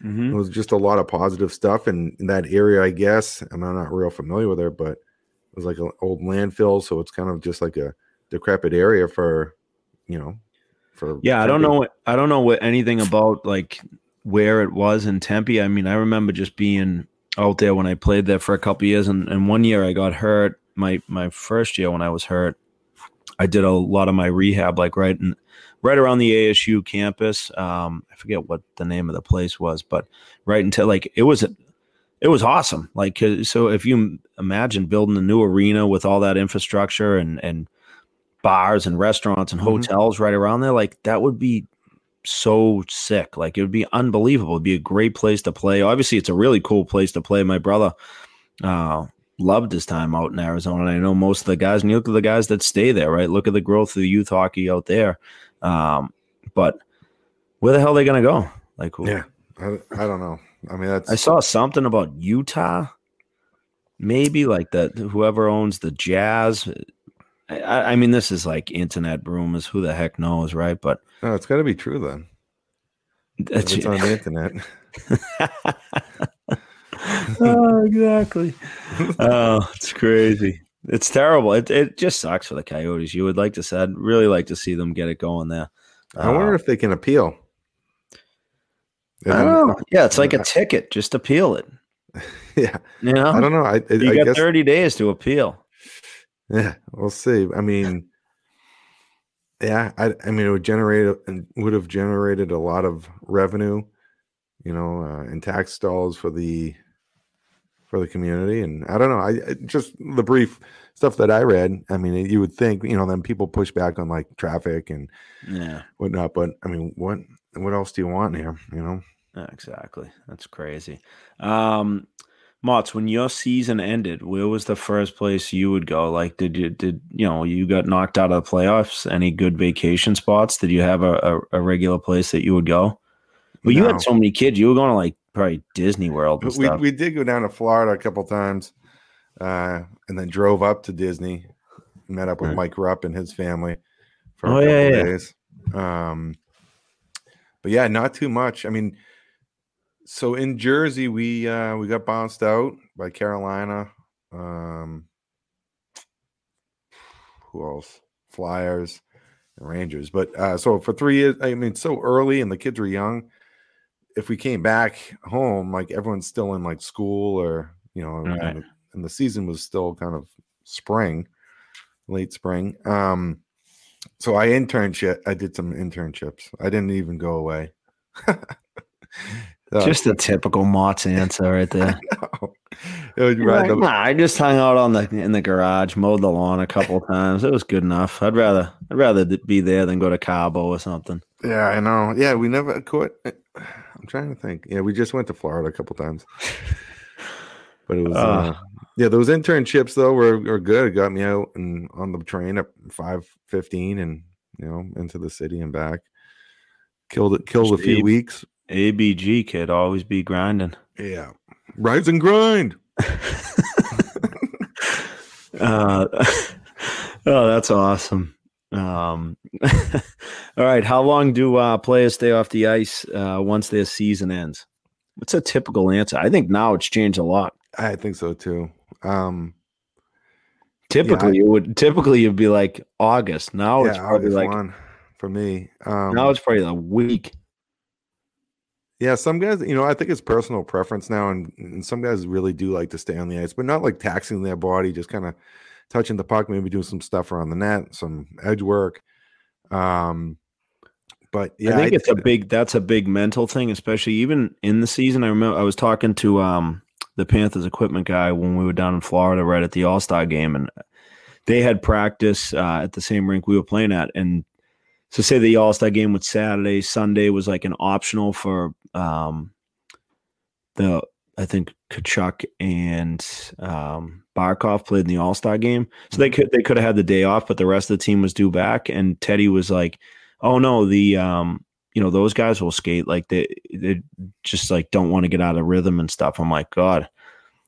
it Mhm. was just a lot of positive stuff and in that area i guess i'm not real familiar with it but it was like an old landfill so it's kind of just like a decrepit area for you know for Yeah, I don't know. What, I don't know what anything about like where it was in Tempe. I mean, I remember just being out there when I played there for a couple years, and, and one year I got hurt. My my first year when I was hurt, I did a lot of my rehab like right in right around the ASU campus. Um, I forget what the name of the place was, but right until like it was it was awesome. Like, so, if you imagine building a new arena with all that infrastructure and and bars and restaurants and Mhm. hotels right around there, like that would be so sick. Like it would be unbelievable. It'd be a great place to play. Obviously, it's a really cool place to play. My brother uh, loved his time out in Arizona. And I know most of the guys, and you look at the guys that stay there, right? Look at the growth of the youth hockey out there. Um, but where the hell are they going to go? Like, who- yeah I, I don't know i mean that's I saw something about Utah, maybe like that. Whoever owns the Jazz. I, I mean, this is like internet rumors. Who the heck knows, right? But no it's got to be true then that's it's on the internet oh, *laughs* exactly. oh, it's crazy. It's terrible. It it just sucks for the Coyotes. You would like to say, I'd really like to see them get it going there. I wonder Uh, if they can appeal. And I then- don't know. Yeah, it's like a ticket. Just appeal it. *laughs* yeah, You know, I don't know. I, I, you I got guess 30 days to appeal. yeah, we'll see. I mean, yeah, I, I mean, it would generate and would have generated a lot of revenue, you know, uh, and tax dollars for the for the community. And I don't know. I, I just the brief stuff that I read. I mean, you would think, you know, then people push back on like traffic and Yeah, whatnot. But I mean, what what else do you want here? You know. exactly. That's crazy. Um, Mott's, when your season ended, where was the first place you would go? Like, did you did you know you got knocked out of the playoffs? Any good vacation spots? Did you have a, a, a regular place that you would go? Well, you had so many kids. You were going to like probably Disney World we, we did go down to Florida a couple times, uh, and then drove up to Disney, met up with Right. Mike Rupp and his family for Oh, a couple yeah, yeah. days. Um, but yeah, not too much. I mean, so in Jersey, we uh, we got bounced out by Carolina. Um, who else? Flyers and Rangers. But uh, so for three years, I mean, so early and the kids were young. If we came back home, like everyone's still in like school or you know, Right. and, the, and the season was still kind of spring, late spring. Um, so I internship. I did some internships. I didn't even go away. *laughs* Uh, Just a typical Mott's answer right *laughs* there. no. It was right. Like, nah, I just hung out on the in the garage, mowed the lawn a couple times. It was good enough. I'd rather I'd rather be there than go to Cabo or something. Yeah, I know. Yeah, we never quit. I'm trying to think. Yeah, we just went to Florida a couple times, *laughs* but it was. Ah. uh, yeah, those internships though were, were good. It got me out and on the train at five fifteen, and you know into the city and back. Killed it. Killed a few Steve. weeks. ABG kid, always be grinding. Yeah, rise and grind. *laughs* Uh, *laughs* oh, that's awesome. Um, *laughs* all right, how long do uh, players stay off the ice uh, once their season ends? What's a typical answer? I think now it's changed a lot. I think so too. Um, typically, yeah, it would typically it'd be like August. Now yeah, it's probably August like one for me. Um, now it's probably a week. Yeah, some guys, you know, I think it's personal preference now, and, and some guys really do like to stay on the ice, but not like taxing their body, just kind of touching the puck, maybe doing some stuff around the net, some edge work. Um, but yeah, I think I, it's a big that's a big mental thing, especially even in the season. I remember I was talking to um the Panthers equipment guy when we were down in Florida right at the All Star game, and they had practice uh, at the same rink we were playing at, and so say the All Star game was Saturday, Sunday was like an optional for um the I think Tkachuk and um, Barkov played in the All Star game, so they could they could have had the day off, but the rest of the team was due back, and Teddy was like oh no, the um, you know, those guys will skate like they they just like don't want to get out of rhythm and stuff. I'm like, God.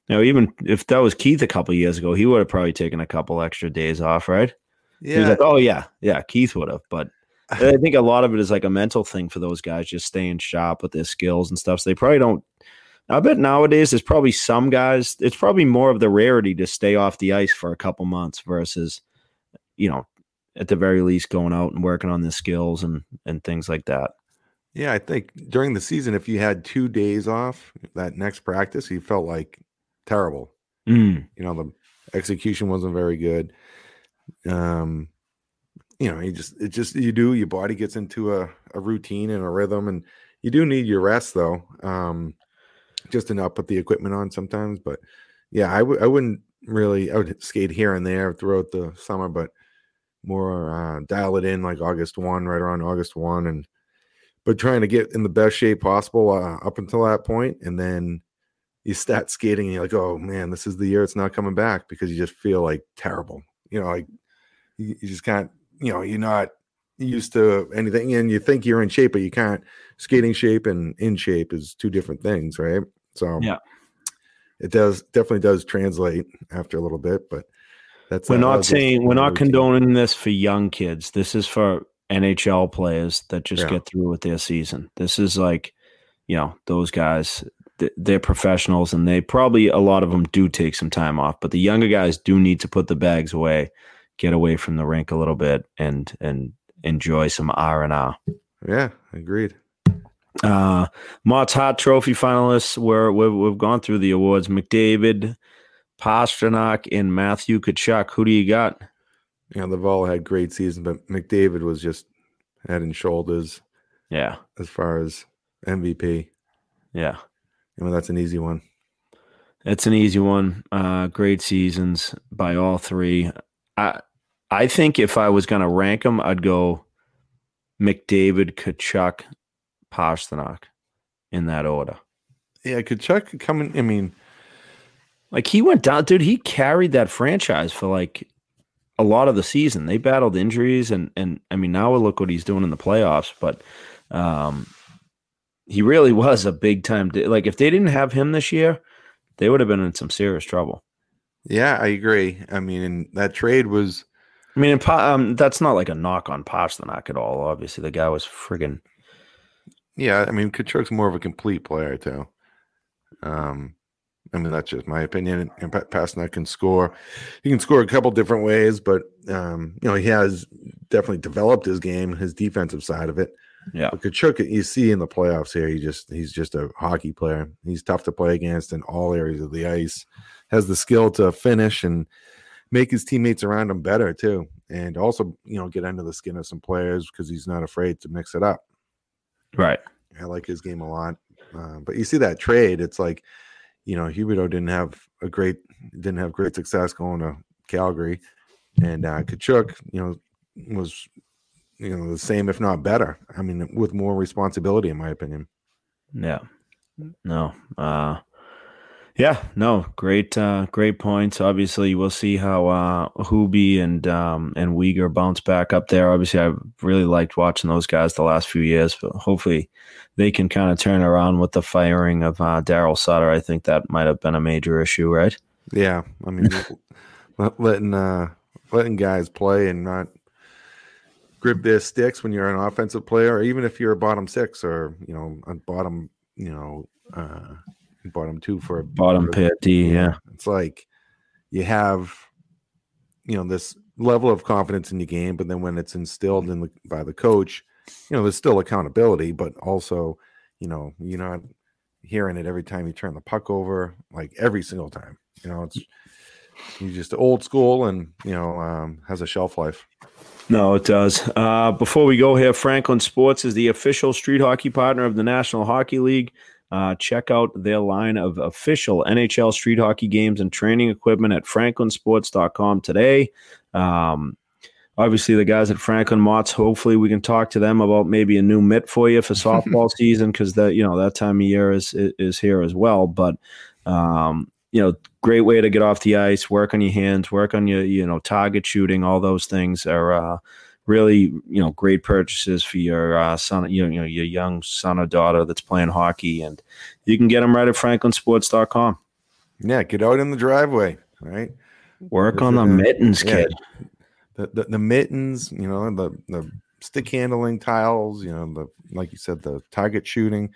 You know, even if that was Keith a couple years ago, he would have probably taken a couple extra days off, right? Yeah. Like, oh yeah, yeah, Keith would have. But I *laughs* think a lot of it is like a mental thing for those guys, just staying sharp with their skills and stuff. So they probably don't. I bet nowadays there's probably some guys. It's probably more of the rarity to stay off the ice for a couple months versus, you know, at the very least going out and working on the skills and and things like that. Yeah, I think during the season, if you had two days off that next practice, he felt like terrible. Mm. You know, the execution wasn't very good. Um, you know, you just it just you do your body gets into a, a routine and a rhythm, and you do need your rest though. Um, just to not put the equipment on sometimes, but yeah, I w- I wouldn't really I would skate here and there throughout the summer, but more uh, dial it in like August 1, right around August 1. And, but trying to get in the best shape possible uh, up until that point, And then you start skating and you're like, oh man, this is the year it's not coming back because you just feel like terrible. You know, like you, you just can't, you know, you're not used to anything and you think you're in shape, but you can't. Skating shape and in shape is two different things, right? So, yeah, it does definitely does translate after a little bit, but that's we're not saying we're not condoning this for young kids. This is for NHL players that just yeah. get through with their season. This is like, you know, those guys. They're professionals, and they probably a lot of them do take some time off. But the younger guys do need to put the bags away, get away from the rink a little bit, and and enjoy some R and R. Yeah, agreed. Uh, Motts Hart Trophy finalists were we've, we've gone through the awards. McDavid, Pastrnak and Matthew Tkachuk. Who do you got? Yeah, they've all had great seasons, but McDavid was just head and shoulders. Yeah. As far as MVP. Yeah. I mean, that's an easy one. It's an easy one. Uh, great seasons by all three. I I think if I was going to rank them, I'd go McDavid, Tkachuk, Pastrnak in that order. Yeah, Tkachuk coming. I mean, like he went down, dude. He carried that franchise for like a lot of the season. They battled injuries, and and I mean now look what he's doing in the playoffs. But um, he really *laughs* was a big time. Like if they didn't have him this year, they would have been in some serious trouble. Yeah, I agree. I mean, that trade was. I mean, um, that's not like a knock on Pastrnak at all. Obviously, the guy was friggin'. Yeah, I mean, Tkachuk's more of a complete player too. Um, I mean, that's just my opinion. And Pastrnak can score. He can score a couple different ways, but um, you know, he has definitely developed his game, his defensive side of it. Yeah. But Tkachuk, you see in the playoffs here, he just he's just a hockey player. He's tough to play against in all areas of the ice. Has the skill to finish and make his teammates around him better too, and also you know get under the skin of some players because he's not afraid to mix it up. Right. I like his game a lot. Uh, but you see that trade, it's like you know, Huberdeau didn't have a great didn't have great success going to Calgary, and uh, Tkachuk, you know, was you know the same if not better. I mean, with more responsibility, in my opinion. Yeah. No. Uh yeah, no, great, uh, great points. Obviously, we'll see how uh, Hubie and um, and Weegar bounce back up there. Obviously, I really liked watching those guys the last few years, but hopefully, they can kind of turn around with the firing of uh, Daryl Sutter. I think that might have been a major issue, right? Yeah, I mean, *laughs* letting uh, letting guys play and not grip their sticks when you're an offensive player, or even if you're a bottom six or you know a bottom, you know. Uh, bottom two for a bottom for, pair D. Yeah, it's like you have you know this level of confidence in your game, but then when it's instilled in the, by the coach, you know there's still accountability, but also you know you're not hearing it every time you turn the puck over, like every single time. You know, it's you just old school and you know um, has a shelf life. No, it does. Uh, before we go here, Franklin Sports is the official street hockey partner of the National Hockey League. Uh, check out their line of official NHL street hockey games and training equipment at franklinsports.com today. Um, obviously, the guys at Franklin Motts, hopefully, we can talk to them about maybe a new mitt for you for *laughs* softball season because that you know that time of year is is here as well. But um, you know, great way to get off the ice, work on your hands, work on your, you know, target shooting. All those things are uh, really, you know, great purchases for your uh, son, you know, your young son or daughter that's playing hockey. And you can get them right at franklinsports.com. Yeah, get out in the driveway, right? Work on the mittens, yeah, kid. The, the, the mittens, you know, the the stick handling tiles, you know, the like you said, the target shooting.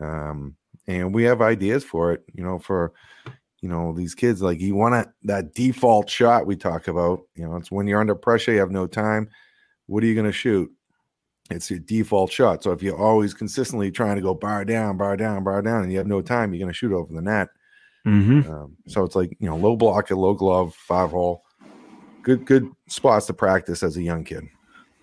Um, and we have ideas for it, you know, for you know these kids like you want that default shot we talk about you know it's when you're under pressure you have no time what are you going to shoot? It's your default shot. So if you're always consistently trying to go bar down bar down bar down and you have no time you're going to shoot over the net. Mm-hmm. um, so it's like you know low blocker low glove five hole. Good good spots to practice as a young kid.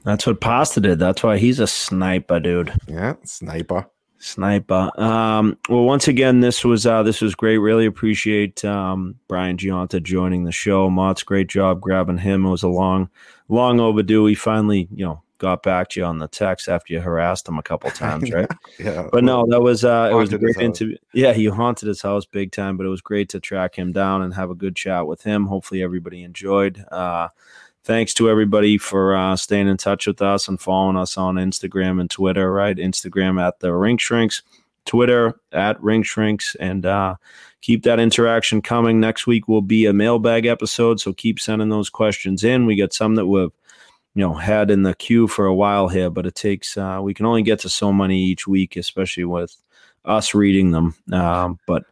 That's what pasta did. That's why he's a sniper dude. Yeah sniper Sniper. Um, well, once again, this was uh, this was great. Really appreciate um, Brian Gionta joining the show. Motts great job grabbing him. It was a long, long overdue. He finally, you know, got back to you on the text after you harassed him a couple *laughs* times, right? yeah. But no, that was uh, it was a great interview. Yeah, he haunted his house big time, but it was great to track him down and have a good chat with him. Hopefully, everybody enjoyed. Uh, thanks to everybody for uh, staying in touch with us and following us on Instagram and Twitter, right? Instagram at the Rink Shrinks, Twitter at Rink Shrinks, and uh, keep that interaction coming. Next week will be a mailbag episode, so keep sending those questions in. We got some that we've you know had in the queue for a while here, but it takes uh, we can only get to so many each week, especially with us reading them. Um, but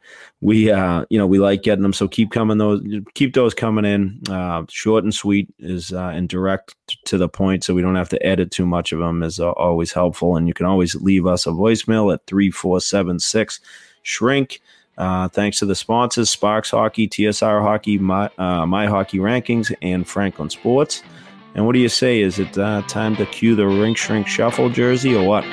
we, uh, you know, we like getting them. So keep coming those, keep those coming in. Uh, short and sweet is uh, and direct to the point, so we don't have to edit too much of them. Is uh, always helpful. And you can always leave us a voicemail at three four seven six shrink. Uh, thanks to the sponsors Sparx Hockey, TSR Hockey, My, uh, My Hockey Rankings, and Franklin Sports. And what do you say? Is it time to cue the Rink Shrink Shuffle jersey or what?